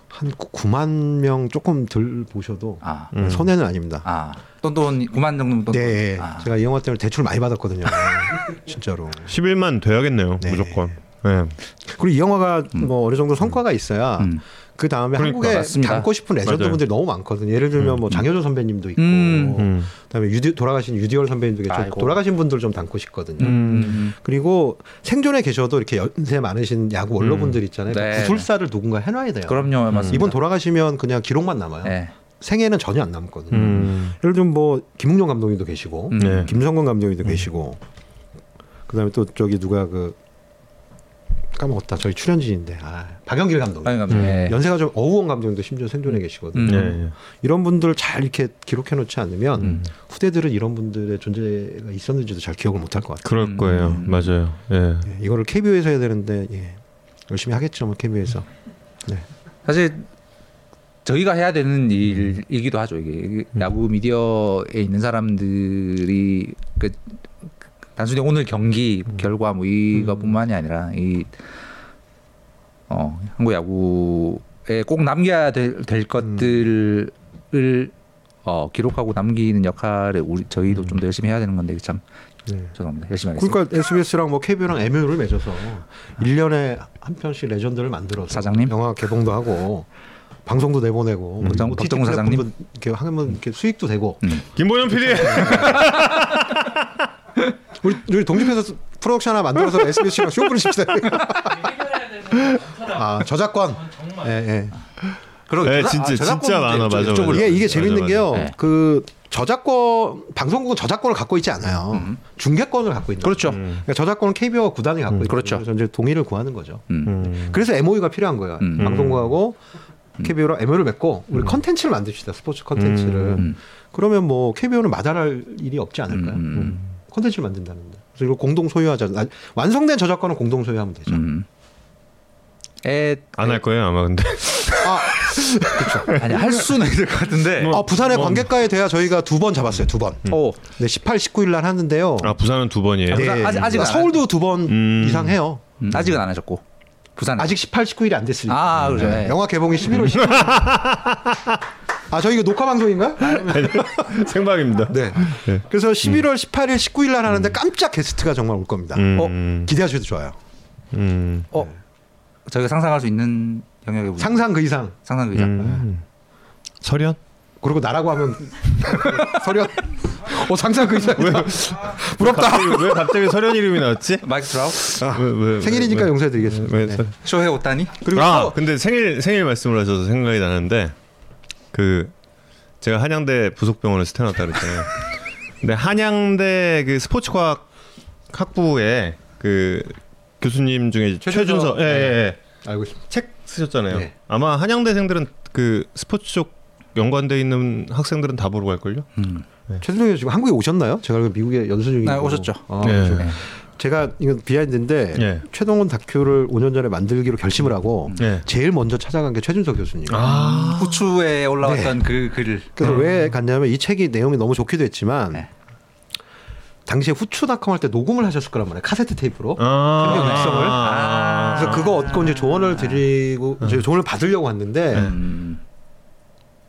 [SPEAKER 5] 한 9만 명 조금 덜 보셔도
[SPEAKER 2] 아,
[SPEAKER 1] 음.
[SPEAKER 5] 손해는 아닙니다.
[SPEAKER 2] 아, 돈돈 9만 정도면 돈.
[SPEAKER 5] 네,
[SPEAKER 2] 아.
[SPEAKER 5] 제가 이 영화 때문에 대출 많이 받았거든요. 진짜로.
[SPEAKER 1] 11만 돼야겠네요.
[SPEAKER 5] 네.
[SPEAKER 1] 무조건. 네.
[SPEAKER 5] 그리고 이 영화가 뭐 어느 정도 성과가 있어야
[SPEAKER 2] 음.
[SPEAKER 5] 그 다음에
[SPEAKER 1] 그러니까.
[SPEAKER 5] 한국에
[SPEAKER 2] 맞습니다.
[SPEAKER 5] 담고 싶은 레전드
[SPEAKER 1] 맞아요.
[SPEAKER 5] 분들이 너무 많거든요. 예를 들면 뭐 장효조 선배님도 있고,
[SPEAKER 2] 음.
[SPEAKER 1] 음.
[SPEAKER 5] 그다음에 유두, 돌아가신 유두열 선배님도 계시고
[SPEAKER 2] 아이고.
[SPEAKER 5] 돌아가신 분들 좀 담고 싶거든요.
[SPEAKER 2] 음.
[SPEAKER 5] 그리고 생존에 계셔도 이렇게 연세 많으신 야구 원로분들 있잖아요. 그
[SPEAKER 2] 네.
[SPEAKER 5] 구술사를 누군가 해놔야 돼요.
[SPEAKER 2] 그럼요, 맞습니다.
[SPEAKER 5] 이분 돌아가시면 그냥 기록만 남아요.
[SPEAKER 2] 네.
[SPEAKER 5] 생애는 전혀 안 남거든요.
[SPEAKER 1] 음.
[SPEAKER 5] 예를 들면 뭐 김웅룡 감독님도 계시고,
[SPEAKER 2] 음.
[SPEAKER 1] 네.
[SPEAKER 5] 김성건 감독님도 계시고, 그다음에 또 저기 누가 그 까먹었다. 저희 출연진인데 아, 박영길 감독님.
[SPEAKER 2] 아니, 감독님. 네.
[SPEAKER 5] 연세가 좀 어우원 감독님도 심지어 생존에 계시거든요.
[SPEAKER 2] 음.
[SPEAKER 1] 네.
[SPEAKER 5] 이런 분들 잘 이렇게 기록해 놓지 않으면
[SPEAKER 2] 음.
[SPEAKER 5] 후대들은 이런 분들의 존재가 있었는지도 잘 기억을 못 할 것 같아요.
[SPEAKER 1] 그럴 거예요.
[SPEAKER 2] 음.
[SPEAKER 1] 맞아요. 예.
[SPEAKER 5] 예, 이거를 KBO에서 해야 되는데 예, 열심히 하겠죠, 뭐 KBO에서.
[SPEAKER 2] 사실 저희가 해야 되는 일이기도 하죠. 이게 야구 미디어에 있는 사람들이 그 단순히 오늘 경기 결과 뭐 이거뿐만이 아니라 이 어, 한국 야구에 꼭 남겨야 될, 될 것들을 어, 기록하고 남기는 역할을 우리 저희도 좀 더 열심히 해야 되는 건데 참
[SPEAKER 5] 네.
[SPEAKER 2] 죄송합니다. 열심히 하겠습니다.
[SPEAKER 5] 그러니까 SBS랑 뭐 KBO랑 MOU를 맺어서 1년에 한 편씩 레전드를 만들어서
[SPEAKER 2] 사장님?
[SPEAKER 5] 영화 개봉도 하고 방송도 내보내고 뭐
[SPEAKER 2] 박정-
[SPEAKER 5] 뭐
[SPEAKER 2] 박정훈
[SPEAKER 5] TT
[SPEAKER 2] 사장님?
[SPEAKER 5] 이렇게 하면 이렇게 수익도 되고
[SPEAKER 2] 음.
[SPEAKER 1] 김보현 PD.
[SPEAKER 5] 우리 우리 독립해서 프로덕션 하나 만들어서 SBS랑 쇼 부르십시다. 아 저작권. 예, 예.
[SPEAKER 2] 그러게
[SPEAKER 1] 네, 진짜
[SPEAKER 2] 아, 저작권
[SPEAKER 1] 진짜 많아. 맞아. 맞아.
[SPEAKER 5] 이게 이게
[SPEAKER 1] 맞아,
[SPEAKER 5] 재밌는
[SPEAKER 1] 맞아.
[SPEAKER 5] 게요.
[SPEAKER 2] 네.
[SPEAKER 5] 그 저작권 방송국은 저작권을 갖고 있지 않아요.
[SPEAKER 2] 음.
[SPEAKER 5] 중계권을 갖고 있는.
[SPEAKER 2] 그렇죠.
[SPEAKER 5] 거죠. 그러니까 저작권은 KBO가 구단이 갖고 있고
[SPEAKER 2] 그렇죠.
[SPEAKER 5] 그래서 이제 동의를 구하는 거죠.
[SPEAKER 2] 음.
[SPEAKER 1] 음.
[SPEAKER 5] 그래서 MOU가 필요한 거예요.
[SPEAKER 2] 음.
[SPEAKER 5] 방송국하고 KBO랑 MOU를 맺고 우리 컨텐츠를 만듭시다. 스포츠 컨텐츠를.
[SPEAKER 2] 음.
[SPEAKER 5] 그러면 뭐 KBO는 마다할 일이 없지 않을까요?
[SPEAKER 2] 음.
[SPEAKER 5] 컨텐츠를 만든다는데. 그래서 이걸 공동 소유하자. 아, 완성된 저작권은 공동 소유하면 되죠.
[SPEAKER 2] 음. 에,
[SPEAKER 1] 안할 거예요 아마 근데.
[SPEAKER 5] 아,
[SPEAKER 2] 아니 할 수는 있을 것 같은데.
[SPEAKER 1] 뭐,
[SPEAKER 5] 아, 부산의 관객가에 대하 저희가 두 번 잡았어요. 두 번.
[SPEAKER 2] 어.
[SPEAKER 5] 네, 18, 19일 날 하는데요.
[SPEAKER 1] 아 부산은 두 번이에요.
[SPEAKER 2] 부산 아직- 아직은 안
[SPEAKER 5] 서울도 두번
[SPEAKER 1] 음.
[SPEAKER 5] 이상 해요.
[SPEAKER 2] 음, 아직은 안 하셨고 부산
[SPEAKER 5] 아직 18, 19일이 안 됐으니까.
[SPEAKER 2] 아 그렇죠.
[SPEAKER 5] 네,
[SPEAKER 2] 네.
[SPEAKER 5] 영화 개봉이 11월 10일. 아, 저희 이거 녹화 방송인가?
[SPEAKER 1] 생방입니다.
[SPEAKER 5] 네. 그래서 11월 18일, 19일 날 하는데 깜짝 게스트가 정말 올 겁니다.
[SPEAKER 1] 음.
[SPEAKER 5] 기대하셔도 좋아요.
[SPEAKER 1] 음.
[SPEAKER 2] 어 저희가 상상할 수 있는 영역의 분.
[SPEAKER 5] 상상 그 이상.
[SPEAKER 2] 상상 그죠.
[SPEAKER 1] 음. 설현?
[SPEAKER 5] 그리고 나라고 하면 서련. 어, 상상 그 이상. 부럽다.
[SPEAKER 1] 갑자기, 왜 갑자기 설현 이름이 나왔지?
[SPEAKER 2] 마이크 트라우
[SPEAKER 1] 왜, 왜,
[SPEAKER 5] 생일이니까
[SPEAKER 1] 왜,
[SPEAKER 5] 용서해드리겠습니다.
[SPEAKER 1] 왜,
[SPEAKER 5] 네.
[SPEAKER 1] 설-
[SPEAKER 2] 쇼헤 오타니.
[SPEAKER 5] 그리고
[SPEAKER 1] 아
[SPEAKER 5] 또
[SPEAKER 1] 근데 생일 생일 말씀을 하셔서 생각이 나는데 그 제가 한양대 부속병원에 스테나왔다 그랬잖아요. 근데 한양대 그 스포츠과학 학부에 그 교수님 중에
[SPEAKER 5] 최준서.
[SPEAKER 1] 최준서 예, 예, 예.
[SPEAKER 5] 알고 있습니다.
[SPEAKER 1] 책 쓰셨잖아요.
[SPEAKER 5] 네.
[SPEAKER 1] 아마 한양대생들은 그 스포츠 쪽 연관돼 있는 학생들은 다 보러 갈 걸요.
[SPEAKER 2] 음.
[SPEAKER 5] 최준성 님 지금 한국에 오셨나요? 제가 알기로 미국에 연수 중이고.
[SPEAKER 2] 네, 오셨죠.
[SPEAKER 5] 아,
[SPEAKER 1] 네.
[SPEAKER 5] 그렇죠.
[SPEAKER 2] 네.
[SPEAKER 5] 제가 이건 비하인드인데
[SPEAKER 1] 예.
[SPEAKER 5] 최동원 다큐를 5년 전에 만들기로 결심을 하고
[SPEAKER 1] 예.
[SPEAKER 5] 제일 먼저 찾아간 게 최준서 교수님.
[SPEAKER 1] 아.
[SPEAKER 2] 후추에 올라왔던 그 글을.
[SPEAKER 5] 그래서 왜 갔냐면 이 책이 내용이 너무 좋기도 했지만
[SPEAKER 2] 네.
[SPEAKER 5] 당시에 후추닷컴 할 때 녹음을 하셨을 거란 말이에요. 카세트 테이프로.
[SPEAKER 1] 아.
[SPEAKER 5] 육성을.
[SPEAKER 2] 아.
[SPEAKER 5] 그래서 그거 얻고 이제 조언을 드리고 이제 조언을 받으려고 왔는데
[SPEAKER 2] 음.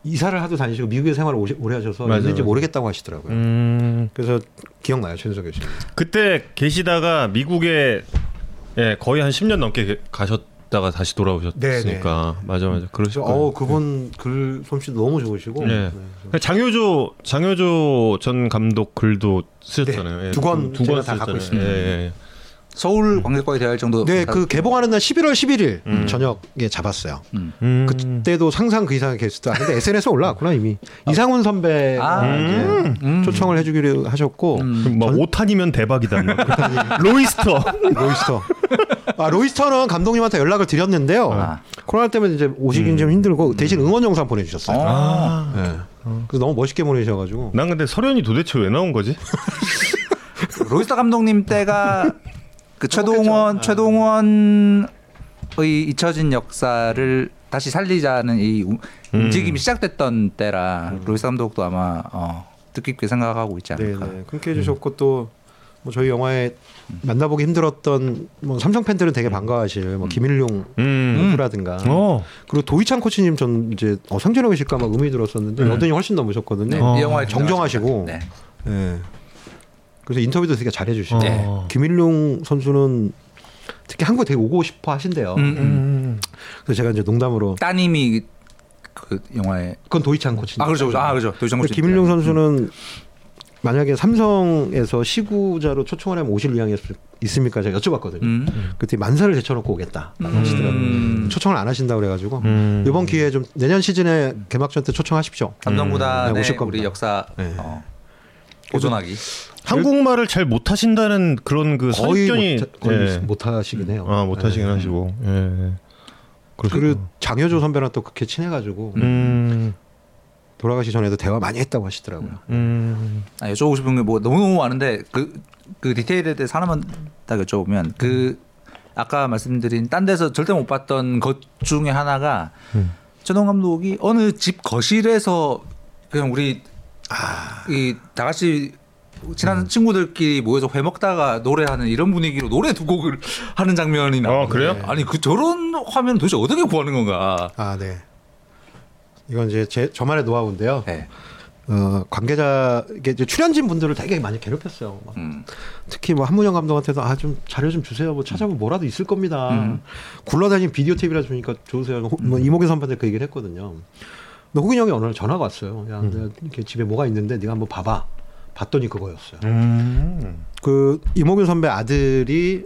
[SPEAKER 5] 이사를 하도 다니시고 미국에 생활을 오시- 오래 하셔서
[SPEAKER 1] 맞아요,
[SPEAKER 5] 있는지. 모르겠다고 하시더라고요.
[SPEAKER 1] 음.
[SPEAKER 5] 그래서 기억나요, 최준서 교수님.
[SPEAKER 1] 그때 계시다가 미국에 예, 거의 한 10년 넘게 게- 가셨다가 다시 돌아오셨으니까 맞아 맞아 그러실
[SPEAKER 5] 그래서
[SPEAKER 1] 거예요.
[SPEAKER 5] 어 그분 글 솜씨도 너무 좋으시고
[SPEAKER 1] 네.
[SPEAKER 5] 네.
[SPEAKER 1] 장효조 장효조 전 감독 글도 쓰셨잖아요.
[SPEAKER 5] 네,
[SPEAKER 1] 예,
[SPEAKER 5] 두권
[SPEAKER 1] 두
[SPEAKER 5] 제가 권다 갖고. 있습니다.
[SPEAKER 1] 예, 예.
[SPEAKER 2] 서울 관객과에 대할 정도.
[SPEAKER 5] 네, 그 개봉하는 날 11월 11일
[SPEAKER 1] 음.
[SPEAKER 5] 저녁에 잡았어요.
[SPEAKER 1] 음.
[SPEAKER 5] 그때도 상상 그 이상의 게스트. 아, 근데 SNS에 올라왔구나 이미. 이상훈 선배가
[SPEAKER 2] 아.
[SPEAKER 5] 이제
[SPEAKER 2] 음.
[SPEAKER 5] 초청을 해주기로 하셨고
[SPEAKER 2] 음.
[SPEAKER 1] 그럼 막 오탄이면 대박이다. 막. 로이스터.
[SPEAKER 5] 로이스터. 아 로이스터는 감독님한테 연락을 드렸는데요.
[SPEAKER 2] 아.
[SPEAKER 5] 코로나 때문에 이제 오시긴 좀 힘들고 대신 응원 영상 보내주셨어요.
[SPEAKER 2] 아.
[SPEAKER 5] 네. 그래서 너무 멋있게 보내셔가지고.
[SPEAKER 1] 난 근데 설현이 도대체 왜 나온 거지?
[SPEAKER 2] 로이스터 감독님 때가 그 최동원 최동원의 잊혀진 역사를 다시 살리자는 이 우-
[SPEAKER 1] 음.
[SPEAKER 2] 움직임이 시작됐던 때라 로이스 감독도 아마 어, 뜻깊게 생각하고 있지 않을까.
[SPEAKER 5] 네네. 함께 해주셨고 또 뭐 저희 영화에 만나보기 힘들었던 뭐 삼성 팬들은 되게 반가워하실 뭐 김일용
[SPEAKER 1] 음.
[SPEAKER 5] 선수라든가
[SPEAKER 1] 어.
[SPEAKER 5] 그리고 도희찬 코치님 전 이제 어, 상진형이실까 막 의미 들었었는데
[SPEAKER 1] 네.
[SPEAKER 5] 여든이 훨씬 넘으셨거든요.
[SPEAKER 2] 네,
[SPEAKER 1] 어.
[SPEAKER 2] 이 영화에
[SPEAKER 5] 정정하시고.
[SPEAKER 2] 네.
[SPEAKER 5] 예. 그래서 인터뷰도 되게 잘해주시고
[SPEAKER 2] 네.
[SPEAKER 1] 어.
[SPEAKER 5] 김일용 선수는 특히 한국 되게 오고 싶어 하신대요.
[SPEAKER 2] 음, 음.
[SPEAKER 1] 음.
[SPEAKER 5] 그래서 제가 이제 농담으로
[SPEAKER 2] 따님이 그 영화에
[SPEAKER 5] 그건 도희찬 코치님.
[SPEAKER 2] 아 그렇죠, 그렇죠. 아 그렇죠. 도이정
[SPEAKER 5] 그래서 김일용 선수는 만약에 삼성에서 시구자로 초청을 하면 오실 의향이 있- 있습니까? 제가 여쭤봤거든요.
[SPEAKER 2] 음.
[SPEAKER 5] 그때 만사를 제쳐놓고 오겠다 하시더라고요.
[SPEAKER 2] 음.
[SPEAKER 5] 초청을 안 하신다 고 그래가지고
[SPEAKER 1] 음.
[SPEAKER 5] 이번 기회에 좀 내년 시즌에 개막전 때 초청하십시오.
[SPEAKER 2] 삼성구단의
[SPEAKER 5] 네, 오실 겁니다.
[SPEAKER 2] 우리 역사
[SPEAKER 5] 네.
[SPEAKER 2] 어, 보존하기.
[SPEAKER 1] 한국말을 잘 못하신다는 그런 그
[SPEAKER 5] 거의
[SPEAKER 1] 선입견이
[SPEAKER 5] 못, 거의
[SPEAKER 1] 예.
[SPEAKER 5] 못하시긴 해요.
[SPEAKER 1] 아 못하시긴
[SPEAKER 5] 네.
[SPEAKER 1] 하시고. 예.
[SPEAKER 5] 그리고 장효조 선배랑 또 그렇게 친해가지고
[SPEAKER 1] 음.
[SPEAKER 5] 돌아가시 전에도 대화 많이 했다고 하시더라고요.
[SPEAKER 1] 음.
[SPEAKER 2] 아, 여쭤보고 싶은 게 뭐 너무 너무 많은데 그, 그 디테일에 대해서 하나만 딱 여쭤보면 그 아까 말씀드린 딴 데서 절대 못 봤던 것 중에 하나가
[SPEAKER 1] 음.
[SPEAKER 2] 최동 감독이 어느 집 거실에서 그냥 우리
[SPEAKER 5] 아.
[SPEAKER 2] 이다 같이 친한 친구들끼리 모여서 회 먹다가 노래하는 이런 분위기로 노래 두 곡을 하는 장면이 나와.
[SPEAKER 1] 어, 그래요?
[SPEAKER 2] 아니 그 저런 화면 도대체 어떻게 구하는 건가?
[SPEAKER 5] 아 네. 이건 이제 제 저만의 노하우인데요.
[SPEAKER 2] 네.
[SPEAKER 5] 어, 관계자 이게 이제 출연진 분들을 되게 많이 괴롭혔어요. 막
[SPEAKER 2] 음.
[SPEAKER 5] 특히 뭐 한문영 감독한테도 아 좀 자료 좀 주세요. 뭐 찾아보면 뭐라도 있을 겁니다.
[SPEAKER 2] 음.
[SPEAKER 5] 굴러다니는 비디오 테이프라 주니까 좋으세요. 호, 뭐 이모경 선배한테 그 얘기를 했거든요. 근데 호균 형이 어느 날 전화가 왔어요. 야, 내가 이렇게 집에 뭐가 있는데 네가 한번 봐봐. 봤더니 그거였어요.
[SPEAKER 1] 음.
[SPEAKER 5] 그 이모균 선배 아들이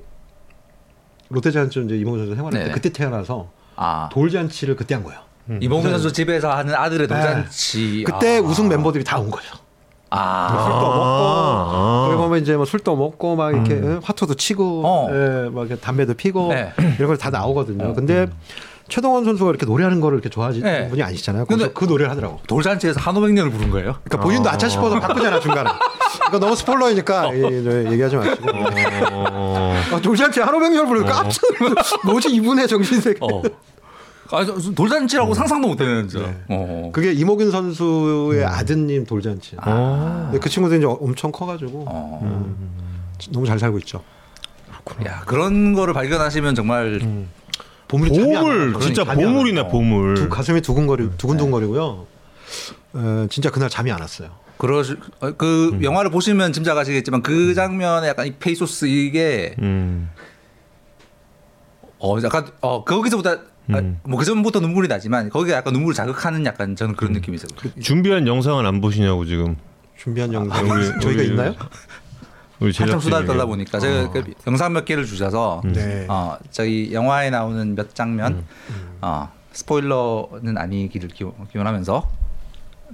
[SPEAKER 5] 롯데자이언츠 이제 이모균 선수 생활할 때
[SPEAKER 2] 네네.
[SPEAKER 5] 그때 태어나서
[SPEAKER 2] 아
[SPEAKER 5] 돌잔치를 그때 한 거예요.
[SPEAKER 2] 이봉규 선수 집에서 하는 아들의
[SPEAKER 5] 네.
[SPEAKER 2] 돌잔치.
[SPEAKER 5] 그때
[SPEAKER 2] 아.
[SPEAKER 5] 우승 멤버들이 다 온 거죠.
[SPEAKER 2] 아.
[SPEAKER 5] 술도
[SPEAKER 1] 아.
[SPEAKER 5] 먹고 그리고 보면 이제 뭐 술도 먹고 막 이렇게 예, 화투도 치고
[SPEAKER 2] 어.
[SPEAKER 5] 예, 막 이렇게 담배도 피고
[SPEAKER 2] 네.
[SPEAKER 5] 이런 걸 다 나오거든요. 근데 최동원 선수가 이렇게 노래하는 거를 이렇게 좋아하시는
[SPEAKER 2] 네.
[SPEAKER 5] 분이 아니시잖아요.
[SPEAKER 2] 근데-
[SPEAKER 5] 그 노래를 하더라고.
[SPEAKER 2] 돌잔치에서 한오백년을 부른 거예요?
[SPEAKER 5] 그러니까 본인도 아차 싶어서 바꾸잖아 중간에. 이거 너무 스포일러니까 예, 예, 얘기하지 마시고.
[SPEAKER 1] 어.
[SPEAKER 5] 아, 돌잔치 한오백열 부르고 깜짝 놀랐어. 뭐지 이분의 정신세계.
[SPEAKER 2] 어. 아, 돌잔치라고 상상도 못했는 진짜.
[SPEAKER 5] 네.
[SPEAKER 2] 어.
[SPEAKER 5] 그게 이모균 선수의 아드님 돌잔치.
[SPEAKER 1] 어.
[SPEAKER 5] 근데 그 친구들이 이제 엄청 커가지고
[SPEAKER 2] 어.
[SPEAKER 5] 너무 잘 살고 있죠.
[SPEAKER 2] 야 그런 거를 발견하시면 정말
[SPEAKER 5] 안
[SPEAKER 1] 보물
[SPEAKER 5] 와요.
[SPEAKER 1] 진짜. 보물이네 보물.
[SPEAKER 5] 두, 가슴이 두근거리 두근두근거리고요. 어, 진짜 그날 잠이 안 왔어요.
[SPEAKER 2] 그러시 어, 그 영화를 보시면 짐작하시겠지만 그 장면에 약간 이 페이소스 이게
[SPEAKER 1] 음.
[SPEAKER 2] 어 약간 어 거기서부터
[SPEAKER 1] 음.
[SPEAKER 2] 뭐그 전부터 눈물이 나지만 거기가 약간 눈물을 자극하는 약간 저는 그런 느낌이 있어요.
[SPEAKER 1] 준비한 영상은 안 보시냐고 지금
[SPEAKER 5] 준비한 영상
[SPEAKER 1] 우리-
[SPEAKER 5] 저희가
[SPEAKER 1] 우리-
[SPEAKER 5] 있나요?
[SPEAKER 1] 우리
[SPEAKER 2] 한참. 수다를 떨다 보니까 제가 그 영상 몇 개를 주셔서
[SPEAKER 5] 네.
[SPEAKER 2] 어 저희 영화에 나오는 몇 장면 어 스포일러는 아니기를 기원, 기원 하면서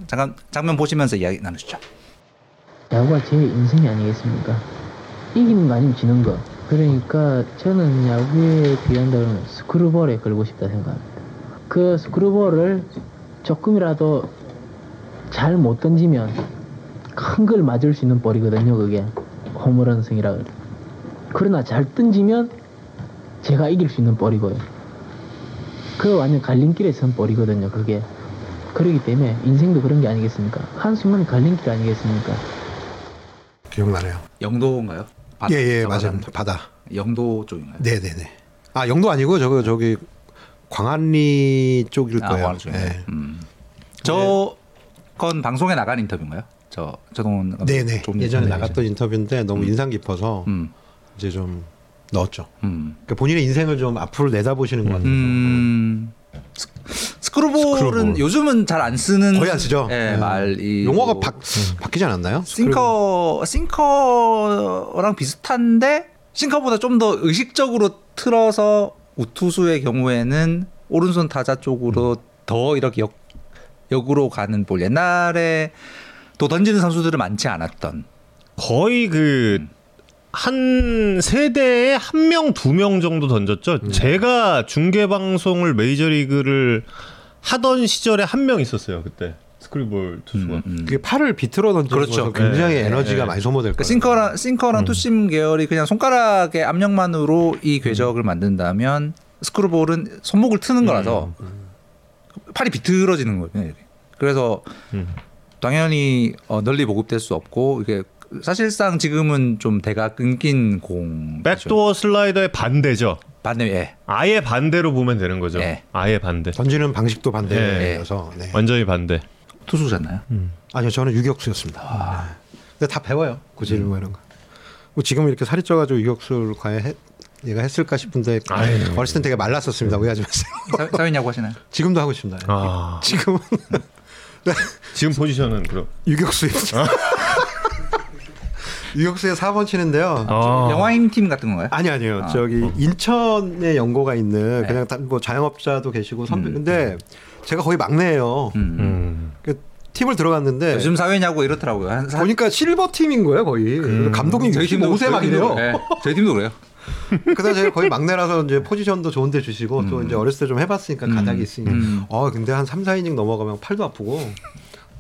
[SPEAKER 2] 잠깐 장면 보시면서 이야기 나누시죠.
[SPEAKER 6] 야구가 제 인생이 아니겠습니까? 이기는 거 아니면 지는 거. 그러니까 저는 야구에 비한다면 스크루볼에 걸고 싶다 생각합니다. 그 스크루볼을 조금이라도 잘 못 던지면 큰 걸 맞을 수 있는 볼이거든요, 그게. 홈런 승이라 그래. 그러나 잘 던지면 제가 이길 수 있는 볼이고요. 그 완전 갈림길에 선 볼이거든요, 그게. 그렇기 때문에 인생도 그런 게 아니겠습니까? 한순간 갈림길 아니겠습니까?
[SPEAKER 5] 기억나네요.
[SPEAKER 2] 영도인가요? 바-
[SPEAKER 5] 예예
[SPEAKER 2] 저
[SPEAKER 5] 맞아요.
[SPEAKER 2] 바다.
[SPEAKER 5] 바다.
[SPEAKER 2] 영도 쪽인가요?
[SPEAKER 5] 네 네 네. 아 영도 아니고 저거 저기 광안리 쪽일
[SPEAKER 2] 아,
[SPEAKER 5] 거예요.
[SPEAKER 2] 광안리 쪽이요?
[SPEAKER 5] 네.
[SPEAKER 2] 음. 저건 방송에 나간 인터뷰인가요? 저 감독
[SPEAKER 5] 네네.
[SPEAKER 2] 좀
[SPEAKER 5] 예전에
[SPEAKER 2] 전에
[SPEAKER 5] 나갔던 인터뷰인데 너무 인상 깊어서
[SPEAKER 2] 음.
[SPEAKER 5] 이제 좀 넣었죠.
[SPEAKER 2] 음.
[SPEAKER 5] 그러니까 본인의 인생을 좀 앞으로 내다보시는 것 같아요.
[SPEAKER 2] 음. 스- 스크루볼은
[SPEAKER 1] 스크루볼.
[SPEAKER 2] 요즘은 잘 안 쓰는
[SPEAKER 5] 거의 안 쓰죠.
[SPEAKER 2] 예,
[SPEAKER 5] 네.
[SPEAKER 2] 말이
[SPEAKER 5] 용어가 바, 바뀌지 않았나요?
[SPEAKER 2] 싱커 싱커랑 비슷한데 싱커보다 좀 더 의식적으로 틀어서 우투수의 경우에는 오른손 타자 쪽으로 더 이렇게 역 역으로 가는 볼 옛날에 또 던지는 선수들은 많지 않았던
[SPEAKER 1] 거의 그한 세대에 한 명 두 명 정도 던졌죠.
[SPEAKER 2] 음.
[SPEAKER 1] 제가 중계 방송을 메이저리그를 하던 시절에 한 명 있었어요. 그때 스크리볼 투수가.
[SPEAKER 2] 음, 음.
[SPEAKER 5] 그게 팔을 비틀어 던지는
[SPEAKER 2] 그렇죠.
[SPEAKER 5] 굉장히
[SPEAKER 1] 네,
[SPEAKER 5] 에너지가
[SPEAKER 1] 네.
[SPEAKER 5] 많이 소모될
[SPEAKER 2] 그러니까
[SPEAKER 5] 거예요.
[SPEAKER 2] 싱커랑 싱커랑
[SPEAKER 1] 음.
[SPEAKER 2] 투심 계열이 그냥 손가락의 압력만으로 이 궤적을 만든다면 스크루볼은 손목을 트는 거라서 팔이 비틀어지는 거예요. 그래서
[SPEAKER 1] 음.
[SPEAKER 2] 당연히 어, 널리 보급될 수 없고 이게 사실상 지금은 좀 대가 끊긴 공
[SPEAKER 1] 백도어 슬라이더의 반대죠.
[SPEAKER 2] 반대 예.
[SPEAKER 1] 아예 반대로 보면 되는 거죠.
[SPEAKER 2] 네.
[SPEAKER 1] 아예 반대.
[SPEAKER 5] 던지는 방식도 반대여서 네.
[SPEAKER 1] 완전히 반대.
[SPEAKER 2] 투수잖아요.
[SPEAKER 5] 아니요 저는 유격수였습니다. 네. 근데 다 배워요 굳이 뭐 이런 거. 뭐 지금 이렇게 살이 쪄가지고 유격수를 과연 해, 얘가 했을까 싶은데
[SPEAKER 1] 아유.
[SPEAKER 5] 어렸을 땐 되게 말랐었습니다. 오해하지 마세요.
[SPEAKER 2] 사- 사회냐고 하시나요?
[SPEAKER 5] 지금도 하고 싶습니다.
[SPEAKER 1] 아.
[SPEAKER 5] 지금은
[SPEAKER 1] 지금 포지션은 그럼.
[SPEAKER 5] 유격수입니다. 유격수에 4번 치는데요.
[SPEAKER 1] 아.
[SPEAKER 2] 영화인 팀 같은 건가요?
[SPEAKER 5] 아니 아니요.
[SPEAKER 2] 아.
[SPEAKER 5] 저기 인천에 연고가 있는
[SPEAKER 2] 네.
[SPEAKER 5] 그냥 다- 뭐 자영업자도 계시고 선배 근데 제가 거의 막내예요.
[SPEAKER 2] 음.
[SPEAKER 1] 음.
[SPEAKER 5] 그 팀을 들어갔는데
[SPEAKER 2] 요즘 사회냐고 이렇더라고요. 한 사-
[SPEAKER 5] 보니까 실버 팀인 거예요 거의. 감독님
[SPEAKER 2] 저희 팀도
[SPEAKER 5] 65세
[SPEAKER 2] 저희
[SPEAKER 5] 막이래요.
[SPEAKER 2] 네, 저희 팀도 그래요.
[SPEAKER 5] 그다음 제가 거의 막내라서 이제 포지션도 좋은데 주시고 또 이제 어렸을 때 좀 해봤으니까
[SPEAKER 2] 음.
[SPEAKER 5] 가닥이 있으니까.
[SPEAKER 2] 음.
[SPEAKER 5] 어 근데 한 3, 4이닝 넘어가면 팔도 아프고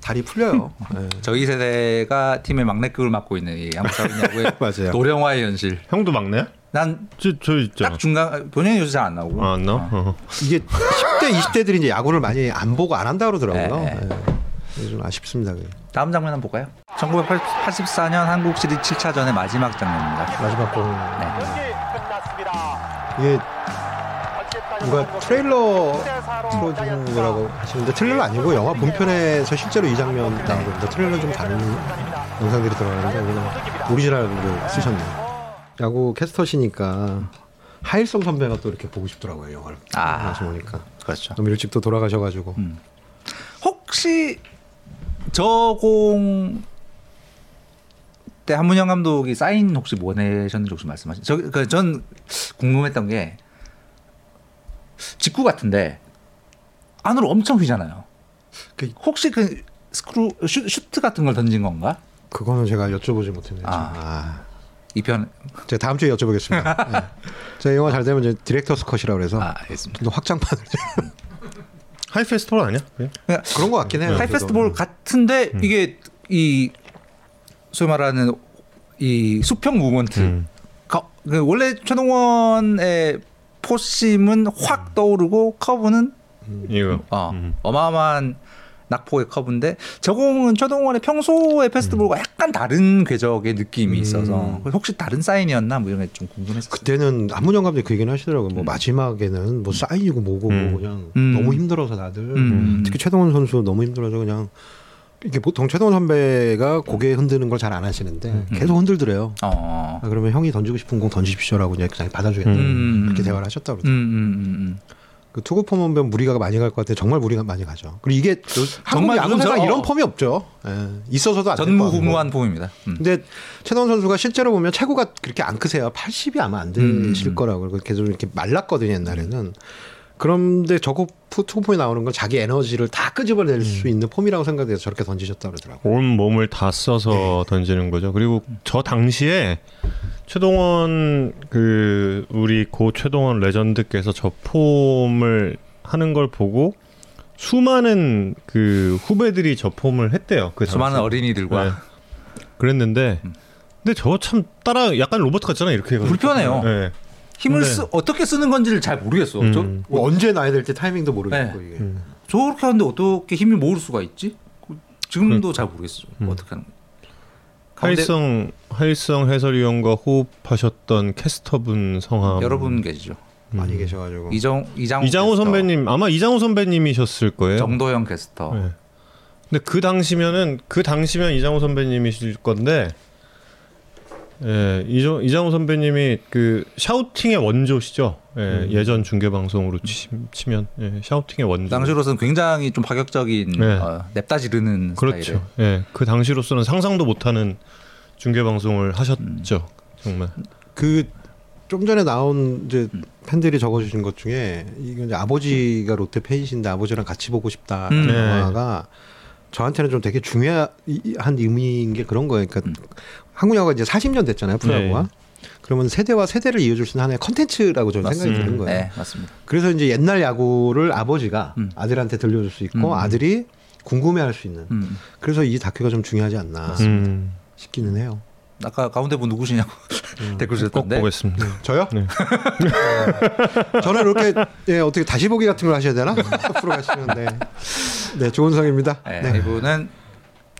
[SPEAKER 5] 다리 풀려요. 네.
[SPEAKER 2] 저희 세대가 팀의 막내급을 맡고 있는 이 사회냐고의
[SPEAKER 5] 맞아요.
[SPEAKER 2] 노령화의 현실.
[SPEAKER 1] 형도 막내야?
[SPEAKER 2] 난
[SPEAKER 1] 저, 저 있죠.
[SPEAKER 2] 딱 중간 본연이 요새 잘 안 나오고.
[SPEAKER 1] 아, 안 나와? 어.
[SPEAKER 5] 이게 10대, 20대들이 이제 야구를 많이 안 보고 안 한다 그러더라고요.
[SPEAKER 2] 네.
[SPEAKER 5] 네. 그래서 좀 아쉽습니다. 그게.
[SPEAKER 2] 다음 장면 한번 볼까요? 1984년 한국 시리즈 7차전의 마지막 장면입니다.
[SPEAKER 5] 마지막 공.
[SPEAKER 2] 네.
[SPEAKER 5] 이게 누가 트레일러 틀어주라고 하시는데 트레일러 아니고 영화 본편에서 실제로 이 장면 나온 겁니다. 트레일러 좀 다른 영상들이 들어가는데 그냥 오리지널을 쓰셨네요. 야구 캐스터시니까 하일성 선배가 또 이렇게 보고 싶더라고요 영화를.
[SPEAKER 2] 아.
[SPEAKER 5] 그래서 보니까
[SPEAKER 2] 그렇죠.
[SPEAKER 5] 너무 일찍 또 돌아가셔가지고
[SPEAKER 2] 음. 혹시 저 공 때 한문연 감독이 사인 혹시 보내셨는지 혹시 말씀하신? 저그 전 궁금했던 게 직구 같은데 안으로 엄청 휘잖아요.
[SPEAKER 5] 그-
[SPEAKER 2] 혹시 그 스크루 슈, 슈트 같은 걸 던진 건가?
[SPEAKER 5] 그거는 제가 여쭤보지 못했네요.
[SPEAKER 2] 아.
[SPEAKER 5] 아.
[SPEAKER 2] 이편
[SPEAKER 5] 제가 다음 주에 여쭤보겠습니다. 네. 제가 영화 잘 되면 이제 director's cut이라고 그래서
[SPEAKER 2] 아, 알겠습니다.
[SPEAKER 5] 또 확장판을
[SPEAKER 1] high 패스트볼 아니야? 그냥?
[SPEAKER 2] 그냥
[SPEAKER 5] 그런 것 같긴 해요. high.
[SPEAKER 2] 패스트볼 같은데 이게 이 소위 말하는 이 수평 movement
[SPEAKER 1] 음.
[SPEAKER 2] 가- 그 원래 최동원의 포심은 확 떠오르고 커브는
[SPEAKER 1] 이거.
[SPEAKER 2] 어,
[SPEAKER 1] 음.
[SPEAKER 2] 어마어마한 낙폭의 커브인데 저 공은 최동원의 평소의 패스트볼과 약간 다른 궤적의 느낌이 있어서 혹시 다른 사인이었나 뭐 이런 게 좀 궁금했어요.
[SPEAKER 5] 그때는 한문연 감독이 그 얘기는 하시더라고요. 뭐 마지막에는 뭐 사인이고 뭐고
[SPEAKER 1] 음.
[SPEAKER 5] 뭐 그냥
[SPEAKER 2] 음.
[SPEAKER 5] 너무 힘들어서 다들
[SPEAKER 2] 음.
[SPEAKER 5] 특히 최동원 선수 너무 힘들어서 그냥 이게 보통 최동원 선배가 고개 흔드는 걸 잘 안 하시는데 계속 흔들더래요.
[SPEAKER 2] 어.
[SPEAKER 5] 아, 그러면 형이 던지고 싶은 공 던지십시오라고 그냥 그냥 받아주겠다.
[SPEAKER 2] 음.
[SPEAKER 5] 그렇게 대화를 하셨다고
[SPEAKER 2] 음,
[SPEAKER 5] 그러더라고요.
[SPEAKER 2] 음, 음, 음.
[SPEAKER 5] 그 투구 폼 보면 무리가 많이 갈 것 같아요. 정말 무리가 많이 가죠. 그리고 이게 한국
[SPEAKER 2] 정말
[SPEAKER 5] 야구가
[SPEAKER 2] 저-
[SPEAKER 5] 이런 폼이 없죠. 예. 있어서도 안
[SPEAKER 2] 전무후무한 폼입니다. 음.
[SPEAKER 5] 근데 최동원 선수가 실제로 보면 체구가 그렇게 안 크세요. 80이 아마 안 되실
[SPEAKER 2] 음.
[SPEAKER 5] 거라고. 그리고 계속 이렇게 말랐거든요 옛날에는. 그런데 저거 푸- 투구폼이 나오는 건 자기 에너지를 다 끄집어낼 수 있는 폼이라고 생각돼서 저렇게 던지셨다 그러더라고요.
[SPEAKER 1] 온 몸을 다 써서 던지는 거죠. 그리고 저 당시에 최동원 그 우리 고 최동원 레전드께서 저 폼을 하는 걸 보고 수많은 그 후배들이 저 폼을 했대요. 그
[SPEAKER 2] 수많은. 어린이들과
[SPEAKER 1] 네. 그랬는데 근데 저 참 따라 약간 로봇 같잖아 이렇게.
[SPEAKER 2] 불편해요.
[SPEAKER 1] 네.
[SPEAKER 2] 힘을
[SPEAKER 1] 근데-
[SPEAKER 2] 쓰, 어떻게 쓰는 건지를 잘 모르겠어.
[SPEAKER 1] 음.
[SPEAKER 2] 저,
[SPEAKER 5] 뭐 언제 나야 될때 타이밍도 모르겠고
[SPEAKER 2] 네.
[SPEAKER 5] 이게.
[SPEAKER 1] 음.
[SPEAKER 2] 저렇게 하는데 어떻게 힘을 모을 수가 있지? 그- 지금도 잘 모르겠어요.
[SPEAKER 1] 음.
[SPEAKER 2] 어떻게 하는? 가운데
[SPEAKER 1] 하일성 하일성 해설위원과 호흡하셨던 캐스터분 성함
[SPEAKER 2] 여러 분 계시죠.
[SPEAKER 5] 많이 계셔가지고.
[SPEAKER 2] 이정 이장호,
[SPEAKER 1] 이장호
[SPEAKER 2] 캐스터,
[SPEAKER 1] 선배님 아마 이장호 선배님이셨을 거예요.
[SPEAKER 2] 정도영 캐스터.
[SPEAKER 1] 네. 근데 그 당시면은 그 당시면 이장호 선배님이실 건데 예, 이정, 이장호 선배님이 그 샤우팅의 원조시죠. 예, 예전 중계 방송으로 치, 치면 예, 샤우팅의 원조.
[SPEAKER 2] 당시로서는 굉장히 좀 파격적인
[SPEAKER 1] 네.
[SPEAKER 2] 어, 냅다 지르는
[SPEAKER 1] 그렇죠.
[SPEAKER 2] 스타일의
[SPEAKER 1] 예, 그 당시로서는 상상도 못하는 중계 방송을 하셨죠. 정말.
[SPEAKER 5] 그 좀 전에 나온 이제 팬들이 적어주신 것 중에 이게 이제 아버지가 롯데 팬이신데 아버지랑 같이 보고 싶다
[SPEAKER 2] 음.
[SPEAKER 1] 네.
[SPEAKER 5] 영화가 저한테는 좀 되게 중요한 의미인 게 그런 거예요. 그러니까 한국 야구가 이제 40년 됐잖아요, 프로야구가.
[SPEAKER 1] 네.
[SPEAKER 5] 그러면 세대와 세대를 이어줄 수 있는 하나의 컨텐츠라고 저는 생각이
[SPEAKER 2] 맞습니다.
[SPEAKER 5] 드는 거예요.
[SPEAKER 2] 네, 맞습니다.
[SPEAKER 5] 그래서 이제 옛날 야구를 아버지가
[SPEAKER 2] 음.
[SPEAKER 5] 아들한테 들려줄 수 있고
[SPEAKER 2] 음.
[SPEAKER 5] 아들이 궁금해할 수 있는.
[SPEAKER 2] 음.
[SPEAKER 5] 그래서 이 다큐가 좀 중요하지 않나
[SPEAKER 1] 음.
[SPEAKER 5] 싶기는 해요.
[SPEAKER 2] 아까 가운데 분 누구시냐고. 댓글
[SPEAKER 1] 꼭
[SPEAKER 2] 주셨던데.
[SPEAKER 1] 보겠습니다.
[SPEAKER 5] 저요? 네. 저는 이렇게 예, 어떻게 다시 보기 같은 걸 하셔야 되나? 앞으로 가시면 네. 네, 조은성입니다.
[SPEAKER 2] 네,
[SPEAKER 5] 네.
[SPEAKER 2] 이분은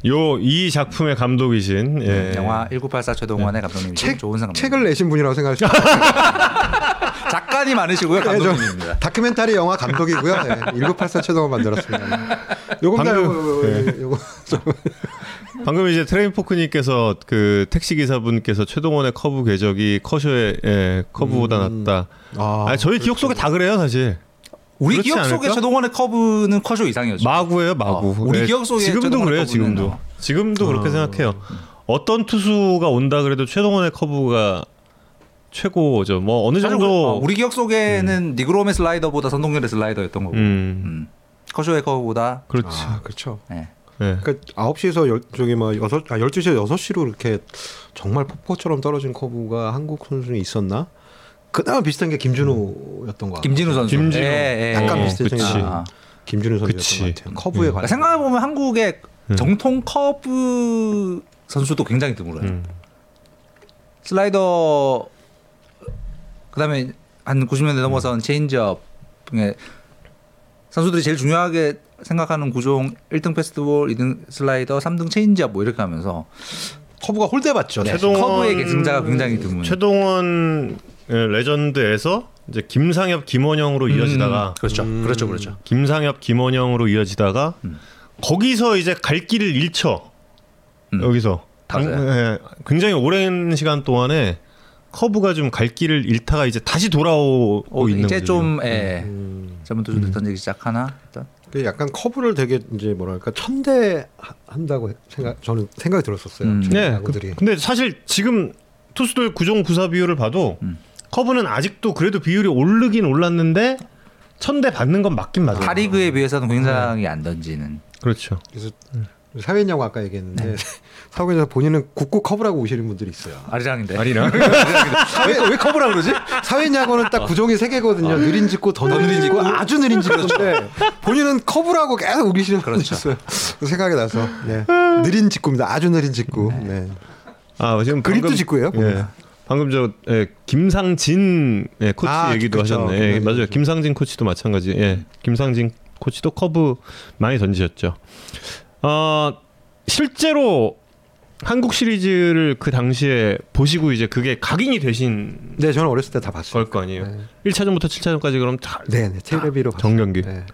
[SPEAKER 1] 요 이 작품의 감독이신 예.
[SPEAKER 2] 영화 1984 최동원의 감독님
[SPEAKER 5] 책,
[SPEAKER 2] 조은성
[SPEAKER 5] 책을 내신 분이라고 생각하시죠?
[SPEAKER 2] 작가님 많으시고요
[SPEAKER 5] 네, 저
[SPEAKER 2] 감독님입니다.
[SPEAKER 5] 다큐멘터리 영화 감독이고요. 네, 1984 최동원 만들었습니다. 요겁니다.
[SPEAKER 1] 방금-
[SPEAKER 5] 요거, 요거.
[SPEAKER 1] 방금 이제 트레인포크님께서 그 택시 기사분께서 최동원의 커브 궤적이 커쇼의 예, 커브보다
[SPEAKER 5] 음.
[SPEAKER 1] 낫다.
[SPEAKER 5] 아,
[SPEAKER 1] 아, 저희 기억 속에 다 그래요 사실.
[SPEAKER 2] 우리 기억 속에? 최동원의 커브는 커쇼 이상이었죠.
[SPEAKER 1] 마구예요 마구.
[SPEAKER 2] 어, 우리 기억 속에
[SPEAKER 1] 지금도 그래요
[SPEAKER 2] 커브는
[SPEAKER 1] 지금도.
[SPEAKER 2] 어.
[SPEAKER 1] 지금도 그렇게 생각해요. 어떤 투수가 온다 그래도 최동원의 커브가 최고죠. 뭐 어느 정도
[SPEAKER 2] 어, 우리 기억 속에는 니그롬의 슬라이더보다 선동열의 슬라이더였던 거고.
[SPEAKER 1] 음,
[SPEAKER 2] 음. 커쇼의 커브보다
[SPEAKER 1] 그렇지.
[SPEAKER 5] 아, 그렇죠.
[SPEAKER 2] 네.
[SPEAKER 1] 예.
[SPEAKER 5] 그러니까 9시에서 열, 저기 뭐 여섯 아 12시에서 6시로 이렇게 정말 폭포처럼 떨어진 커브가 한국 선수는 있었나? 그나마 비슷한 게것 같아요.
[SPEAKER 2] 김진우 선수.
[SPEAKER 1] 김진우.
[SPEAKER 2] 예, 예,
[SPEAKER 5] 약간
[SPEAKER 2] 예.
[SPEAKER 5] 비슷해
[SPEAKER 1] 그치.
[SPEAKER 5] 생긴
[SPEAKER 2] 아.
[SPEAKER 5] 김준호 선수였던. 것 같아요. 커브에
[SPEAKER 1] 음.
[SPEAKER 2] 그러니까 생각해 보면 한국의
[SPEAKER 1] 음.
[SPEAKER 2] 정통 커브 선수도 굉장히 드물어요.
[SPEAKER 1] 음.
[SPEAKER 2] 슬라이더 그다음에 한 90년대 넘어선 체인지업 선수들이 제일 중요하게 생각하는 구종 1등 패스트볼, 2등 슬라이더, 3등 체인지업 뭐 이렇게 하면서
[SPEAKER 5] 커브가 홀대 받죠.
[SPEAKER 2] 네.
[SPEAKER 1] 최동원
[SPEAKER 2] 커브의 계승자가 굉장히 드문.
[SPEAKER 1] 최동원 예, legend에서 이제 김상엽 김원형으로 이어지다가
[SPEAKER 2] 음, 그렇죠,
[SPEAKER 5] 음.
[SPEAKER 2] 그렇죠, 그렇죠.
[SPEAKER 1] 김상엽 김원형으로 이어지다가
[SPEAKER 2] 음.
[SPEAKER 1] 거기서 이제 갈 길을 잃죠.
[SPEAKER 2] 음.
[SPEAKER 1] 여기서 당. 예, 굉장히 오랜 시간 동안에 커브가 좀 갈 길을 잃다가 이제 다시 돌아오고
[SPEAKER 2] 어,
[SPEAKER 1] 있는
[SPEAKER 2] 이제
[SPEAKER 1] 거죠.
[SPEAKER 2] 좀 예.
[SPEAKER 5] 음.
[SPEAKER 2] 젊은 투수들 던지기 시작하나? 일단.
[SPEAKER 5] 그 약간 커브를 되게 이제 뭐랄까 천대 하- 한다고 생각 저는 생각이 들었었어요.
[SPEAKER 2] 음.
[SPEAKER 1] 네.
[SPEAKER 5] 야구들이.
[SPEAKER 1] 그, 근데 사실 지금 투수들 구종 구사 비율을 봐도
[SPEAKER 2] 음.
[SPEAKER 1] 커브는 아직도 그래도 비율이 오르긴 올랐는데 천대 받는 건 맞긴 맞아요.
[SPEAKER 2] 타 리그에 비해서는 굉장히 안 던지는.
[SPEAKER 5] 음.
[SPEAKER 1] 그렇죠.
[SPEAKER 5] 그래서 사회인 야구 아까 얘기했는데 사회에서 본인은 국고 커브라고 우기시는 분들이 있어요.
[SPEAKER 2] 아리랑인데.
[SPEAKER 1] 아니나
[SPEAKER 5] 왜, 왜 커브라 그러지? 사회인 야구는 딱 구종이 세 개거든요. 느린 직구, 더 느린 직구, 아주 느린 직구인데 본인은 커브라고 계속 우기시는 분이 있어요. 그 생각이 나서 네. 느린 직구입니다. 아주 느린 직구. 네.
[SPEAKER 1] 아 지금
[SPEAKER 5] 그립도 직구예요?
[SPEAKER 1] 예. 방금 저 예, 김상진 예, 코치
[SPEAKER 5] 아,
[SPEAKER 1] 얘기도
[SPEAKER 5] 그쵸.
[SPEAKER 1] 하셨네. 예,
[SPEAKER 5] 김상진
[SPEAKER 1] 맞아요. 김상진 코치도 마찬가지. 예. 김상진 코치도 커브 많이 던지셨죠. 어, 실제로 한국 시리즈를 그 당시에 보시고 이제 그게 각인이 되신
[SPEAKER 5] 네, 저는 어렸을 때 다 봤어요.
[SPEAKER 1] 걸거 아니에요.
[SPEAKER 5] 네.
[SPEAKER 1] 1차전부터 7차전까지 그럼 다
[SPEAKER 5] 네, 네. 텔레비로 봤어요.
[SPEAKER 1] 정경기.
[SPEAKER 5] 네.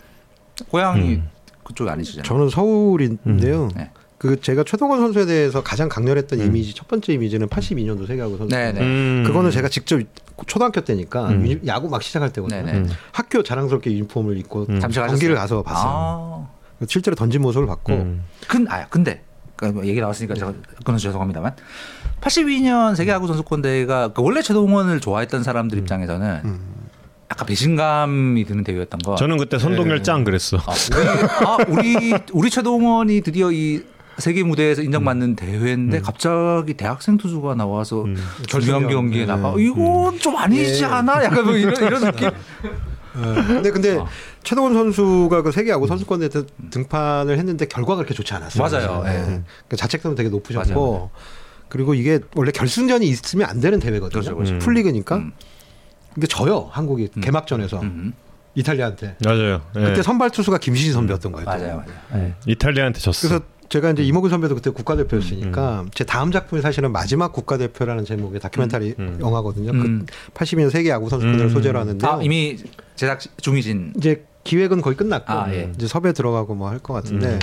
[SPEAKER 2] 고향이
[SPEAKER 1] 음.
[SPEAKER 2] 그쪽 아니시잖아요.
[SPEAKER 5] 저는 서울인데요.
[SPEAKER 2] 네.
[SPEAKER 5] 그 제가 최동원 선수에 대해서 가장 강렬했던
[SPEAKER 1] 음.
[SPEAKER 5] 이미지 첫 번째 이미지는 82년도 세계야구 선수.
[SPEAKER 2] 네, 네.
[SPEAKER 1] 음.
[SPEAKER 5] 그거는 제가 직접 초등학교 때니까
[SPEAKER 1] 음.
[SPEAKER 5] 야구 막 시작할 때거든요.
[SPEAKER 2] 네, 네.
[SPEAKER 1] 음.
[SPEAKER 5] 학교 자랑스럽게 유니폼을 입고
[SPEAKER 1] 음.
[SPEAKER 2] 잠시
[SPEAKER 5] 경기를? 가서 봤어요.
[SPEAKER 2] 아.
[SPEAKER 5] 실제로 던진 모습을 봤고
[SPEAKER 1] 음.
[SPEAKER 2] 근, 아, 근데 그러니까 뭐 얘기 나왔으니까 제가 끊어서 죄송합니다만 82년 세계야구 선수권 대회가 그 원래 최동원을 좋아했던 사람들 입장에서는
[SPEAKER 5] 음.
[SPEAKER 2] 약간 배신감이 드는 대회였던 거.
[SPEAKER 1] 저는 그때 선동열
[SPEAKER 5] 네.
[SPEAKER 1] 짱 그랬어.
[SPEAKER 2] 아, 우리, 아, 우리 우리 최동원이 드디어 이 세계 무대에서 인정받는 대회인데 갑자기 대학생 투수가 나와서
[SPEAKER 1] 음.
[SPEAKER 2] 중요한. 경기에
[SPEAKER 5] 네.
[SPEAKER 2] 나가 이건 좀 아니지
[SPEAKER 5] 네.
[SPEAKER 2] 않아? 약간 뭐 이런 이런 느낌.
[SPEAKER 5] 네. 근데 근데
[SPEAKER 2] 아.
[SPEAKER 5] 최동원 선수가 그 세계 야구 선수권대회 때 등판을 했는데 결과가 그렇게 좋지 않았어요.
[SPEAKER 2] 맞아요.
[SPEAKER 5] 네.
[SPEAKER 2] 예.
[SPEAKER 5] 그러니까 자책점도 되게 높으셨고
[SPEAKER 2] 맞아요.
[SPEAKER 5] 그리고 이게 원래 결승전이 있으면 안 되는 대회거든요.
[SPEAKER 2] 그렇죠, 그렇죠.
[SPEAKER 1] 음.
[SPEAKER 5] 풀리그니까.
[SPEAKER 2] 음.
[SPEAKER 5] 근데 져요 한국이
[SPEAKER 2] 음.
[SPEAKER 5] 개막전에서
[SPEAKER 2] 음.
[SPEAKER 5] 이탈리아한테.
[SPEAKER 1] 맞아요. 예.
[SPEAKER 5] 그때 선발 투수가 김신희 선배였던 거예요. 또.
[SPEAKER 2] 맞아요, 맞아요.
[SPEAKER 1] 음. 이탈리아한테 졌어.
[SPEAKER 5] 그래서 제가 이제 이모근 선배도 그때 국가대표였으니까 제 다음 작품이 사실은 마지막 국가대표라는 제목의 다큐멘터리
[SPEAKER 1] 음, 음.
[SPEAKER 5] 영화거든요.
[SPEAKER 2] 음.
[SPEAKER 5] 그 82년 세계 야구 선수권을
[SPEAKER 1] 음.
[SPEAKER 5] 소재로 하는데
[SPEAKER 2] 아 이미 제작 중이신.
[SPEAKER 5] 이제 기획은 거의 끝났고
[SPEAKER 2] 아, 예.
[SPEAKER 5] 이제 섭외 들어가고 뭐 할 것 같은데
[SPEAKER 1] 음.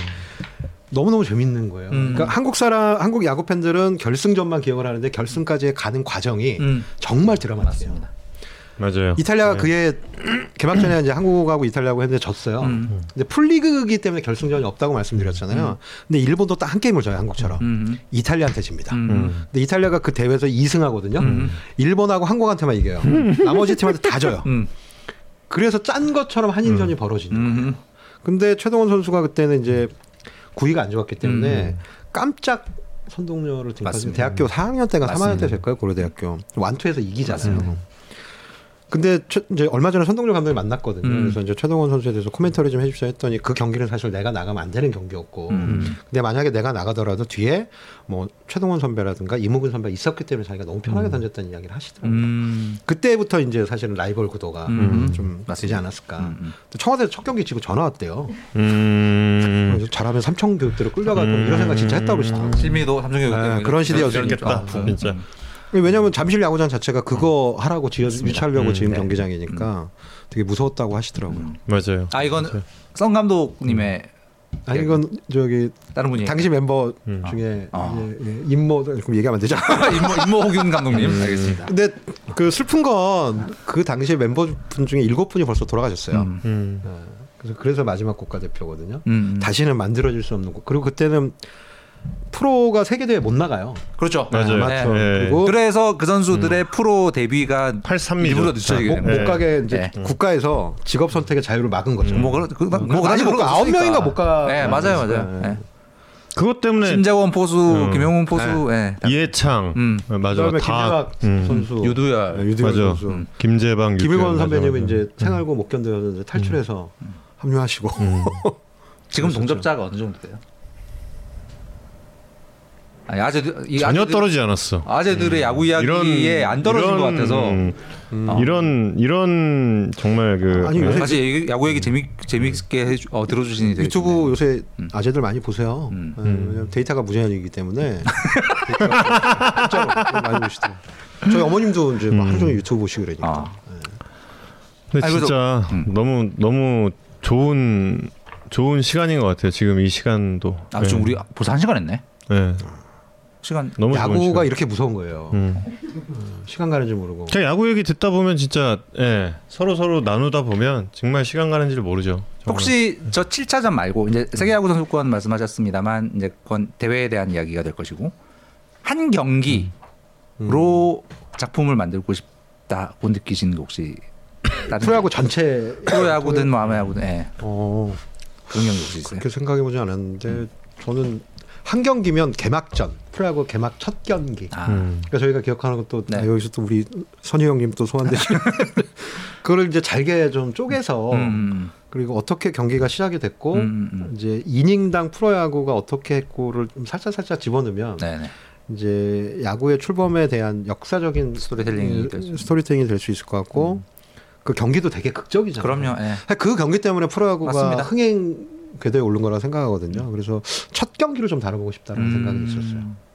[SPEAKER 5] 너무 너무 재밌는 거예요.
[SPEAKER 2] 음.
[SPEAKER 5] 그러니까 한국 사람 한국 야구 팬들은 결승전만 기억을 하는데 결승까지 가는 과정이
[SPEAKER 2] 음.
[SPEAKER 5] 정말 드라마틱해요.
[SPEAKER 1] 맞아요.
[SPEAKER 5] 이탈리아가
[SPEAKER 1] 네.
[SPEAKER 5] 그해 개막전에 이제 한국하고 이탈리아하고 했는데 졌어요.
[SPEAKER 2] 음.
[SPEAKER 5] 근데 풀리그이기 때문에 결승전이 없다고 말씀드렸잖아요. 근데 일본도 딱 한 게임을 져요 한국처럼.
[SPEAKER 2] 음.
[SPEAKER 5] 이탈리아한테 집니다.
[SPEAKER 2] 음.
[SPEAKER 1] 음.
[SPEAKER 5] 근데 이탈리아가 그 대회에서 2승하거든요.
[SPEAKER 2] 음.
[SPEAKER 5] 일본하고 한국한테만 이겨요. 나머지 팀한테 다 져요.
[SPEAKER 2] 음.
[SPEAKER 5] 그래서 짠 것처럼 한인전이 벌어지는 거예요.
[SPEAKER 2] 음.
[SPEAKER 5] 근데 최동원 선수가 그때는 이제 구위가 안 좋았기 때문에
[SPEAKER 2] 음.
[SPEAKER 5] 깜짝 선동열을 등판했어요.
[SPEAKER 2] 맞습니다.
[SPEAKER 5] 대학교 4학년 때가 3학년 때
[SPEAKER 2] 맞습니다.
[SPEAKER 5] 될 거예요. 고려대학교 완투에서 이기잖아요.
[SPEAKER 2] 맞습니다.
[SPEAKER 5] 근데 최, 이제 얼마 전에 선동열 감독이 만났거든요.
[SPEAKER 2] 음.
[SPEAKER 5] 그래서 이제 최동원 선수에 대해서 코멘터리 좀 해주십시오 했더니 그 경기는 사실 내가 나가면 안 되는 경기였고,
[SPEAKER 2] 음.
[SPEAKER 5] 근데 만약에 내가 나가더라도 뒤에 뭐 최동원 선배라든가 이무근 선배 가 있었기 때문에 자기가 너무 편하게 던졌다는 이야기를 하시더라고요.
[SPEAKER 2] 음.
[SPEAKER 5] 그때부터 이제 사실은 라이벌 구도가
[SPEAKER 2] 음.
[SPEAKER 5] 좀
[SPEAKER 2] 맞습니다.
[SPEAKER 5] 되지 않았을까.
[SPEAKER 2] 음, 음.
[SPEAKER 5] 또 청와대 첫 경기 치고 전화 왔대요.
[SPEAKER 1] 음.
[SPEAKER 5] 그래서 잘하면 삼청 교육대로 끌려갈 거 이런 생각 진짜 했다고 그러시더라고요.
[SPEAKER 2] 실미도 삼성교육
[SPEAKER 5] 네,
[SPEAKER 2] 때문에
[SPEAKER 5] 그런 시대였으니까.
[SPEAKER 2] 좀 아픔.
[SPEAKER 1] 진짜.
[SPEAKER 5] 왜냐하면 잠실 야구장 자체가 그거 하라고 지어 유치하려고
[SPEAKER 1] 음.
[SPEAKER 5] 지은
[SPEAKER 2] 네.
[SPEAKER 5] 경기장이니까 되게 무서웠다고 하시더라고요.
[SPEAKER 1] 맞아요.
[SPEAKER 2] 아 이건 성 감독님의
[SPEAKER 5] 아니 이건 저기
[SPEAKER 2] 다른 분이
[SPEAKER 5] 당시 멤버
[SPEAKER 1] 음.
[SPEAKER 5] 중에
[SPEAKER 2] 아.
[SPEAKER 5] 예, 예, 임모 그럼 얘기하면 안 되죠.
[SPEAKER 2] 임모 임모 호균 감독님 알겠습니다.
[SPEAKER 5] 근데 그 슬픈 건 그 당시 멤버 분 중에 일곱 분이 벌써 돌아가셨어요.
[SPEAKER 2] 음.
[SPEAKER 1] 음.
[SPEAKER 5] 예, 그래서 그래서 마지막 국가 대표거든요.
[SPEAKER 2] 음.
[SPEAKER 5] 다시는 만들어질 수 없는 거. 그리고 그때는 프로가 세계 대회 못 나가요.
[SPEAKER 2] 그렇죠.
[SPEAKER 1] 맞아요.
[SPEAKER 5] 맞죠.
[SPEAKER 1] 예.
[SPEAKER 5] 그리고
[SPEAKER 2] 그래서 그 선수들의 프로 데뷔가
[SPEAKER 1] 83이죠.
[SPEAKER 2] 일부러 늦춰지게
[SPEAKER 5] 못, 못
[SPEAKER 1] 네.
[SPEAKER 5] 가게 이제
[SPEAKER 2] 네.
[SPEAKER 5] 국가에서 직업 선택의 자유를 막은 거죠.
[SPEAKER 2] 뭐 그런 그,
[SPEAKER 5] 뭐뭐
[SPEAKER 2] 그런
[SPEAKER 5] 아니 못 가. 아홉 명인가 못 가.
[SPEAKER 2] 네 맞아요 맞아요.
[SPEAKER 5] 네.
[SPEAKER 2] 네.
[SPEAKER 1] 그것 때문에
[SPEAKER 2] 신재원 포수,
[SPEAKER 1] 음.
[SPEAKER 2] 김용훈 포수, 예.
[SPEAKER 1] 이해창
[SPEAKER 2] 음.
[SPEAKER 1] 어, 맞아
[SPEAKER 5] 그다음에
[SPEAKER 1] 다
[SPEAKER 5] 김재박
[SPEAKER 1] 음.
[SPEAKER 5] 선수,
[SPEAKER 2] 유두열.
[SPEAKER 5] 네, 유두열
[SPEAKER 1] 맞아.
[SPEAKER 5] 선수,
[SPEAKER 2] 음.
[SPEAKER 1] 김재방
[SPEAKER 5] 김일권 선배님은. 이제 생활고 못 견뎌서 탈출해서 합류하시고
[SPEAKER 1] 음.
[SPEAKER 2] 지금
[SPEAKER 5] 그랬었죠.
[SPEAKER 2] 동접자가 어느 정도 돼요? 아니, 아재들 이
[SPEAKER 1] 전혀
[SPEAKER 2] 아재들-
[SPEAKER 1] 떨어지지 않았어.
[SPEAKER 2] 아재들의 야구 이야기에 안 떨어진 것 같아서
[SPEAKER 1] 음,
[SPEAKER 2] 어.
[SPEAKER 1] 이런 이런 정말 그
[SPEAKER 5] 아니,
[SPEAKER 1] 네?
[SPEAKER 5] 요새
[SPEAKER 2] 사실 야구 얘기 재미 재미있게 해주, 어, 들어주시니
[SPEAKER 5] 유튜브. 요새
[SPEAKER 2] 음.
[SPEAKER 5] 아재들 많이 보세요.
[SPEAKER 2] 음.
[SPEAKER 5] 네, 왜냐면 데이터가 무제한이기 때문에 진짜로 많이 보시더라고요. 저희 어머님도 이제 막 하루 종일 유튜브 보시고 그러니까.
[SPEAKER 2] 아.
[SPEAKER 1] 근데
[SPEAKER 2] 아니,
[SPEAKER 1] 진짜
[SPEAKER 2] 음.
[SPEAKER 1] 너무 너무 좋은 좋은 시간인 것 같아요. 지금 이 시간도.
[SPEAKER 2] 아, 지금
[SPEAKER 1] 네.
[SPEAKER 2] 우리 벌써 한 시간 했네.
[SPEAKER 1] 네.
[SPEAKER 2] 시간
[SPEAKER 1] 너무
[SPEAKER 5] 야구가
[SPEAKER 1] 시간.
[SPEAKER 5] 이렇게 무서운 거예요.
[SPEAKER 1] 음.
[SPEAKER 5] 시간 가는 줄 모르고.
[SPEAKER 1] 그냥 야구 얘기 듣다 보면 진짜 예, 서로 서로 나누다 보면 정말 시간 가는 줄 모르죠. 정말.
[SPEAKER 2] 혹시 저 7차전 말고 이제 세계 야구 선수권 말씀하셨습니다만 이제 그건 대회에 대한 이야기가 될 것이고 한 경기로 작품을 만들고 싶다고 느끼시는 게 혹시
[SPEAKER 5] 프로야구 전체
[SPEAKER 2] 프로야구든 뭐 아마야구든 예.
[SPEAKER 5] 어,
[SPEAKER 2] 그런 경기 혹시 있어요?
[SPEAKER 5] 그렇게 생각해 보지 않았는데 저는 한 경기면 개막전 프로야구 개막 첫 경기.
[SPEAKER 2] 아,
[SPEAKER 1] 음.
[SPEAKER 5] 그러니까 저희가 기억하는 것도
[SPEAKER 2] 네.
[SPEAKER 5] 아, 여기서 또 우리 선희 형님 또 소환되시는 그거를 이제 잘게 좀 쪼개서
[SPEAKER 2] 음,
[SPEAKER 5] 그리고 어떻게 경기가 시작이 됐고
[SPEAKER 2] 음, 음.
[SPEAKER 5] 이제 이닝당 프로야구가 어떻게 했고를 좀 살짝 살짝 집어넣으면
[SPEAKER 2] 네네.
[SPEAKER 5] 이제 야구의 출범에 대한 역사적인
[SPEAKER 2] storytelling이 될수 있는.
[SPEAKER 5] storytelling이 될 수 있을 것 같고 그 경기도 되게 극적이잖아요.
[SPEAKER 2] 그럼요. 예.
[SPEAKER 5] 그 경기 때문에 프로야구가
[SPEAKER 2] 맞습니다.
[SPEAKER 5] 흥행 궤도에 오른 거라 생각하거든요. 그래서 첫 경기를 좀 다뤄보고 싶다는
[SPEAKER 2] 음,
[SPEAKER 5] 생각이 있었어요.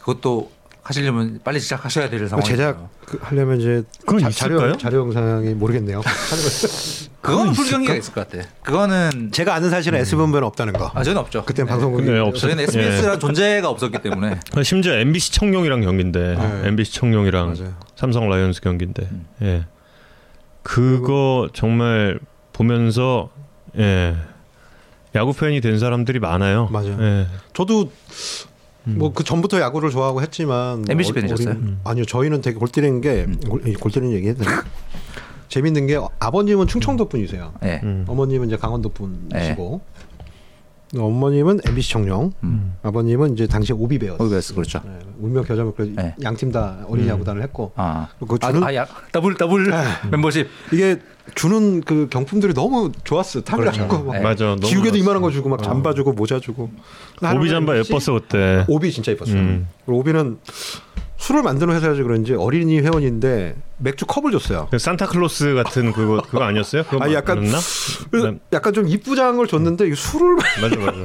[SPEAKER 2] 그것도 하시려면 빨리 시작하셔야
[SPEAKER 5] 될그
[SPEAKER 2] 상황이
[SPEAKER 5] 제작 그 하려면 이제
[SPEAKER 1] 그건
[SPEAKER 5] 자? 자료 자료 영상이 모르겠네요.
[SPEAKER 2] 그거는 풀 경기가 있을 것 같아. 그거는
[SPEAKER 5] 제가 아는 사실은 SBS에는 없다는 거.
[SPEAKER 2] 아 저는 없죠.
[SPEAKER 5] 그때
[SPEAKER 2] 네.
[SPEAKER 5] 방송국이
[SPEAKER 1] 네, 없-
[SPEAKER 2] 저희는 SBS라는 존재가 없었기 때문에
[SPEAKER 1] 심지어 MBC 청룡이랑 경기인데
[SPEAKER 5] 네.
[SPEAKER 1] MBC 청룡이랑
[SPEAKER 5] 맞아요.
[SPEAKER 1] 삼성 라이온스 경기인데 예 그거 정말 보면서 예 야구 팬이 된 사람들이 많아요.
[SPEAKER 5] 맞아요.
[SPEAKER 1] 예.
[SPEAKER 5] 저도
[SPEAKER 1] 음.
[SPEAKER 5] 뭐그 전부터 야구를 좋아하고 했지만
[SPEAKER 2] MBC
[SPEAKER 5] 어-
[SPEAKER 2] 팬이셨어요?
[SPEAKER 5] 어린- 아니요, 저희는 되게 골 때리는 게 골, 골 때리는 얘기해도 돼요? 재밌는 게 아버님은 충청도 분이세요.
[SPEAKER 2] 예.
[SPEAKER 1] 음.
[SPEAKER 5] 어머님은 이제 강원도 분이시고 어머님은 MBC 청룡,
[SPEAKER 1] 음.
[SPEAKER 5] 아버님은 이제 당시 오비 베어스였어요.
[SPEAKER 2] 오비 베어스 그렇죠.
[SPEAKER 5] 네, 울며 겨자 먹고
[SPEAKER 2] 네.
[SPEAKER 5] 양팀 다 어린이 야구단을 했고
[SPEAKER 2] 아,
[SPEAKER 5] 그
[SPEAKER 2] 아,
[SPEAKER 5] 주는
[SPEAKER 2] 아, 야, 더블 더블 멤버십.
[SPEAKER 5] 이게 주는 그 경품들이 너무 좋았어. 탑이라
[SPEAKER 2] 그렇죠.
[SPEAKER 5] 고막
[SPEAKER 2] 네.
[SPEAKER 1] 맞아. 너무
[SPEAKER 5] 기우개도
[SPEAKER 1] 좋았어.
[SPEAKER 5] 이만한 거 주고 막 잠바 주고 모자 주고.
[SPEAKER 1] 오비 잠바 예뻤어 그때.
[SPEAKER 5] 오비 진짜 예뻤어요.
[SPEAKER 1] 음.
[SPEAKER 5] 오비는 술을 만드는 회사여서 그런지 어린이 회원인데 맥주 컵을 줬어요.
[SPEAKER 1] 그 산타클로스 같은 그거 그거 아니었어요? 그거
[SPEAKER 5] 아, 약간-
[SPEAKER 1] 맞나?
[SPEAKER 5] 그래서 약간 좀 이쁘장한 걸 줬는데 이 술을
[SPEAKER 1] 맞아 맞아.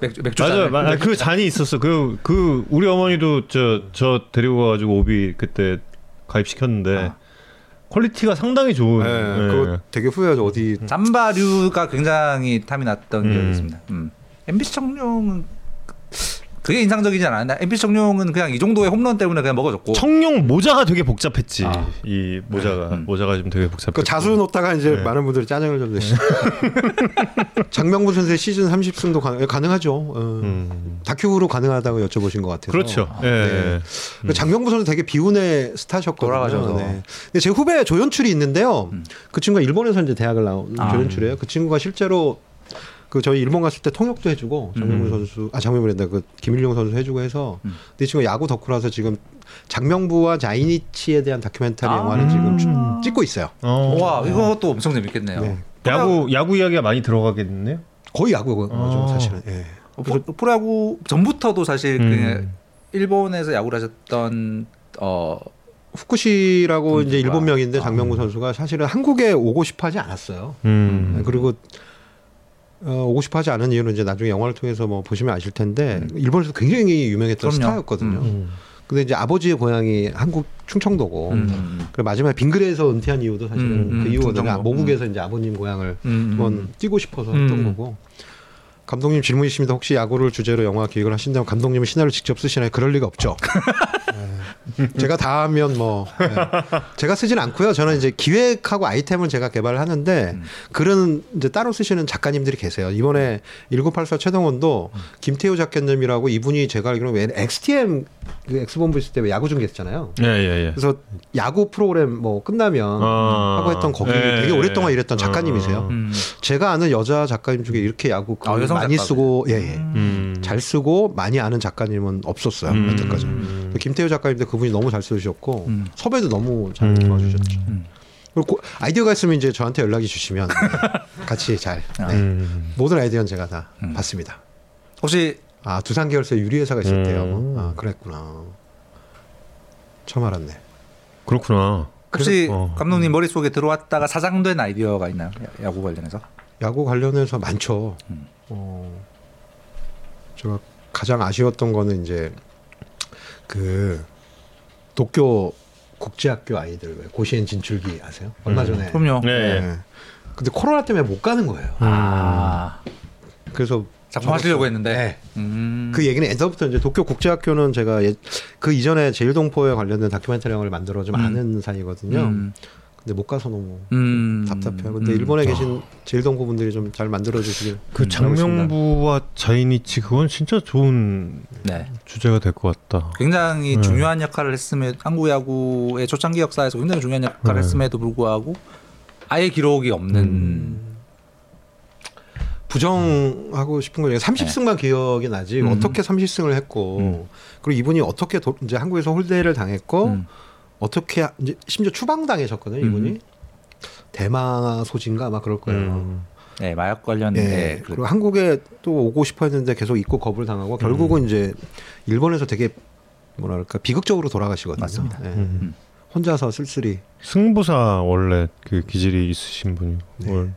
[SPEAKER 2] 맥주 맥주
[SPEAKER 1] 맞아,
[SPEAKER 2] 잔을.
[SPEAKER 1] 맞아. 그 잔이 있었어. 그, 그, 우리 어머니도 저, 저 데리고 가가지고 오비 그때 가입시켰는데,
[SPEAKER 2] 아.
[SPEAKER 1] quality가 상당히 좋은.
[SPEAKER 5] 네,
[SPEAKER 1] 예.
[SPEAKER 5] 그거 되게 후회하죠. 어디
[SPEAKER 2] 잠바류가 굉장히 탐이 났던
[SPEAKER 1] 음.
[SPEAKER 2] 기억이 있습니다. 음. MBC 청룡은 그게 인상적이지 않았나? MBC 청룡은 그냥 이종도의 홈런 때문에 그냥 먹어줬고.
[SPEAKER 1] 청룡 모자가 되게 복잡했지.
[SPEAKER 2] 아.
[SPEAKER 1] 이 모자가,
[SPEAKER 2] 음.
[SPEAKER 1] 모자가 좀 되게 복잡했고.
[SPEAKER 5] 그 자수 놓다가 이제
[SPEAKER 1] 네.
[SPEAKER 5] 많은 분들이 짜증을 좀 내시죠. 장명분 선수의 시즌 30승도 가능, 가능하죠. 어.
[SPEAKER 1] 음.
[SPEAKER 5] 다큐로 가능하다고 여쭤보신 것 같아서.
[SPEAKER 1] 그렇죠. 예.
[SPEAKER 5] 네. 그 장명구 선수 되게 비운의 스타셨거든요.
[SPEAKER 2] 돌아가셔서.
[SPEAKER 5] 네. 근데 제 후배 조연출이 있는데요.
[SPEAKER 2] 음.
[SPEAKER 5] 그 친구가 일본에서 이제 대학을 나온
[SPEAKER 2] 아.
[SPEAKER 5] 조연출이에요. 그 친구가 실제로 그 저희 일본 갔을 때 통역도 해주고 장명문 선수 아 장명문이다 그 김일용 선수 해주고 해서
[SPEAKER 2] 음.
[SPEAKER 5] 근데 이 친구 야구 덕후라서 지금 장명부와 자이니치에 대한 다큐멘터리
[SPEAKER 2] 아.
[SPEAKER 5] 영화를 지금 주- 찍고 있어요.
[SPEAKER 1] 어.
[SPEAKER 2] 와 이것도 엄청 재밌겠네요.
[SPEAKER 5] 네.
[SPEAKER 1] 야구 야구 이야기가 많이 들어가겠네요.
[SPEAKER 5] 거의 야구죠
[SPEAKER 1] 어.
[SPEAKER 5] 사실은. 예.
[SPEAKER 2] 어, 프로- 프로 야구 전부터도 사실
[SPEAKER 1] 음.
[SPEAKER 2] 그 일본에서 야구를 하셨던 어
[SPEAKER 5] 후쿠시라고. 이제 일본명인데
[SPEAKER 2] 아.
[SPEAKER 5] 장명구 선수가 사실은 한국에 오고 싶어 하지 않았어요.
[SPEAKER 1] 음.
[SPEAKER 5] 네, 그리고 어, 오고 싶어 하지 않은 이유는 이제 나중에 영화를 통해서 뭐 보시면 아실 텐데 일본에서 굉장히 유명했던
[SPEAKER 2] 그럼요.
[SPEAKER 5] 스타였거든요.
[SPEAKER 1] 음.
[SPEAKER 5] 근데 이제 아버지의 고향이 한국 충청도고
[SPEAKER 2] 음.
[SPEAKER 5] 그리고 마지막에 빙그레에서 은퇴한 이유도 사실은
[SPEAKER 2] 음, 음,
[SPEAKER 5] 그 이유거든요.
[SPEAKER 2] 충청도.
[SPEAKER 5] 모국에서 이제 아버님 고향을
[SPEAKER 2] 음.
[SPEAKER 5] 한번 뛰고 싶어서
[SPEAKER 2] 음.
[SPEAKER 5] 했던 거고. 감독님 질문이십니다. 혹시 야구를 주제로 영화 기획을 하신다면 감독님은 시나리오 직접 쓰시나요? 그럴 리가 없죠. 네. 제가 다 하면 뭐 네. 제가 쓰진 않고요. 저는 이제 기획하고 아이템을 제가 개발하는데
[SPEAKER 2] 음.
[SPEAKER 5] 글은 이제 따로 쓰시는 작가님들이 계세요. 이번에 1984 최동원도 김태우 작가님이라고 이분이 제가 알기로는 왜 XTM 그 엑스본부 있을 때 왜 야구 중계했잖아요.
[SPEAKER 1] 예, 예, 예.
[SPEAKER 5] 그래서 야구 프로그램 뭐 끝나면
[SPEAKER 1] 아.
[SPEAKER 5] 하고 했던 거기
[SPEAKER 1] 예,
[SPEAKER 5] 되게 오랫동안
[SPEAKER 1] 예.
[SPEAKER 5] 일했던 작가님이세요.
[SPEAKER 2] 음.
[SPEAKER 5] 제가 아는 여자 작가님 중에 이렇게 야구
[SPEAKER 2] 아,
[SPEAKER 5] 많이
[SPEAKER 2] 작가분.
[SPEAKER 5] 쓰고 예, 예.
[SPEAKER 1] 음.
[SPEAKER 5] 잘 쓰고 많이 아는 작가님은 없었어요
[SPEAKER 1] 음.
[SPEAKER 5] 여태까지. 김태우 작가님도 그분이 너무 잘 쓰셨고
[SPEAKER 2] 음.
[SPEAKER 5] 섭외도 너무 잘
[SPEAKER 1] 음.
[SPEAKER 5] 도와주셨죠.
[SPEAKER 2] 음.
[SPEAKER 5] 그리고 고- 아이디어가 있으면 이제 저한테 연락이 주시면 네, 같이 잘 네.
[SPEAKER 1] 음.
[SPEAKER 5] 모든 아이디어는 제가 다
[SPEAKER 2] 음.
[SPEAKER 5] 받습니다.
[SPEAKER 2] 혹시
[SPEAKER 5] 아 두산 계열사 유리 회사가 있을 때요.
[SPEAKER 1] 음.
[SPEAKER 5] 아 그랬구나. 처음 알았네.
[SPEAKER 1] 그렇구나.
[SPEAKER 2] 혹시
[SPEAKER 1] 어.
[SPEAKER 2] 감독님 머릿속에 들어왔다가 사장된 아이디어가 있나요? 야- 야구 관련해서?
[SPEAKER 5] 야구 관련해서 많죠.
[SPEAKER 2] 음.
[SPEAKER 5] 어, 제가 가장 아쉬웠던 거는 이제 그 도쿄 국제학교 아이들 왜 고시엔 진출기 아세요? 얼마
[SPEAKER 1] 음.
[SPEAKER 5] 전에.
[SPEAKER 2] 그럼요.
[SPEAKER 1] 네.
[SPEAKER 5] 네. 근데 코로나 때문에 못 가는 거예요.
[SPEAKER 2] 아
[SPEAKER 5] 그래서
[SPEAKER 2] 작품 하시려고 했는데.
[SPEAKER 5] 네.
[SPEAKER 2] 음.
[SPEAKER 5] 그 얘기는 예전부터 이제 도쿄 국제학교는 제가 예, 그 이전에 제일동포에 관련된 다큐멘터리 영화를 만들어 좀
[SPEAKER 2] 음.
[SPEAKER 5] 아는 사이거든요.
[SPEAKER 2] 음.
[SPEAKER 5] 근데 못 가서 너무
[SPEAKER 2] 음.
[SPEAKER 5] 답답해요. 근데
[SPEAKER 2] 음.
[SPEAKER 5] 일본에 계신 제일동포 분들이 좀 잘 만들어 주시길
[SPEAKER 1] 그. 장명부와 자이니치 그건 진짜 좋은
[SPEAKER 2] 네.
[SPEAKER 1] 주제가 될 것 같다.
[SPEAKER 2] 굉장히
[SPEAKER 1] 네.
[SPEAKER 2] 중요한 역할을 했음에 한국 야구의 초창기 역사에서 굉장히 중요한 역할을
[SPEAKER 1] 네.
[SPEAKER 2] 했음에도 불구하고 아예 기록이 없는
[SPEAKER 1] 음.
[SPEAKER 5] 부정하고 싶은 건 30승만 기억이 나지
[SPEAKER 2] 음.
[SPEAKER 5] 어떻게 30승을 했고
[SPEAKER 2] 음.
[SPEAKER 5] 그리고 이분이 어떻게 도, 이제 한국에서 홀대를 당했고
[SPEAKER 2] 음.
[SPEAKER 5] 어떻게 하- 이제 심지어 추방당하셨거든요 이분이
[SPEAKER 2] 음.
[SPEAKER 5] 대마 소진가 아마 그럴 거예요.
[SPEAKER 1] 음.
[SPEAKER 2] 네, 마약 관련
[SPEAKER 5] 예.
[SPEAKER 2] 네, 그-
[SPEAKER 5] 그리고 한국에 또 오고 싶어 했는데 계속 입국 거부를 당하고 결국은 이제 일본에서 되게 뭐랄까 비극적으로 돌아가시거든요.
[SPEAKER 2] 맞습니다.
[SPEAKER 5] 예.
[SPEAKER 1] 음.
[SPEAKER 5] 혼자서 쓸쓸히.
[SPEAKER 1] 승부사 원래 그 기질이 있으신 분이
[SPEAKER 5] 네.
[SPEAKER 1] 뭘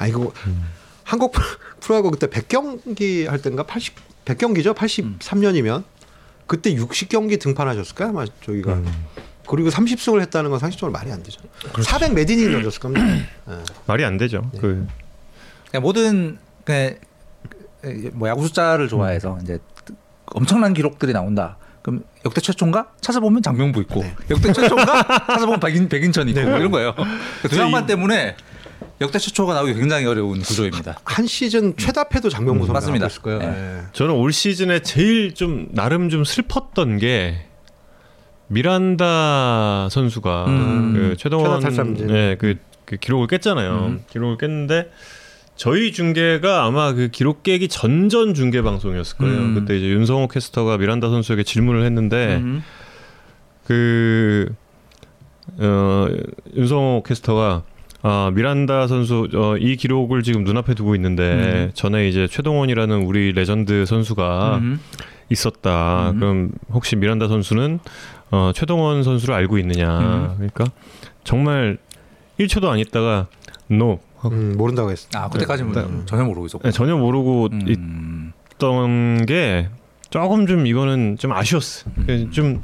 [SPEAKER 5] 아 이거
[SPEAKER 1] 음.
[SPEAKER 5] 한국 프로- 프로야구 그때 100경기 할 때인가 80 100경기죠. 83년이면 그때 60경기 등판하셨을까요? 아마 저기가
[SPEAKER 1] 음.
[SPEAKER 5] 그리고 30승을 했다는 건 상식적으로 말이 안 되죠. 400몇 이닝 던졌을 겁니다. 예.
[SPEAKER 1] 말이 안 되죠.
[SPEAKER 5] 네.
[SPEAKER 1] 그
[SPEAKER 2] 그냥 모든 그냥 뭐 야구 숫자를 좋아해서 이제 엄청난 기록들이 나온다. 그럼 역대 최초인가 찾아보면 장명부 있고
[SPEAKER 5] 네.
[SPEAKER 2] 역대 최초인가 찾아보면 백인 백인천 있고
[SPEAKER 5] 네.
[SPEAKER 2] 뭐 이런 거예요.
[SPEAKER 1] 그두저
[SPEAKER 2] 양반
[SPEAKER 1] 이-
[SPEAKER 2] 때문에 역대 최초가 나오기 굉장히 어려운 구조입니다.
[SPEAKER 5] 한 시즌 최다패도 장명구
[SPEAKER 2] 음,
[SPEAKER 5] 선수가
[SPEAKER 2] 맞습니다.
[SPEAKER 5] 있을 거예요.
[SPEAKER 2] 네.
[SPEAKER 5] 예.
[SPEAKER 1] 저는 올 시즌에 제일 좀 나름 좀 슬펐던 게 미란다 선수가
[SPEAKER 2] 음.
[SPEAKER 1] 그 최동원. 네, 그, 그 기록을 깼잖아요.
[SPEAKER 2] 음.
[SPEAKER 1] 기록을 깼는데 저희 중계가 아마 그 기록 깨기 전전 중계 방송이었을 거예요.
[SPEAKER 2] 음.
[SPEAKER 1] 그때 이제 윤성호 캐스터가 미란다 선수에게 질문을 했는데
[SPEAKER 2] 음.
[SPEAKER 1] 그 어, 윤성호 캐스터가 아 미란다 선수 어, 이 기록을 지금 눈앞에 두고 있는데
[SPEAKER 2] 음.
[SPEAKER 1] 전에 이제 최동원이라는 우리 레전드 선수가
[SPEAKER 2] 음.
[SPEAKER 1] 있었다.
[SPEAKER 2] 음.
[SPEAKER 1] 그럼 혹시 미란다 선수는 어, 최동원 선수를 알고 있느냐?
[SPEAKER 2] 음.
[SPEAKER 1] 그러니까 정말 1초도 안 있다가 no
[SPEAKER 5] 음, 모른다고 했어.
[SPEAKER 2] 아 그때까지 는
[SPEAKER 1] 네.
[SPEAKER 2] 전혀 모르고 있었고.
[SPEAKER 1] 네, 전혀 모르고
[SPEAKER 2] 음.
[SPEAKER 1] 있던 게 조금 좀 이거는 좀 아쉬웠어. 좀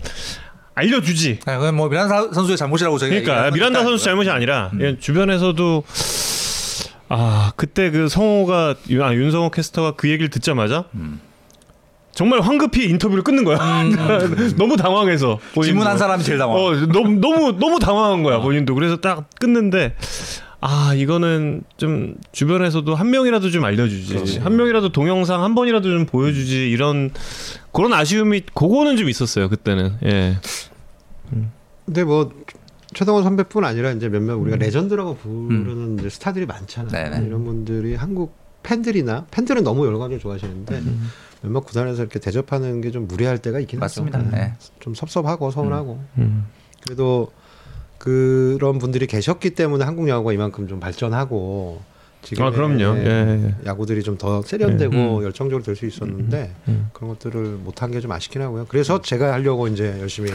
[SPEAKER 1] 알려주지.
[SPEAKER 2] 아, 그건 뭐 미란다 선수의 잘못이라고 저희가
[SPEAKER 1] 그러니까 미란다
[SPEAKER 2] 건
[SPEAKER 1] 선수 잘못이 아니라
[SPEAKER 2] 음.
[SPEAKER 1] 예, 주변에서도 아 그때 그 성호가 윤- 아, 윤성호 캐스터가 그 얘기를 듣자마자
[SPEAKER 2] 음.
[SPEAKER 1] 정말 황급히 인터뷰를 끊는 거야. 너무 당황해서 본인도.
[SPEAKER 2] 질문한 사람이 제일 당황.
[SPEAKER 1] 어 너무 너무 너무 당황한 거야 본인도. 그래서 딱 끊는데 아 이거는 좀 주변에서도 한 명이라도 좀 알려주지. 한 명이라도 동영상 한 번이라도 좀 보여주지 이런 그런 아쉬움이 그거는 좀 있었어요 그때는. 예.
[SPEAKER 5] 근데 뭐 최동원 선배뿐 아니라 이제 몇몇 우리가 레전드라고 부르는 이제 스타들이 많잖아요.
[SPEAKER 2] 네네.
[SPEAKER 5] 이런 분들이 한국 팬들이나 팬들은 너무 열광을 좋아하시는데
[SPEAKER 1] 음.
[SPEAKER 5] 몇몇 구단에서 이렇게 대접하는 게 좀 무리할 때가 있긴
[SPEAKER 2] 맞습니다.
[SPEAKER 5] 하죠.
[SPEAKER 2] 네.
[SPEAKER 5] 좀 섭섭하고 서운하고
[SPEAKER 1] 음.
[SPEAKER 5] 그래도 그런 분들이 계셨기 때문에 한국 야구가 이만큼 좀 발전하고 지금
[SPEAKER 1] 아 그럼요. 예. 예.
[SPEAKER 5] 야구들이 좀 더 세련되고
[SPEAKER 2] 음.
[SPEAKER 5] 열정적으로 될 수 있었는데
[SPEAKER 1] 음.
[SPEAKER 5] 그런 것들을 못한 게 좀 아쉽긴 하고요. 그래서 제가 하려고 이제 열심히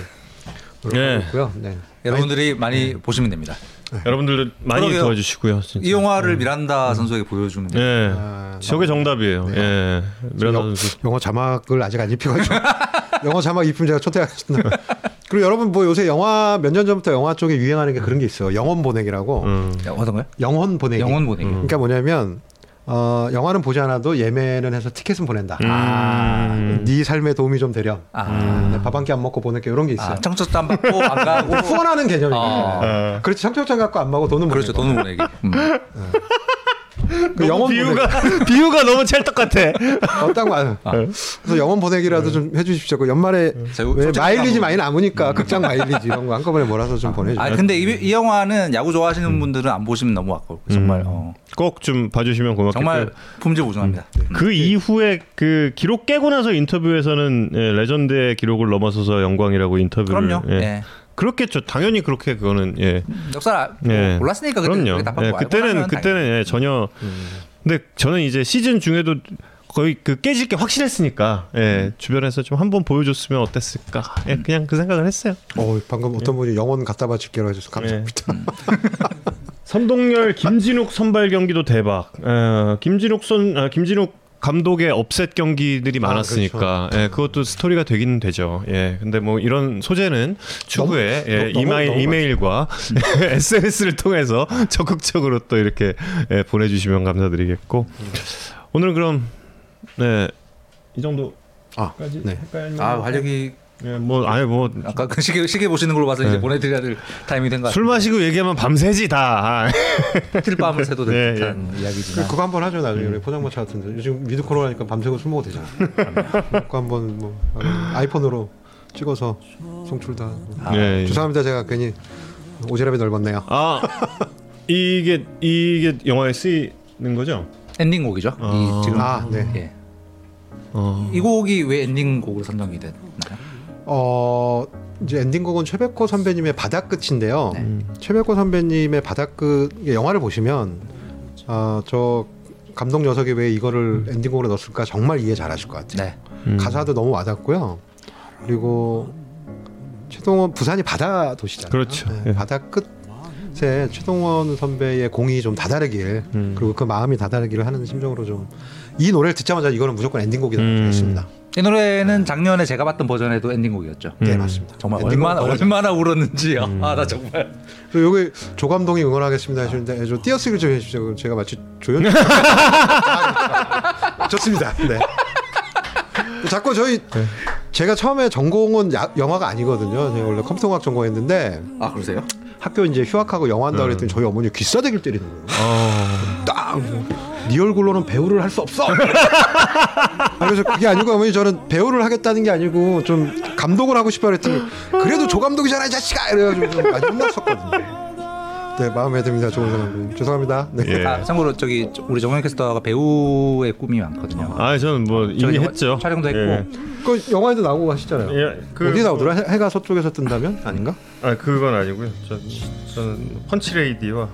[SPEAKER 5] 노력하고
[SPEAKER 1] 네.
[SPEAKER 5] 있고요. 네.
[SPEAKER 2] 여러분들이 많이 보시면 됩니다.
[SPEAKER 1] 여러분들 많이
[SPEAKER 2] 그러게요.
[SPEAKER 1] 도와주시고요. 진짜.
[SPEAKER 2] 이 영화를 미란다 선수에게 보여주면 돼요.
[SPEAKER 1] 예.
[SPEAKER 5] 아,
[SPEAKER 1] 저게 정답이에요.
[SPEAKER 5] 네.
[SPEAKER 1] 예. 미란다
[SPEAKER 5] 영-
[SPEAKER 1] 선수.
[SPEAKER 5] 영어 자막을 아직 안 입혀가지고 영어 자막 입히면 제가 초대하겠습니다. 그리고 여러분 뭐 요새 영화 몇 년 전부터 영화 쪽에 유행하는 게 그런 게 있어요. 영혼 보내기라고.
[SPEAKER 1] 음.
[SPEAKER 2] 야, 어떤 거요?
[SPEAKER 5] 영혼 보내기.
[SPEAKER 2] 영혼 보내기.
[SPEAKER 1] 음.
[SPEAKER 5] 그러니까 뭐냐면 어, 영화는 보지 않아도 예매는 해서 티켓은 보낸다.
[SPEAKER 1] 음.
[SPEAKER 5] 네 삶에 도움이 좀 되렴.
[SPEAKER 2] 아,
[SPEAKER 5] 밥한 끼 안 먹고 보낼게 이런 게 있어요.
[SPEAKER 2] 아 청첩장 안 받고 안 가고
[SPEAKER 5] 후원하는 개념이에요.
[SPEAKER 2] 아.
[SPEAKER 5] 그렇지 청첩장 갖고 안 먹고 돈은
[SPEAKER 2] 그렇죠. 돈을 보내기. 음.
[SPEAKER 5] 그 영혼
[SPEAKER 1] 비유가 비유가 너무 찰떡 같아.
[SPEAKER 5] 어떤 거 그래서 영혼 보내기라도 좀 해주십시오. 그 연말에
[SPEAKER 2] 제가
[SPEAKER 5] 왜 마일리지 많이 남으니까 극장 마일리지 이런 거 한꺼번에 몰아서 좀 보내주세요.
[SPEAKER 2] 아 근데 이, 이 영화는 야구 좋아하시는 분들은 안 보시면 너무 아까워. 정말 어,
[SPEAKER 1] 꼭좀 봐주시면 고맙겠고요.
[SPEAKER 2] 정말 품질 보증합니다.
[SPEAKER 1] 그 이후에 그 기록 깨고 나서 인터뷰에서는 예, 레전드의 기록을 넘어서서 영광이라고 인터뷰를
[SPEAKER 2] 그럼요.
[SPEAKER 1] 예.
[SPEAKER 2] 예.
[SPEAKER 1] 그렇겠죠. 당연히 그렇게 그거는 예.
[SPEAKER 2] 역사 아- 뭐
[SPEAKER 1] 예.
[SPEAKER 2] 몰랐으니까 그때
[SPEAKER 1] 그럼요. 예, 그때는 그때는 예, 전혀. 근데 저는 이제 시즌 중에도 거의 그 깨질 게 확실했으니까 예, 주변에서 좀 한번 보여줬으면 어땠을까. 예, 그냥 그 생각을 했어요.
[SPEAKER 5] 어, 방금 어떤 분이 영혼 갖다 바칠게로 해줘서 감사합니다.
[SPEAKER 1] 선동열 김진욱 선발 경기도 대박. 어, 김진욱 선 아, 김진욱 감독의 업셋 경기들이
[SPEAKER 5] 아,
[SPEAKER 1] 많았으니까 예, 그것도 스토리가 되긴 되죠. 예, 근데 뭐 이런 소재는 추후에
[SPEAKER 5] 너무-
[SPEAKER 1] 예,
[SPEAKER 5] 너무-
[SPEAKER 1] 이마일,
[SPEAKER 5] 너무
[SPEAKER 1] 이메일과 SNS를 통해서 적극적으로 또 이렇게 예, 보내주시면 감사드리겠고 오늘은 그럼 네, 이 정도까지
[SPEAKER 5] 아, 네.
[SPEAKER 1] 할까요?
[SPEAKER 2] 아 활력이
[SPEAKER 1] 예, 뭐 아예 뭐
[SPEAKER 2] 아까 그 시계 시계 보시는 걸로 봐서 이제
[SPEAKER 1] 네.
[SPEAKER 2] 보내드려야 될 타이밍이 된것
[SPEAKER 1] 술. 마시고 얘기하면 밤새지 다.
[SPEAKER 2] 힐밤을 새도 될
[SPEAKER 1] 예,
[SPEAKER 2] 듯한
[SPEAKER 5] 그,
[SPEAKER 2] 이야기지만
[SPEAKER 5] 그거 한번 하죠 나중에
[SPEAKER 1] 음.
[SPEAKER 5] 우리 포장마차 같은데 요즘 미드 코로나니까 밤새고 술 먹어도 되잖아. 그거 한번 뭐 아이폰으로 찍어서 송출 다. 하고.
[SPEAKER 1] 예, 예.
[SPEAKER 5] 죄송합니다 제가 괜히 오지랖이 넓었네요.
[SPEAKER 1] 아 이게 이게 영화에 쓰이는 거죠?
[SPEAKER 2] 엔딩곡이죠.
[SPEAKER 1] 아.
[SPEAKER 2] 이 지금
[SPEAKER 5] 아, 네.
[SPEAKER 2] 예.
[SPEAKER 1] 어.
[SPEAKER 2] 이 곡이 왜 엔딩곡으로 선정이 됐나요?
[SPEAKER 5] 어 이제 엔딩곡은 최백호 선배님의 바닥끝인데요.
[SPEAKER 2] 네.
[SPEAKER 5] 최백호 선배님의 바닥끝 영화를 보시면 아저 감독 녀석이 왜 이거를 엔딩곡으로 넣었을까 정말 이해 잘하실 것 같아요.
[SPEAKER 2] 네.
[SPEAKER 1] 음.
[SPEAKER 5] 가사도 너무 와닿고요. 그리고 최동원 부산이 바다 도시잖아요.
[SPEAKER 1] 그렇죠.
[SPEAKER 5] 네,
[SPEAKER 1] 예.
[SPEAKER 5] 바다 끝에 최동원 선배의 공이 좀 다다르길
[SPEAKER 1] 음.
[SPEAKER 5] 그리고 그 마음이 다다르기를 하는 심정으로 좀 이 노래를 듣자마자 이거는 무조건 엔딩곡이라고
[SPEAKER 1] 음.
[SPEAKER 5] 했습니다.
[SPEAKER 2] 이 노래는 작년에 제가 봤던 버전에도 엔딩곡이었죠.
[SPEAKER 5] 네
[SPEAKER 1] 음.
[SPEAKER 5] 맞습니다.
[SPEAKER 2] 정말 얼마나
[SPEAKER 5] 버전.
[SPEAKER 2] 얼마나 울었는지요.
[SPEAKER 1] 음.
[SPEAKER 2] 아나 정말
[SPEAKER 5] 그리고 여기 조 감독이 응원하겠습니다 하시는데 저 띄어쓰기를 좀 해주십시오. 제가 마치 조연 좋습니다. 네. 자꾸 저희 제가 처음에 전공은 야- 영화가 아니거든요. 제가 원래 컴퓨터공학 전공했는데
[SPEAKER 2] 아 그러세요?
[SPEAKER 5] 학교 이제 휴학하고 영화 한다
[SPEAKER 1] 음.
[SPEAKER 5] 그랬더니 저희 어머니 귀싸대기를 때리는 거예요.
[SPEAKER 1] 어.
[SPEAKER 5] 딱 네 얼굴로는 배우를 할 수 없어. 아, 그래서 그게 아니고 어머니 저는 배우를 하겠다는 게 아니고 좀 감독을 하고 싶어 그랬더니 그래도 조 감독이잖아 이 자식아 이래가지고 좀 많이 혼났었거든요. 네 마음에 듭니다 조은 감독님 죄송합니다. 네.
[SPEAKER 1] 예.
[SPEAKER 2] 아 참고로 저기 우리 정현 캐스터가 배우의 꿈이 많거든요.
[SPEAKER 1] 아 저는
[SPEAKER 2] 뭐저
[SPEAKER 1] 이미
[SPEAKER 2] 영화
[SPEAKER 1] 했죠.
[SPEAKER 2] 촬영도 했고.
[SPEAKER 1] 예.
[SPEAKER 5] 그 영화에도 나오고 하시잖아요.
[SPEAKER 1] 예, 그-
[SPEAKER 5] 어디 나오더라? 해- 해가 서쪽에서 뜬다면 아닌가?
[SPEAKER 1] 아 그건 아니고요. 저 저는 펀치레이디와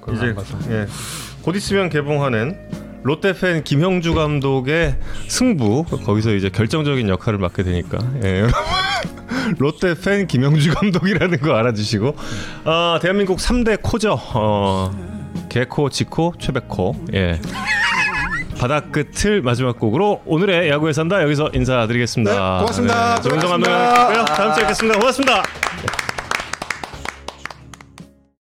[SPEAKER 5] 그건
[SPEAKER 1] 이제. 예. 곧 있으면 개봉하는 롯데 팬 김형주 감독의 승부 거기서 이제 결정적인 역할을 맡게 되니까 예. 롯데 팬 김형주 감독이라는 거 알아주시고 아 대한민국 3대 코죠 어, 개코 지코 최백코 예. 바닥 끝을 마지막 곡으로 오늘의 야구에 산다 여기서 인사드리겠습니다.
[SPEAKER 5] 네, 고맙습니다.
[SPEAKER 1] 네,
[SPEAKER 5] 고맙습니다.
[SPEAKER 1] 감독이었고요. 다음 주에 뵙겠습니다. 고맙습니다.